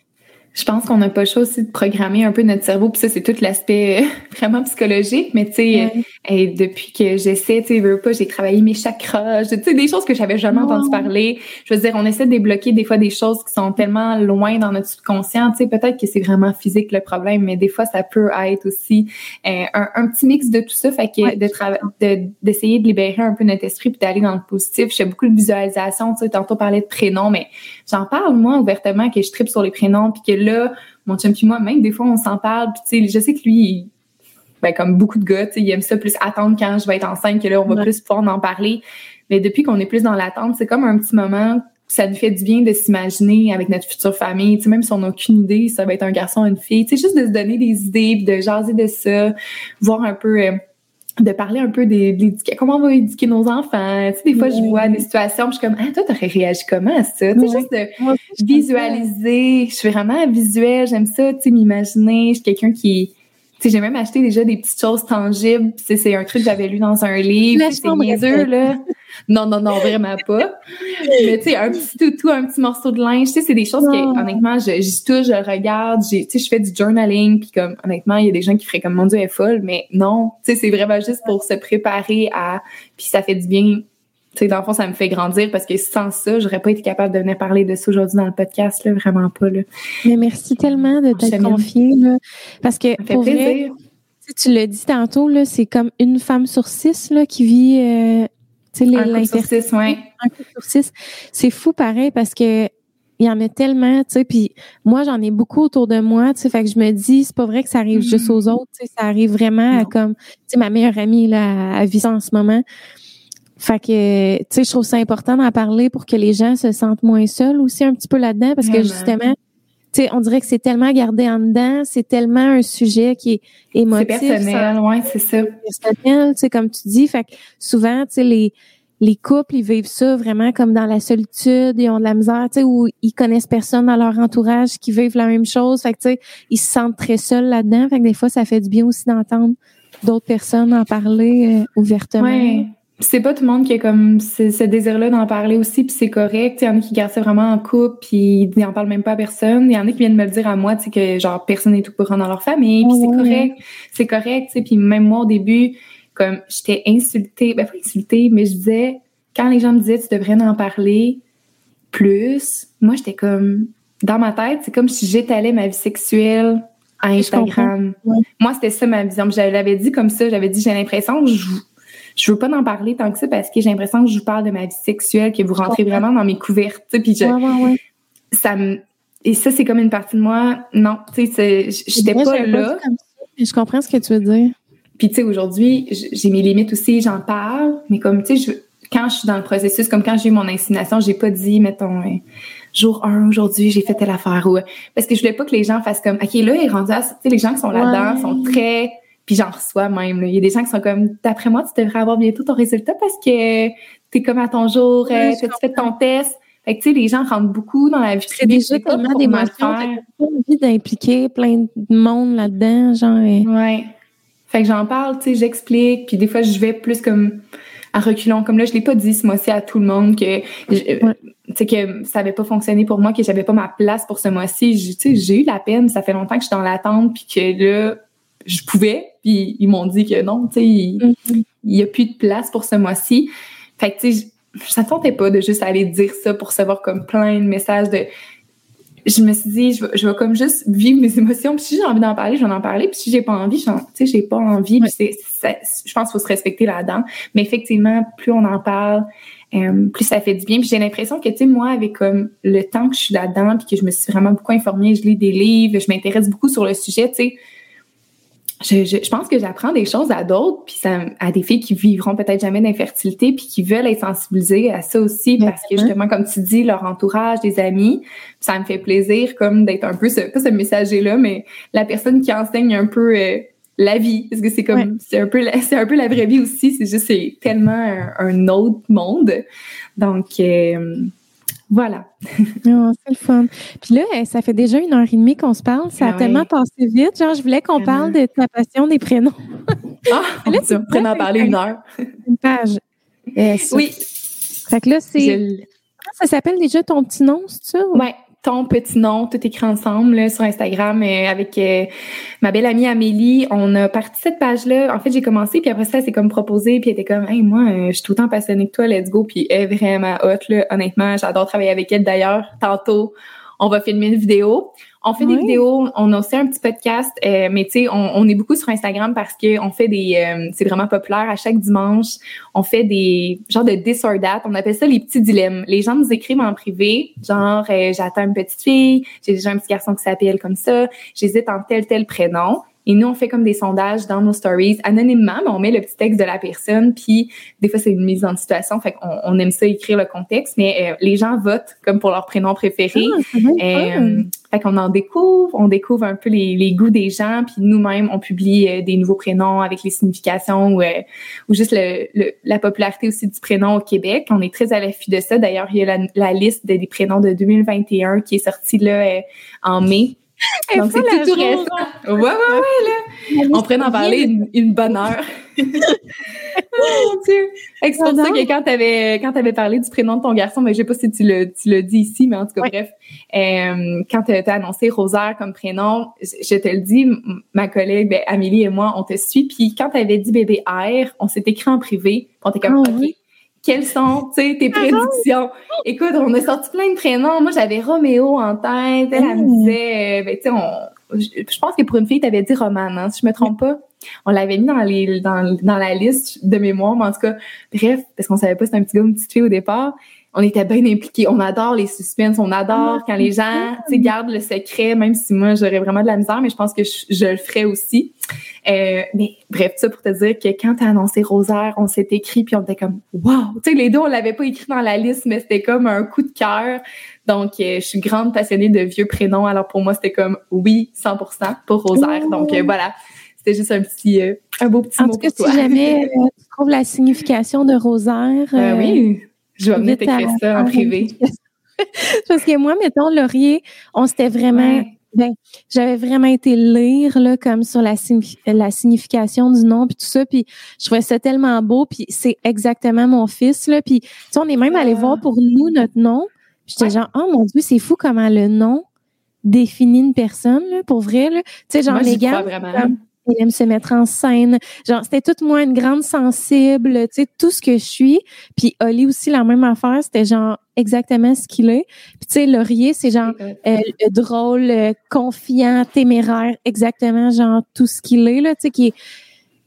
S2: je pense qu'on n'a pas le choix aussi de programmer un peu notre cerveau. Puis ça, c'est tout l'aspect euh, vraiment psychologique. Mais tu sais, euh, depuis que j'essaie, tu sais, veux pas, j'ai travaillé mes chakras. Tu sais, des choses que j'avais jamais entendu parler. Je veux dire, on essaie de débloquer des fois des choses qui sont tellement loin dans notre subconscient. Tu sais, peut-être que c'est vraiment physique le problème, mais des fois, ça peut être aussi euh, un, petit mix de tout ça. Fait que de d'essayer de, libérer un peu notre esprit puis d'aller dans le positif. Je fais beaucoup de visualisation. Tu sais, tantôt parler de prénoms, mais j'en parle moi ouvertement que je tripe sur les prénoms puis que là, mon chum puis moi, même des fois, on s'en parle. Puis tu sais, je sais que lui, ben, comme beaucoup de gars, il aime ça plus attendre quand je vais être enceinte, que là, on va plus pouvoir en parler. Mais depuis qu'on est plus dans l'attente, c'est comme un petit moment ça nous fait du bien de s'imaginer avec notre future famille. Tu sais, même si on n'a aucune idée, ça va être un garçon ou une fille. Tu sais, juste de se donner des idées, de jaser de ça, voir un peu... Euh, de parler un peu des, de comment on va éduquer nos enfants. Tu sais, des fois, je vois des situations, je suis comme, ah, toi, t'aurais réagi comment à ça? Tu sais, juste de visualiser. Je suis vraiment visuelle, j'aime ça, tu sais, m'imaginer. Je suis quelqu'un qui, tu sais, j'ai même acheté déjà des petites choses tangibles. C'est un truc que j'avais lu dans un livre. C'est niaiseux, là. Non, non, non, vraiment pas. Mais tu sais, un petit toutou, un petit morceau de linge, tu sais, c'est des choses que, ah. honnêtement, je, j'y touche, je regarde, tu sais, je fais du journaling, puis comme, honnêtement, il y a des gens qui feraient comme, mon Dieu, elle est folle, mais non, tu sais, c'est vraiment juste pour se préparer à, puis ça fait du bien tu sais, dans le fond, ça me fait grandir parce que sans ça, j'aurais pas été capable de venir parler de ça aujourd'hui dans le podcast, là, vraiment pas, là.
S1: Mais merci tellement de t'être confiée, là. Parce que, pour vrai, tu l'as dit tantôt, là, c'est comme une femme sur six, là, qui vit, euh,
S2: tu sais, ouais.
S1: Un sur six. C'est fou, pareil, parce que, il y en a tellement, tu sais, puis moi, j'en ai beaucoup autour de moi, tu sais, fait que je me dis, c'est pas vrai que ça arrive juste aux autres, tu sais, ça arrive vraiment à comme, tu sais, ma meilleure amie, là, à vit ça en ce moment. Fait que, tu sais, je trouve ça important d'en parler pour que les gens se sentent moins seuls aussi un petit peu là-dedans, parce que justement, sais, on dirait que c'est tellement gardé en dedans, c'est tellement un sujet qui est émotif.
S2: C'est personnel, ouais, c'est ça.
S1: Personnel, tu sais, comme tu dis. Fait que souvent, tu sais, les, les couples, ils vivent ça vraiment comme dans la solitude, ils ont de la misère, tu sais, où ils connaissent personne dans leur entourage qui vivent la même chose. Fait que, tu sais, ils se sentent très seuls là-dedans. Fait que des fois, ça fait du bien aussi d'entendre d'autres personnes en parler euh, ouvertement.
S2: Ouais c'est pas tout le monde qui a comme ce, désir-là d'en parler aussi, puis c'est correct. Il y en a qui gardent ça vraiment en couple, puis ils n'en parlent même pas à personne. Il y en a qui viennent me le dire à moi, tu sais, que genre personne n'est tout pour dans leur famille, puis c'est correct. C'est correct, tu sais. Puis même moi, au début, comme j'étais insultée, ben pas insultée, mais je disais, quand les gens me disaient tu devrais en parler plus, moi j'étais comme, dans ma tête, c'est comme si j'étalais ma vie sexuelle à Instagram. Moi, c'était ça ma vision. Je l'avais dit comme ça, j'avais dit, j'ai l'impression que je je veux pas en parler tant que ça parce que j'ai l'impression que je vous parle de ma vie sexuelle, que vous rentrez vraiment dans mes couvertes, puis je, ça me, et ça, c'est comme une partie de moi. Non, tu sais, j'étais pas là.
S1: je comprends ce que tu veux dire.
S2: Puis, tu sais, aujourd'hui, j'ai mes limites aussi, j'en parle, mais comme, tu sais, quand je suis dans le processus, comme quand j'ai eu mon insémination, j'ai pas dit, mettons, euh, jour 1, aujourd'hui, j'ai fait telle affaire. Ou, parce que je voulais pas que les gens fassent comme, OK, là, il est rendu à, tu sais, les gens qui sont là-dedans sont très, puis j'en reçois même. Il y a des gens qui sont comme, d'après moi, tu devrais avoir bientôt ton résultat parce que t'es comme à ton jour, euh, tu fait ton test? Fait que, tu sais, les gens rentrent beaucoup dans la vie
S1: C'est déjà tellement d'émotions, t'as pas envie d'impliquer plein de monde là-dedans, genre.
S2: Ouais. Fait que j'en parle, tu sais, j'explique, puis des fois, je vais plus comme à reculons. Comme là, je l'ai pas dit ce mois-ci à tout le monde que, tu que ça avait pas fonctionné pour moi, que j'avais pas ma place pour ce mois-ci. Tu sais, j'ai eu la peine, ça fait longtemps que je suis dans l'attente, puis que là, je pouvais, puis ils m'ont dit que non, tu sais, il, mm-hmm. y a plus de place pour ce mois-ci. Fait que, tu sais, ça ne tentait pas de juste aller dire ça pour savoir comme plein de messages de je me suis dit je vais, je vais comme juste vivre mes émotions puis si j'ai envie d'en parler je vais en parler puis si j'ai pas envie tu sais j'ai pas envie puis c'est je pense qu'il faut se respecter là-dedans mais effectivement plus on en parle euh, plus ça fait du bien puis j'ai l'impression que tu sais moi avec comme le temps que je suis là-dedans puis que je me suis vraiment beaucoup informée je lis des livres je m'intéresse beaucoup sur le sujet tu sais je, je, pense que j'apprends des choses à d'autres, puis ça, à des filles qui vivront peut-être jamais d'infertilité, puis qui veulent être sensibilisées à ça aussi, parce que justement, comme tu dis, leur entourage, des amis, ça me fait plaisir comme d'être un peu ce, pas ce messager-là, mais la personne qui enseigne un peu euh, la vie, parce que c'est comme, c'est un peu, c'est un peu la vraie vie aussi, c'est juste, c'est tellement un, autre monde. Donc, euh, voilà.
S1: oh, c'est le fun. Puis là, eh, ça fait déjà une heure et demie qu'on se parle. Ça a ah tellement passé vite. Genre, je voulais qu'on parle de ta passion des prénoms.
S2: ah, là, tu pourrais en parler une heure.
S1: Une page.
S2: Euh, oui.
S1: Fait que là, c'est. Ça s'appelle déjà ton petit nom, c'est ça?
S2: Oui ton petit nom, tout écrit ensemble là, sur Instagram euh, avec euh, ma belle amie Amélie. On a parti cette page-là. En fait, j'ai commencé, puis après ça, c'est comme proposé, puis elle était comme, hey, moi, euh, je suis tout le temps passionnée que toi, let's go. Puis elle est vraiment hot, là. Honnêtement, j'adore travailler avec elle. D'ailleurs, tantôt, on va filmer une vidéo. On fait des vidéos, on a aussi un petit podcast, euh, mais tu sais, on, on, est beaucoup sur Instagram parce que on fait des, euh, c'est vraiment populaire. À chaque dimanche, on fait des genres de this or that. On appelle ça les petits dilemmes. Les gens nous écrivent en privé, genre euh, j'attends une petite fille, j'ai déjà un petit garçon qui s'appelle comme ça, j'hésite en tel tel prénom. Et nous, on fait comme des sondages dans nos stories anonymement, mais on met le petit texte de la personne, puis des fois, c'est une mise en situation, fait qu'on on aime ça écrire le contexte, mais euh, les gens votent comme pour leur prénom préféré. Ah, euh, fait qu'on en découvre, on découvre un peu les, les goûts des gens, puis nous-mêmes, on publie euh, des nouveaux prénoms avec les significations ou, euh, ou juste le, la popularité aussi du prénom au Québec. On est très à l'affût de ça. D'ailleurs, il y a la, la liste des prénoms de 2021 qui est sortie là en mai. Donc, c'est tout. Ouais, ouais, ouais, là. On pourrait en parler une, bonne heure. oh mon Dieu. C'est pour ça que quand quand t'avais parlé du prénom de ton garçon, mais je sais pas si tu le, tu le dis ici, mais en tout cas, bref, euh, quand tu as annoncé Rosaire comme prénom, je, te le dis, ma collègue, ben, Amélie et moi, on te suit, puis quand t'avais dit bébé R, on s'est écrit en privé, on était comme, ah quelles sont tes ah prédictions? Écoute, on a sorti plein de prénoms. Moi, j'avais Roméo en tête. Elle, me mmh. disait, euh, ben, tu sais, je pense que pour une fille, tu avais dit Romane, hein, si je me trompe pas. On l'avait mis dans les dans, dans la liste de mémoire, mais en tout cas, bref, parce qu'on savait pas si c'était un petit gars ou une petite fille au départ on était bien impliqués. On adore les suspens, on adore quand les gens gardent le secret, même si moi j'aurais vraiment de la misère, mais je pense que je, le ferais aussi. Euh, mais bref, ça pour te dire que quand t'as annoncé Rosaire, on s'est écrit puis on était comme wow, tu sais les deux on l'avait pas écrit dans la liste, mais c'était comme un coup de cœur. Donc euh, je suis grande passionnée de vieux prénoms, alors pour moi c'était comme oui 100% pour Rosaire. Donc euh, voilà. C'était juste un petit, un beau petit
S1: en
S2: mot
S1: tout cas, si jamais tu trouves la signification de Rosaire,
S2: oui, je vais venir t'écrire ça en privé.
S1: Parce que moi, mettons, Laurier, on s'était vraiment. Ben, j'avais vraiment été lire là comme sur la, la signification du nom puis tout ça puis je trouvais ça tellement beau puis c'est exactement mon fils là puis tu sais on est même allé voir pour nous notre nom j'étais genre oh mon dieu c'est fou comment le nom définit une personne là pour vrai là tu sais genre les gars il aime se mettre en scène. Genre, c'était toute moi une grande sensible, tu sais, tout ce que je suis. Puis Oli aussi, la même affaire, c'était genre exactement ce qu'il est. Puis tu sais, Laurier, c'est genre euh, drôle, euh, confiant, téméraire, exactement genre tout ce qu'il est, là, tu sais, qui est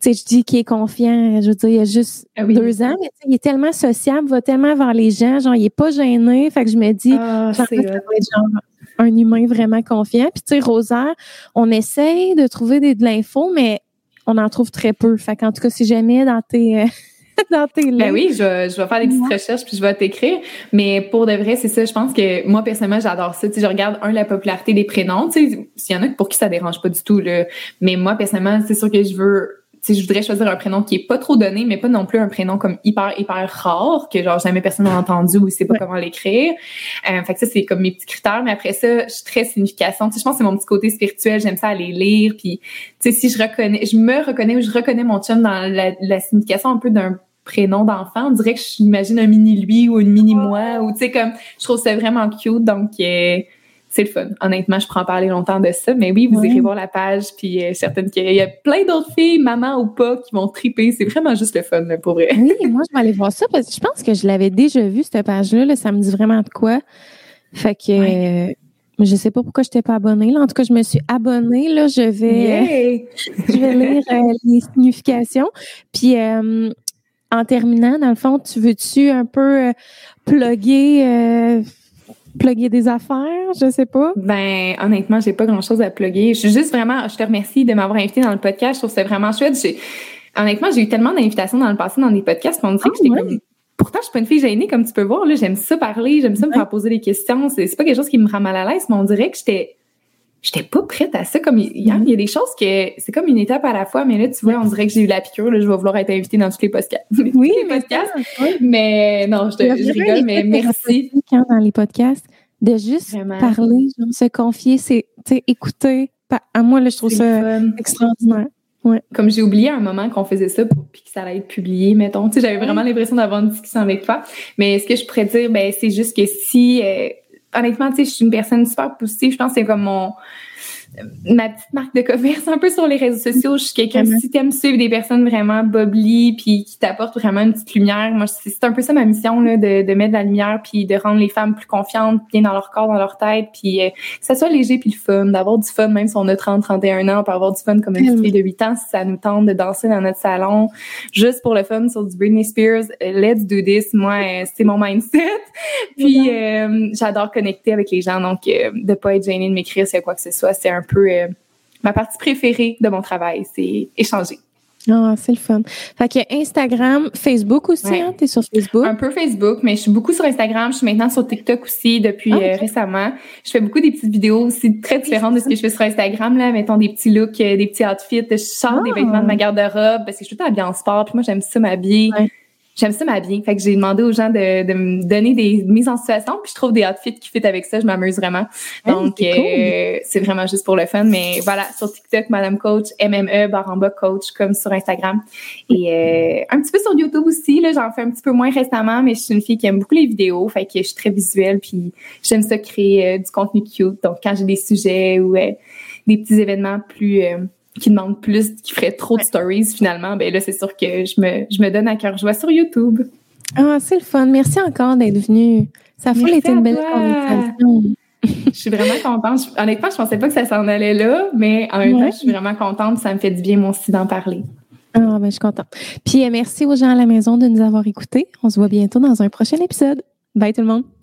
S1: tu sais, je dis qu'il est confiant, je veux dire, il y a juste
S2: Ah
S1: deux ans, mais il est tellement sociable, va tellement vers les gens, genre, il est pas gêné, fait que je me dis,
S2: Ah,
S1: genre,
S2: c'est
S1: ça être genre un humain vraiment confiant. Puis tu sais, Rosaire, on essaye de trouver des, de l'info, mais on en trouve très peu. Fait qu'en tout cas, si jamais dans tes, euh, dans tes
S2: Ben oui, je, vais- je vais faire des petites recherches puis je vais t'écrire. Mais pour de vrai, c'est ça. Je pense que moi, personnellement, j'adore ça. Tu sais, je regarde, un, la popularité des prénoms. Tu sais, s'il y en a pour qui ça dérange pas du tout, là. Mais moi, personnellement, c'est sûr que je veux, sais, je voudrais choisir un prénom qui est pas trop donné, mais pas non plus un prénom comme hyper, hyper rare, que genre jamais personne n'a entendu ou sait pas
S1: Ouais.
S2: comment l'écrire. Euh, fait que ça, c'est comme mes petits critères. Mais après ça, je suis très signification. Tu sais, je pense que c'est mon petit côté spirituel. J'aime ça aller lire. Puis, tu sais, si je reconnais, je me reconnais ou je reconnais mon chum dans la, la signification un peu d'un prénom d'enfant, on dirait que j'imagine un mini lui ou une mini moi ou tu sais comme je trouve ça vraiment cute donc euh, c'est le fun. Honnêtement, je en parler longtemps de ça, mais oui, vous
S1: Ouais.
S2: irez voir la page puis euh, certaines qu'il y a plein d'autres filles, maman ou pas, qui vont triper. C'est vraiment juste le fun là, pour vrai.
S1: oui, moi, je vais aller voir ça parce que je pense que je l'avais déjà vu, cette page-là, là, ça me dit vraiment de quoi. Fait que, euh, je sais pas pourquoi je n'étais pas abonnée, là. En tout cas, je me suis abonnée, là, je vais... Je vais lire euh, les significations. Puis, euh, en terminant, dans le fond, tu veux-tu un peu euh, plugger, euh, plugger des affaires? Je sais pas.
S2: Ben, honnêtement, j'ai pas grand chose à plugger. Je suis juste vraiment, je te remercie de m'avoir invité dans le podcast. Je trouve ça vraiment chouette. J'ai- honnêtement, j'ai eu tellement d'invitations dans le passé dans des podcasts qu'on dirait que
S1: Ah,
S2: j'étais
S1: ouais?
S2: comme, pourtant, je suis pas une fille gênée, comme tu peux voir, là. J'aime ça parler, j'aime ça me faire poser des questions. C'est c'est pas quelque chose qui me rend mal à l'aise, mais on dirait que j'étais, j'étais pas prête à ça. Comme hier,
S1: Mhm.
S2: il y a des choses que c'est comme une étape à la fois, mais là, tu vois, on dirait que j'ai eu la piqûre, là. Je vais vouloir être invitée dans tous les podcasts.
S1: Oui,
S2: les podcasts.
S1: Oui.
S2: Mais non, je, te, je rigole, mais merci.
S1: hein, dans les podcasts, de juste
S2: Vraiment.
S1: parler, genre, se confier, c'est, écouter. À moi, là, je trouve ça extraordinaire.
S2: comme j'ai oublié un moment qu'on faisait ça pour puis que ça allait être publié mettons tu sais j'avais vraiment l'impression d'avoir une discussion avec toi mais ce que je pourrais dire ben c'est juste que si euh, honnêtement tu sais je suis une personne super positive. Je pense que c'est comme mon ma petite marque de commerce un peu sur les réseaux sociaux je suis quelqu'un
S1: Vraiment.
S2: si t'aimes suivre des personnes vraiment bubbly puis qui t'apportent vraiment une petite lumière moi c'est un peu ça ma mission là de, de mettre de la lumière puis de rendre les femmes plus confiantes bien dans leur corps dans leur tête puis euh, que ça soit léger puis le fun, d'avoir du fun, même si on a 30, 31 ans, on peut avoir du fun comme une petite
S1: Tellement.
S2: fille de 8 ans, si ça nous tente de danser dans notre salon, juste pour le fun sur du Britney Spears, euh, let's do this, moi, euh, c'est mon mindset. Puis, euh, j'adore connecter avec les gens, donc euh, de pas être gênée de m'écrire s'il y a quoi que ce soit, c'est un peu euh, ma partie préférée de mon travail, c'est échanger.
S1: Ah, c'est le fun. Fait que Instagram, Facebook aussi,
S2: Ouais.
S1: hein? T'es sur Facebook?
S2: Un peu Facebook, mais je suis beaucoup sur Instagram. Je suis maintenant sur TikTok aussi depuis
S1: Ah,
S2: euh, récemment. Je fais beaucoup des petites vidéos aussi très différentes de ce que je fais sur Instagram. Là, mettons des petits looks, euh, des petits outfits. Je sors des
S1: Ah.
S2: vêtements de ma garde-robe parce que je suis tout habillée en sport. Puis moi, j'aime ça m'habiller.
S1: Ouais.
S2: J'aime ça m'habiller. Fait que j'ai demandé aux gens de, de me donner des mises en situation. Puis je trouve des outfits qui fit avec ça. Je m'amuse vraiment.
S1: Hey,
S2: Donc,
S1: c'est cool.
S2: euh, c'est vraiment juste pour le fun. Mais voilà, sur TikTok, Madame Coach, MME, barre en bas coach, comme sur Instagram. Et euh, un petit peu sur YouTube aussi. Là, j'en fais un petit peu moins récemment, mais je suis une fille qui aime beaucoup les vidéos. Fait que je suis très visuelle. Puis j'aime ça créer euh, du contenu cute. Donc, quand j'ai des sujets ou euh, des petits événements plus... qui demandent plus, qui feraient trop de stories finalement, ben là, c'est sûr que je me, je me donne à cœur joie sur YouTube.
S1: Ah, c'est le fun. Merci encore d'être venu. Ça
S2: Merci
S1: été une belle
S2: toi.
S1: conversation.
S2: Je suis vraiment contente. Honnêtement, je pensais pas que ça s'en allait là, mais en même
S1: Ouais.
S2: temps, je suis vraiment contente. Ça me fait du bien, moi aussi, d'en parler.
S1: Ah, ben, je suis contente. Puis, euh, merci aux gens à la maison de nous avoir écoutés. On se voit bientôt dans un prochain épisode. Bye tout le monde.